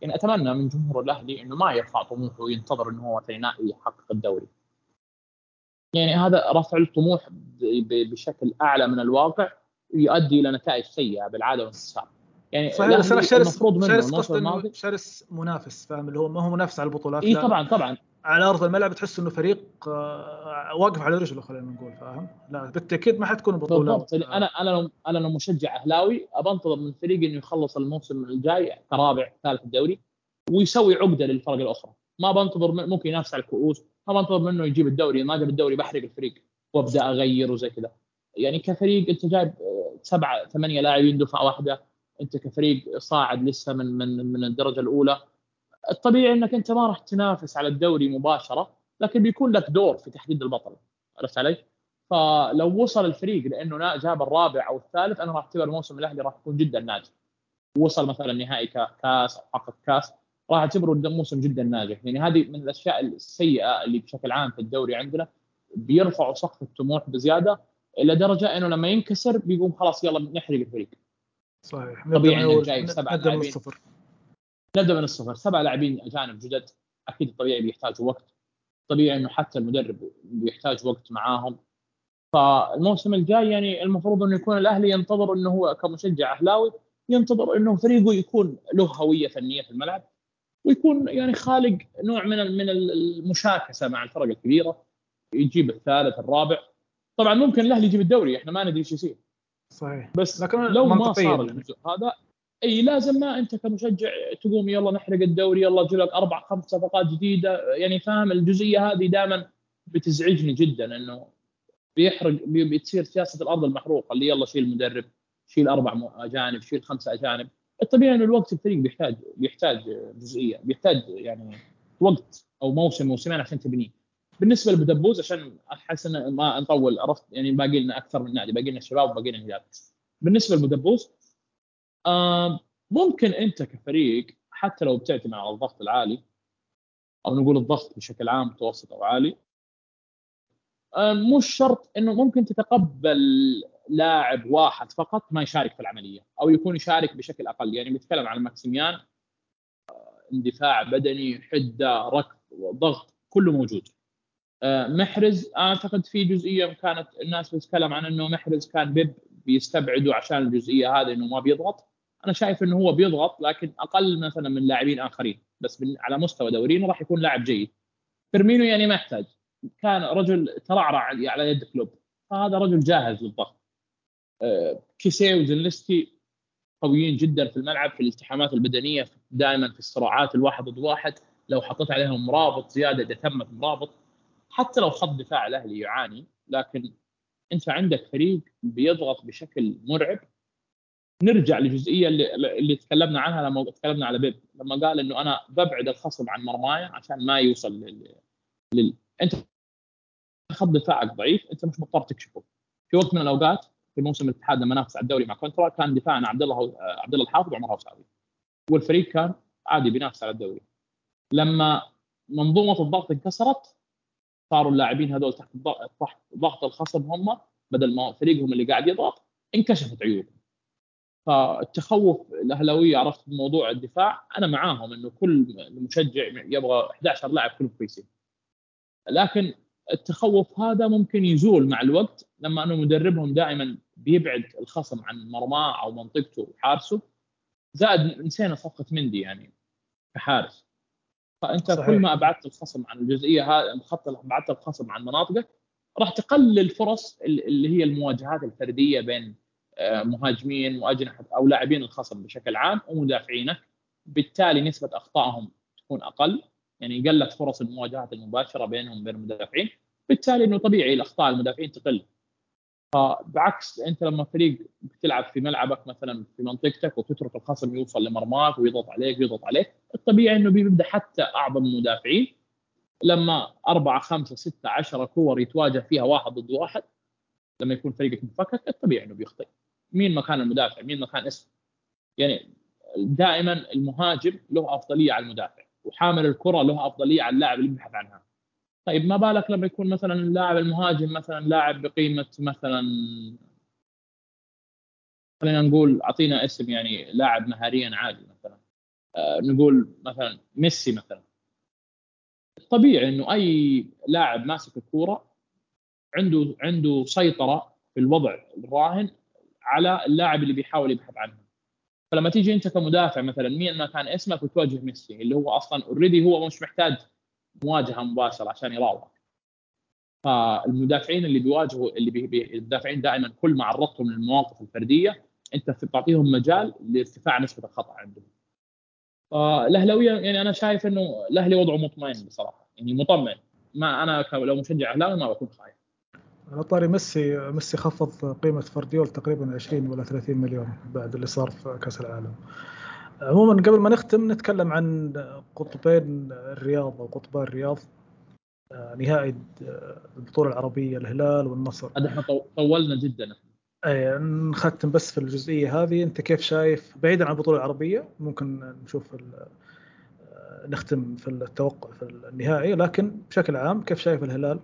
يعني أتمنى من جمهور الأهلي إنه ما يرفع طموحه وينتظر إنه هو مثلا يحقق الدوري. يعني هذا رفع الطموح بشكل أعلى من الواقع. يؤدي إلى نتائج سيئة بالعادة والانتصار. يعني صحيح بس أنا شرس شرس قصد شرس منافس فاهم؟ اللي هو ما هو منافس على البطولات إي طبعا طبعا. على أرض الملعب تحس إنه فريق آه، واقف على رجله خلينا نقول فاهم؟ لا بالتأكيد ما حتكون بطولات بالضبط. يعني أنا أنا لو أنا لو مشجع أهلاوي أبى انتظر من الفريق إنه يخلص الموسم الجاي كرابع ثالث الدوري ويسوي عقدة للفرق الأخرى. ما بنتظر ممكن ينافس على الكؤوس ما بنتظر منه يجيب الدوري ما جاب الدوري بحرق الفريق وأبدأ أغير وزي كذا. يعني كفريق أنت جايب آه، سبعة ثمانية لاعبين دفعة واحدة. أنت كفريق صاعد لسه من من من الدرجة الأولى. الطبيعي إنك أنت ما راح تنافس على الدوري مباشرة لكن بيكون لك دور في تحديد البطل. عرفت علي؟ فلو وصل الفريق لأنه جاب الرابع أو الثالث أنا راح أعتبر موسم الأهلي راح يكون جدا ناجح. وصل مثلا نهائي كاس أو حقق كاس راح أعتبره موسم جدا ناجح. يعني هذه من الأشياء السيئة اللي بشكل عام في الدوري عندنا. بيرفعوا سقف الطموح بزيادة إلى درجة إنه لما ينكسر بيقوم خلاص يلا نحرق الفريق. صحيح. طبيعي انك جايب سبع نبدأ من الصفر. نبدأ من الصفر. سبع لاعبين أجانب جدد. أكيد الطبيعي بيحتاجوا وقت. طبيعي إنه حتى المدرب بيحتاج وقت معاهم. فالموسم الجاي يعني المفروض إنه يكون الأهلي ينتظر إنه هو كمشجع أهلاوي ينتظر إنه فريقه يكون له هوية فنية في الملعب ويكون يعني خالق نوع من من المشاكسة مع الفرق الكبيرة. يجيب الثالث الرابع. طبعا ممكن الأهلي يجيب الدوري إحنا ما ندري إيش يصير. صحيح. بس لكن لو ما صار الجزء هذا إي لازم ما أنت كمشجع تقوم يلا نحرق الدوري يلا تجي لك أربع خمس صفقات جديدة. يعني فاهم الجزئية هذه دائما بتزعجني جدا إنه بيحرق بتصير سياسة الأرض المحروقة اللي يلا شيل مدرب شيل أربع أجانب شيل خمسة أجانب. الطبيعي إنه الوقت الفريق بيحتاج بيحتاج جزئية بيحتاج يعني وقت أو موسم موسمين عشان تبنيه. بالنسبة لبدبوز عشان أحس ان ما نطول عرفت؟ يعني باقي لنا أكثر من نادي باقي لنا الشباب وباقي لنا الهلال بالنسبة لبدبوز آه ممكن أنت كفريق حتى لو بتعتمد على الضغط العالي أو نقول الضغط بشكل عام متوسط أو عالي آه مش شرط إنه ممكن تتقبل لاعب واحد فقط ما يشارك في العملية أو يكون يشارك بشكل أقل. يعني بنتكلم عن ماكسيميان آه، اندفاع بدني حدة ركض ضغط كله موجود. محرز أعتقد في جزئية كانت الناس بتتكلم عن إنه محرز كان بيب بيستبعده عشان الجزئية هذه إنه ما بيضغط. أنا شايف إنه هو بيضغط لكن أقل مثلا من لاعبين آخرين بس على مستوى دورينا راح يكون لاعب جيد. فيرمينو يعني ما يحتاج كان رجل ترعرع على يد كلوب. فهذا رجل جاهز للضغط. آه، كيسي وزلستي قويين جدا في الملعب في الالتحامات البدنية دائما في الصراعات الواحد ضد واحد. لو حطيت عليهم مرابط زيادة إذا تمت مرابط حتى لو خط دفاع الأهلي يعاني لكن أنت عندك فريق بيضغط بشكل مرعب. نرجع للجزئيه اللي, اللي تكلمنا عنها لما تكلمنا على بيب. لما قال إنه أنا ببعد الخصم عن مرماي عشان ما يوصل لل... لل... أنت خط دفاعك ضعيف أنت مش مضطر تكشفه. في وقت من الأوقات في موسم الاتحاد لما نافس على الدوري مع كونترا كان دفاعنا عبد الله عبد الله الحافظ وعمر هوساوي. والفريق كان عادي بينافس على الدوري. لما منظومة الضغط انكسرت صاروا اللاعبين هذول تحت ضغط الخصم هم بدل ما فريقهم اللي قاعد يضغط انكشفت عيوبهم. فالتخوف الاهلاويه عرفت موضوع الدفاع أنا معاهم إنه كل مشجع يبغى 11 لاعب كلهم كويسين. لكن التخوف هذا ممكن يزول مع الوقت لما أنه مدربهم دائما بيبعد الخصم عن مرماه أو منطقته وحارسه. زائد نسينا صفقه مندي يعني كحارس. فأنت صحيح. كل ما أبعدت الخصم عن الجزئية هذه خط أبعدت الخصم عن مناطقك راح تقلل فرص اللي هي المواجهات الفردية بين آه، مهاجمين وأجنحة أو لاعبين الخصم بشكل عام ومدافعينك. بالتالي نسبة أخطائهم تكون أقل يعني قلت فرص المواجهات المباشرة بينهم وبين المدافعين. بالتالي إنه طبيعي الأخطاء المدافعين تقل. فبعكس انت لما فريق بتلعب في ملعبك مثلا في منطقتك وتترك الخصم يوصل لمرماك ويضغط عليك ويضغط عليك الطبيعي إنه بيبدأ حتى أعظم المدافعين لما أربعة خمسة ستة عشرة كور يتواجه فيها واحد ضد واحد لما يكون فريقك مفكك الطبيعي إنه بيخطئ. مين مكان المدافع؟ مين مكان اسم؟ يعني دائما المهاجم له أفضلية على المدافع وحامل الكرة له أفضلية على اللاعب اللي بيبحث عنها. طيب ما بالك لما يكون مثلا اللاعب المهاجم مثلا لاعب بقيمة مثلا خلينا نقول أعطينا اسم يعني لاعب مهاريا عالي مثلا. آه نقول مثلا ميسي مثلا. طبيعي إنه أي لاعب ماسك الكورة عنده عنده سيطرة في الوضع الراهن على اللاعب اللي بيحاول يبحث عنها فلما تيجي أنت كمدافع مثلا مين ما كان اسمك وتواجه ميسي اللي هو أصلا already هو مش محتاج مواجهة مباشرة عشان يراوغك فالمدافعين اللي بيواجهوا اللي بي الدافعين دائما كل ما عرضتهم للمواقف الفردية أنت بتعطيهم مجال لارتفاع نسبة الخطأ عندهم. فالأهلاوية يعني أنا شايف إنه الأهلي وضعه مطمئن بصراحة يعني مطمئن ما أنا لو مشجع أهلاوي ما بكون خايف. على طاري ميسي ميسي خفض قيمة فارديول تقريبا 20 ولا 30 مليون بعد اللي صار في كأس العالم. عموما قبل ما نختم نتكلم عن قطبين الرياض أو قطبي الرياض آه، نهائي البطولة العربية الهلال والنصر. إحنا طولنا جدا اي نختم بس في الجزئية هذه أنت كيف شايف بعيدا عن البطولة العربية ممكن نشوف آه، نختم في التوقع في النهائي لكن بشكل عام كيف شايف الهلال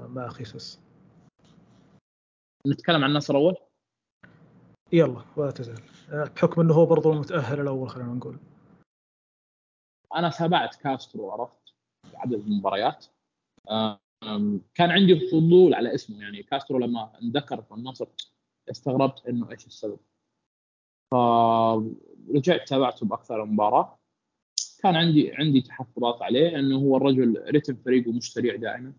مع خيسوس؟ نتكلم عن النصر أول؟ يلا ولا تزال بحكم إنه هو برضه المتأهل الأول خلينا نقول. أنا تابعت كاسترو عرفت؟ عدد المباريات. كان عندي فضول على اسمه. يعني كاسترو لما انذكر في النصر استغربت إنه إيش السبب. فرجعت تابعته بأكثر من مباراة. كان عندي عندي تحفظات عليه إنه هو الرجل رتم فريقه مش سريع دائما.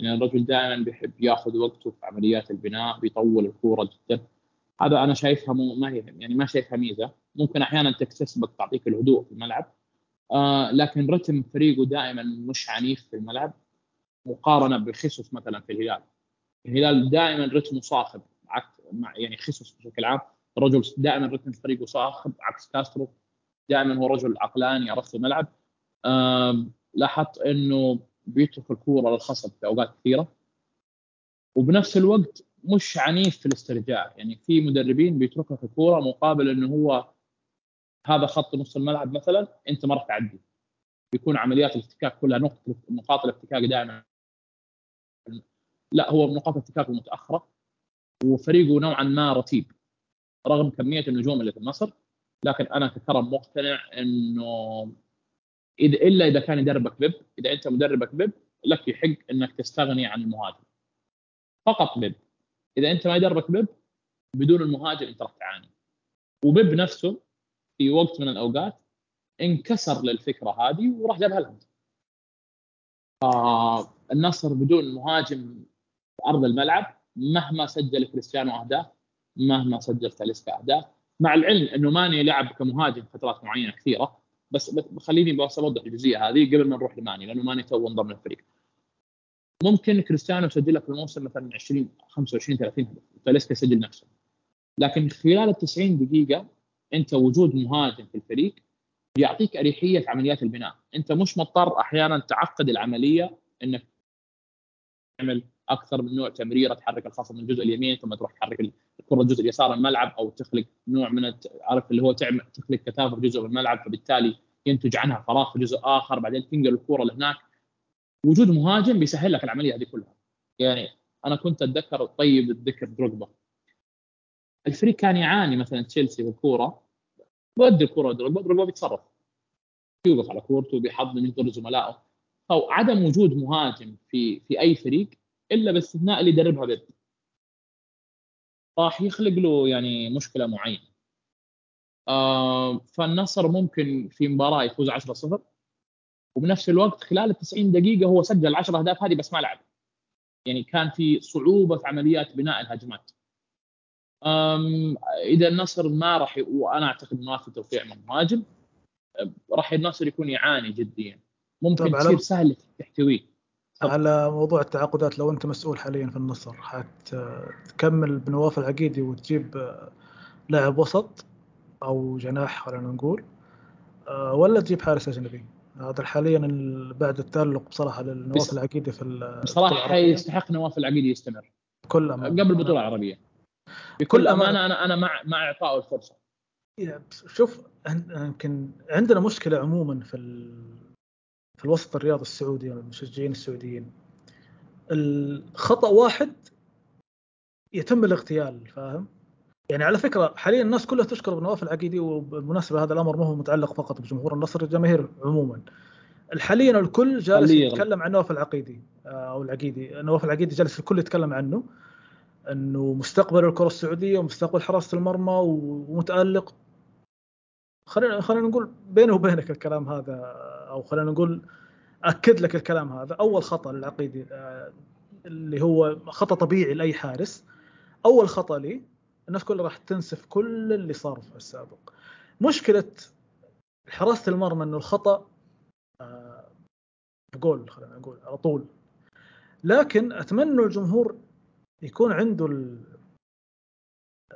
يعني الرجل دائما بيحب ياخذ وقته في عمليات البناء بيطول الكورة جدا. هذا أنا شايفها مو ما هي يعني ما شايفها ميزة. ممكن أحيانا تكتسبك تعطيك الهدوء في الملعب. آه لكن رتم فريقه دائما مش عنيف في الملعب مقارنة بخصوص مثلا في الهلال. الهلال دائما رتمه صاخب عكس يعني خصوص بشكل عام رجل دائما رتم فريقه صاخب عكس كاسترو. دائما هو رجل عقلاني عرفت في الملعب. آه لاحظت إنه بيترك الكورة للخصم في أوقات كثيرة. وبنفس الوقت مش عنيف في الاسترجاع. يعني في مدربين بيترك لك الكورة مقابل إنه هو هذا خط نص الملعب مثلا أنت ما راح تعدي. بيكون عمليات الافتكاك كلها نقطة نقاط الافتكاك دائما. لا هو نقاط الافتكاك متأخرة وفريقه نوعا ما رتيب رغم كمية النجوم اللي في النصر. لكن أنا ككرم مقتنع إنه اذا إلا إذا كان يدربك بيب إذا أنت مدربك بيب لك يحق إنك تستغني عن المهاجم. فقط بيب. إذا أنت ما يدربك بيب بدون المهاجم أنت راح تعاني. وبيب نفسه في وقت من الأوقات انكسر للفكرة هذه وراح جاب هالاند النصر بدون مهاجم في أرض الملعب مهما سجل كريستيانو أهداف مهما سجل تاليسكا أهداف مع العلم إنه ماني لعب كمهاجم فترات معينة كثيرة بس خليني بس أوضح الجزئية هذه قبل ما نروح لماني لأنه ماني تو انضم للفريق. ممكن كريستيانو يسجل لك في الموسم مثلا 20 25 30 هدف. تاليسكا يسجل نفسه. لكن خلال ال 90 دقيقة أنت وجود مهاجم في الفريق يعطيك أريحية في عمليات البناء. أنت مش مضطر أحيانا تعقد العملية إنك تعمل أكثر من نوع تمريره تحرك الخصم من الجزء اليمين ثم تروح تحرك الكرة الجزء اليسار الملعب أو تخلق نوع من عارف اللي هو تعمل تخلق كثافة في جزء من الملعب فبالتالي ينتج عنها فراغ في جزء آخر بعدين تنقل الكرة لهناك. وجود مهاجم بيسهل لك العملية هذه كلها. يعني أنا كنت أتذكر طيب الذكر دروجبا. الفريق كان يعاني مثلا تشيلسي بالكورة بودي الكورة دروجبا دروجبا بيتصرف. يوقف على كورته بيحضن ينطر زملائه. أو عدم وجود مهاجم في في أي فريق إلا باستثناء اللي يدربها بيب. راح يخلق له يعني مشكلة معينة. آه فالنصر ممكن في مباراة يفوز 10-0 وبنفس الوقت خلال ال 90 دقيقة هو سجل 10 أهداف هذه بس ما لعب. يعني كان في صعوبة في عمليات بناء الهجمات. إذا النصر ما راح وأنا أعتقد ما في توفيق من المهاجم راح الناصر يكون يعاني جديا. ممكن تصير سهل تحتويه على موضوع التعاقدات لو أنت مسؤول حاليا في النصر حتكمل بنواف العقيدي وتجيب لاعب وسط أو جناح خلينا نقول آه، ولا تجيب حارس أجنبي؟ هذا حاليا بعد التألق بصراحة للنواف العقيدي في بصراحة يستحق نواف العقيدي يستمر. كل أمانة. قبل البطولة العربية. بكل أمانة أنا أنا مع مع إعطائه الفرصة. شوف يمكن عندنا مشكلة عموما في في الوسط الرياضي السعودي المشجعين السعوديين. الخطأ واحد يتم الاغتيال فاهم؟ يعني على فكرة حاليا الناس كلها تشكر بنواف العقيدي وبالمناسبة هذا الأمر ما هو متعلق فقط بجمهور النصر الجماهير عموما. حاليا الكل جالس يتكلم عن نواف العقيدي آه، أو العقيدي. نواف العقيدي جالس الكل يتكلم عنه إنه مستقبل الكرة السعودية ومستقبل حراسة المرمى ومتألق. خلينا خلينا نقول بيني وبينك الكلام هذا أو خلينا نقول أكد لك الكلام هذا. أول خطأ للعقيدي آه، اللي هو خطأ طبيعي لأي حارس. أول خطأ لي الناس كلها راح تنسف كل اللي صار في السابق. مشكلة حراسة المرمى إنه الخطأ آه، بقول خلينا نقول على طول. لكن أتمنى الجمهور يكون عنده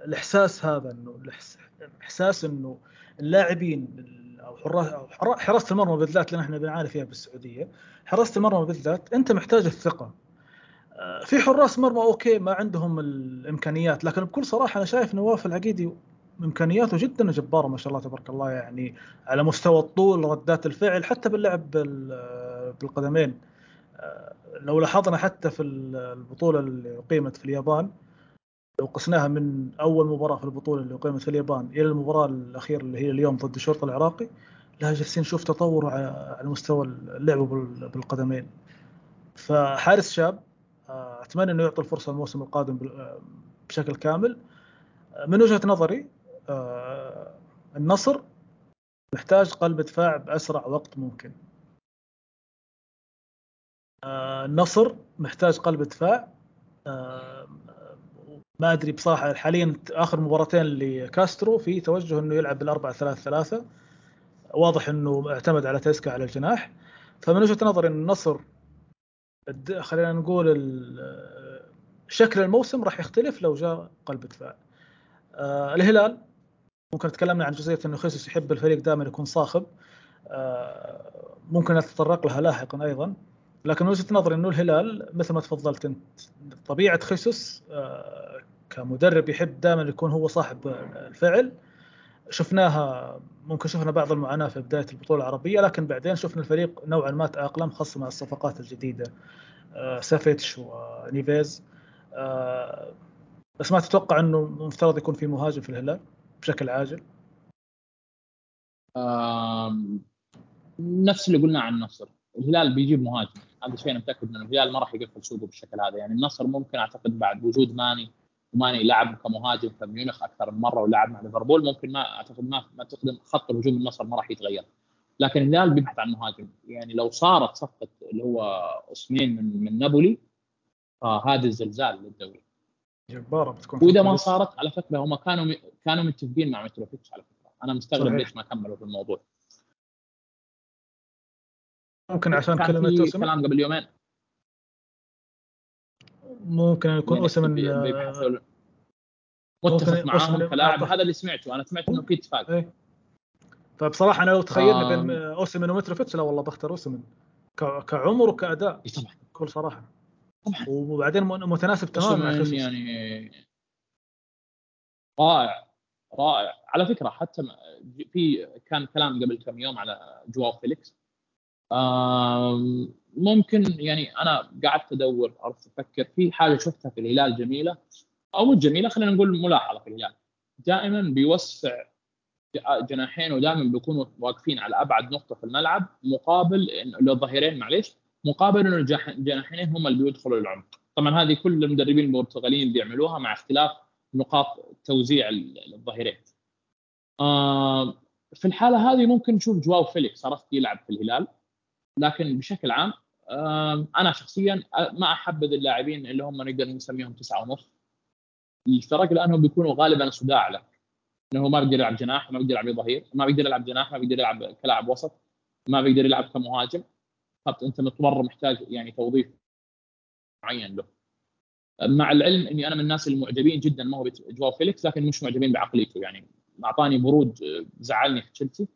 الإحساس هذا إنه الاحساس إنه اللاعبين أو حراسة المرمى بالذات اللي إحنا بنعاني فيها بالسعودية حراسة المرمى بالذات أنت محتاج الثقة. في حراس مرمى أوكي ما عندهم الإمكانيات لكن بكل صراحة أنا شايف نواف العقيدي إمكانياته جدا جبارة ما شاء الله تبارك الله يعني على مستوى الطول ردات الفعل حتى باللعب بالقدمين. آه، لو لاحظنا حتى في البطولة اللي أقيمت في اليابان لو قسناها من أول مباراة في البطولة اللي أقيمت في اليابان إلى المباراة الأخيرة اللي هي اليوم ضد الشرطة العراقي لا جالسين نشوف تطور على مستوى اللعب بالقدمين. فحارس شاب أتمنى إنه يعطي الفرصة الموسم القادم بشكل كامل. آه، من وجهة نظري آه، النصر محتاج قلب دفاع بأسرع وقت ممكن. النصر محتاج قلب دفاع. ما أدري بصراحة حاليا آخر مباراتين لكاسترو في توجه إنه يلعب بالأربعة ثلاثة ثلاثة. واضح إنه اعتمد على تيسكا على الجناح. فمن وجهة نظري إن النصر خلينا نقول شكل الموسم راح يختلف لو جاء قلب دفاع. آه الهلال ممكن تكلمنا عن جزئية إنه خيسوس يحب الفريق دائما يكون صاخب. آه ممكن نتطرق لها لاحقا أيضا. لكن وجهة نظري إنه الهلال مثل ما تفضلت أنت طبيعة خيسوس آه كمدرب يحب دائما يكون هو صاحب الفعل. شفناها ممكن شفنا بعض المعاناة في بداية البطولة العربية لكن بعدين شفنا الفريق نوعا ما تأقلم خاصة مع الصفقات الجديدة. آه سافيتش ونيفيز آه بس ما تتوقع إنه مفترض يكون في مهاجم في الهلال بشكل عاجل؟ نفس اللي قلنا عن النصر الهلال بيجيب مهاجم. هذا الشيء أنا متأكد منه الهلال ما راح يقفل سوقه بالشكل هذا. يعني النصر ممكن أعتقد بعد وجود ماني وماني لعب كمهاجم في ميونخ أكثر من مرة ولعب مع ليفربول ممكن ما أعتقد ما ما تخدم خط الهجوم النصر ما راح يتغير. لكن الهلال بيبحث عن مهاجم. يعني لو صارت صفقة اللي هو اسمين من من نابولي فهذا الزلزال للدوري. جبارة بتكون وإذا ما صارت على فكرة هم كانوا كانوا متفقين مع متروفيتش على فكرة. أنا مستغرب ليش ما كملوا في الموضوع. ممكن عشان كلمة اوسمن كلام قبل يومين. ممكن يكون يعني اوسمن آه، متفق معاهم. كلاعب هذا اللي سمعته. أنا سمعت إنه في اتفاق. إيه. فبصراحة أنا لو تخيلني بين اوسمن ومتروفيتش لا والله بختار اوسمن كعمر وكأداء. إيه طبعا. بكل صراحة. طبعا. وبعدين متناسب تماما مع يعني رائع. رائع. على فكرة حتى في كان كلام قبل كم يوم على جواو فيليكس. ممكن يعني أنا قعدت أدور أفكر في حاجة شفتها في الهلال جميلة أو مو جميلة خلينا نقول ملاحظة في الهلال. دائما بيوسع جناحين ودائما بيكونوا واقفين على أبعد نقطة في الملعب مقابل الظهيرين معليش مقابل إنه الجناحين هم اللي بيدخلوا العمق طبعا هذه كل المدربين البرتغاليين بيعملوها مع اختلاف نقاط توزيع الظهيرين. في الحالة هذه ممكن نشوف جواو فيليكس عرفت يلعب في الهلال. لكن بشكل عام أنا شخصيا ما أحبذ اللاعبين اللي هم نقدر نسميهم تسعة ونص. الفرق لانهم بيكونوا غالبا صداع لك. إنه ما بيقدر يلعب جناح ما بيقدر يلعب ظهير ما بيقدر يلعب جناح ما بيقدر يلعب كلاعب وسط ما بيقدر يلعب كمهاجم. أنت مضطر محتاج يعني توظيف معين له. مع العلم إني أنا من الناس المعجبين جدا ما هو بجواو فيليكس لكن مش معجبين بعقليته. يعني أعطاني برود زعلني في تشيلسي.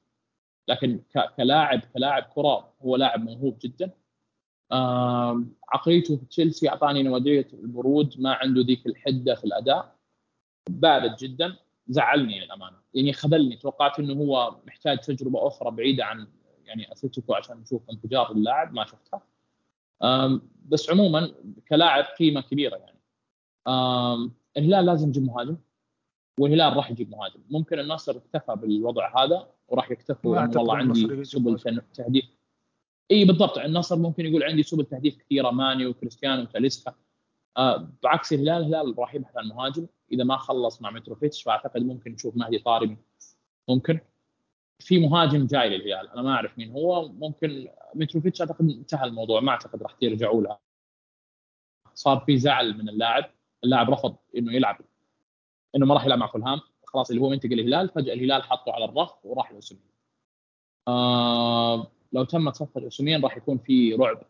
لكن كلاعب كلاعب كرة هو لاعب موهوب جدا. عقليته في تشيلسي أعطاني نوعيه البرود ما عنده ذيك الحدة في الأداء. بارد جدا زعلني للأمانة. يعني خذلني. توقعت إنه هو محتاج تجربة أخرى بعيدة عن يعني أتلتيكو عشان نشوف انفجار اللاعب ما شفتها. بس عموما كلاعب قيمة كبيرة يعني. الهلال لازم يجيب مهاجم. والهلال راح يجيب مهاجم. ممكن النصر اكتفى بالوضع هذا وراح يكتفوا والله عندي سبل تهديف. إي بالضبط. النصر ممكن يقول عندي سبل تهديف كثيرة ماني وكريستيانو وتاليسكا. آه بعكس الهلال الهلال راح يبحث عن مهاجم. إذا ما خلص مع متروفيتش فأعتقد ممكن نشوف مهدي طارمي ممكن. في مهاجم جاي للهلال. أنا ما أعرف مين هو. ممكن متروفيتش أعتقد انتهى الموضوع. ما أعتقد راح يرجعوا له. صار في زعل من اللاعب. اللاعب رفض إنه يلعب. إنه ما راح يلعب مع فولهام. خلاص اللي هو منتقل الهلال؟ فجأة الهلال حطه على الرف وراح الاسمين آه لو تمت صفقه الاسمين راح يكون في رعب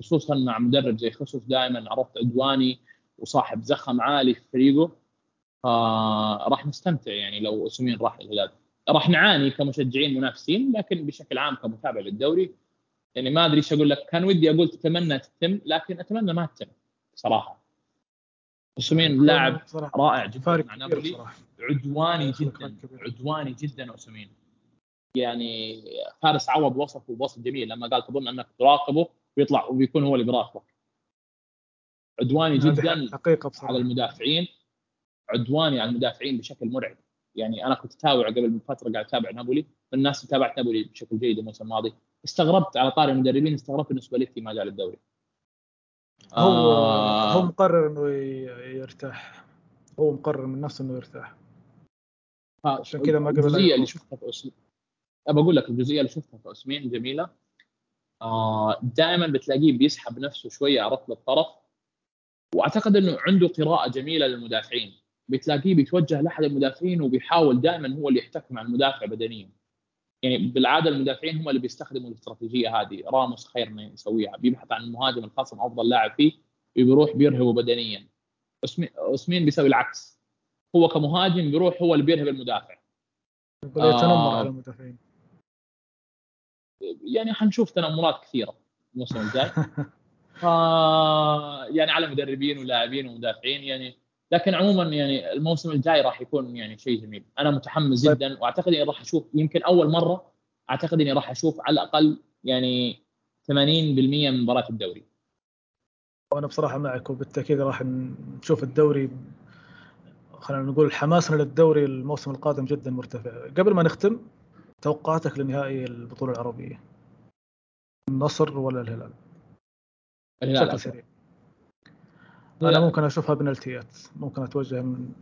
خصوصا مع مدرب زي خصوص دائما عرفت عدواني وصاحب زخم عالي في فريقه. آه راح نستمتع يعني لو اسمين راح الهلال راح نعاني كمشجعين منافسين لكن بشكل عام كمتابع للدوري. يعني ما أدري إيش أقول لك. كان ودي أقول تتمنى تتم لكن أتمنى ما تتم صراحة. اوسمين لاعب رائع جدا مع نابولي. عدواني جدا عدواني جدا اوسمين يعني فارس عوض وصفه وصف جميل. لما قال تظن أنك تراقبه ويطلع وبيكون هو اللي بيراقبك عدواني جدا حقيقة بصراحة. على المدافعين. عدواني على المدافعين بشكل مرعب. يعني أنا كنت أتابع قبل فترة قاعد أتابع نابولي. من الناس اللي تابعت نابولي بشكل جيد الموسم الماضي. استغربت على طاري المدربين استغربت انه سباليتي ما جاء للدوري هو آه. هو مقرر إنه يرتاح. هو مقرر من نفسه إنه يرتاح. عشان كذا ما قبل الجزئية اللي شفتها في اسمين ابى أقول لك الجزئية اللي شفتها في أسمين جميلة. آه دائما بتلاقيه بيسحب نفسه شوية عرفت للطرف وأعتقد إنه عنده قراءة جميلة للمدافعين. بتلاقيه بيتوجه لأحد المدافعين وبيحاول دائما هو اللي يحتك مع المدافع بدنيا. يعني بالعادة المدافعين هم اللي بيستخدموا الاستراتيجية هذه. راموس خير من يسويها. بيبحث عن المهاجم الخصم أفضل لاعب فيه بيروح بيرهبه بدنيا. اسمين بيسوي العكس. هو كمهاجم بيروح هو اللي بيرهب المدافع. يتنمر آه. على المدافعين. يعني حنشوف تنمرات كثيرة الموسم الجاي. آه يعني على مدربين ولاعبين ومدافعين يعني لكن عموما يعني الموسم الجاي راح يكون يعني شيء جميل. أنا متحمس طيب. جدا وأعتقد إني راح أشوف يمكن أول مرة أعتقد إني راح أشوف على الأقل يعني 80% من مباراة الدوري. وأنا بصراحة معك وبالتأكيد راح نشوف الدوري خلينا نقول حماسنا للدوري الموسم القادم جدا مرتفع. قبل ما نختم توقعاتك لنهائي البطولة العربية النصر ولا الهلال؟ الهلال. بشكل سريع. أنا ممكن أشوفها بنالتيات ممكن أتوجه من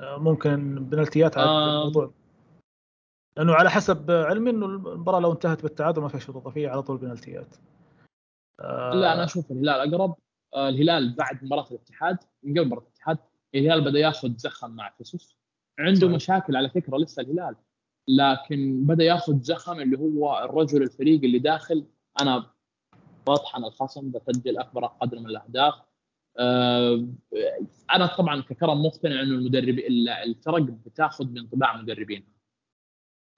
ممكن بنالتيات على آه. الموضوع. لأنه على حسب علمي إنه المباراة لو انتهت بالتعادل ما فيها شوط اضافيه على طول بنالتيات آه. لا أنا أشوف الهلال أقرب. آه الهلال بعد مباراة الاتحاد من قبل مباراة الاتحاد الهلال بدأ ياخذ زخم مع فيسوس عنده صحيح. مشاكل على فكرة لسه الهلال لكن بدأ ياخذ زخم اللي هو الرجل الفريق اللي داخل. أنا بطحن الخصم بسجل اكبر قدر من الأهداف. أنا طبعا ككرم مقتنع إنه المدرب الفرق بتاخذ من طباع مدربين.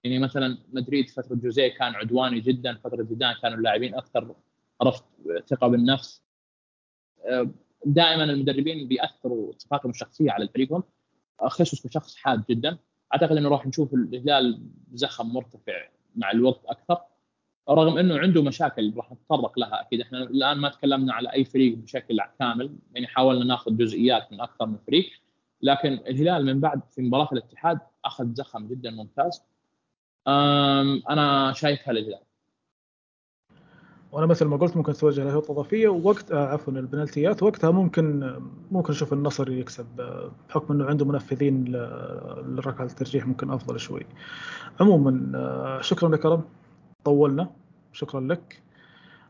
يعني مثلا مدريد فترة جوزيه كان عدواني جدا فترة زيدان كانوا اللاعبين أكثر عرفت ثقة بالنفس. آه، دائما المدربين بيأثروا صفاتهم الشخصية على فريقهم. خصوص شخص حاد جدا. أعتقد إنه راح نشوف الهلال زخم مرتفع مع الوقت أكثر. رغم إنه عنده مشاكل راح نتطرق لها أكيد. إحنا الآن ما تكلمنا على أي فريق بشكل كامل يعني حاولنا ناخذ جزئيات من أكثر من فريق لكن الهلال من بعد في مباراة الاتحاد أخذ زخم جدا ممتاز. أنا شايفها للهلال. وأنا مثل ما قلت ممكن توجه له اضافيه ووقت آه عفوا البنالتيات. وقتها ممكن ممكن نشوف النصر يكسب آه، بحكم إنه عنده منفذين للركله الترجيح ممكن أفضل شوي. عموما آه شكرا لك طولنا. شكرا لك.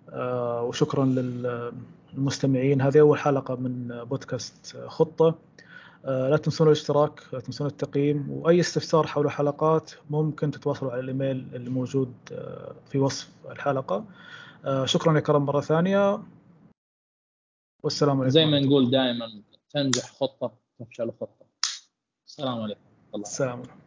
آه، وشكرا للمستمعين. هذه أول حلقة من بودكاست خطة. لا تنسون الاشتراك لا تنسون التقييم وأي استفسار حول الحلقات ممكن تتواصلوا على الإيميل اللي موجود في وصف الحلقة. شكرا يا كرم مرة ثانية. والسلام عليكم. زي ما نقول دائما تنجح خطة تفشل خطة. السلام عليكم. السلام عليكم.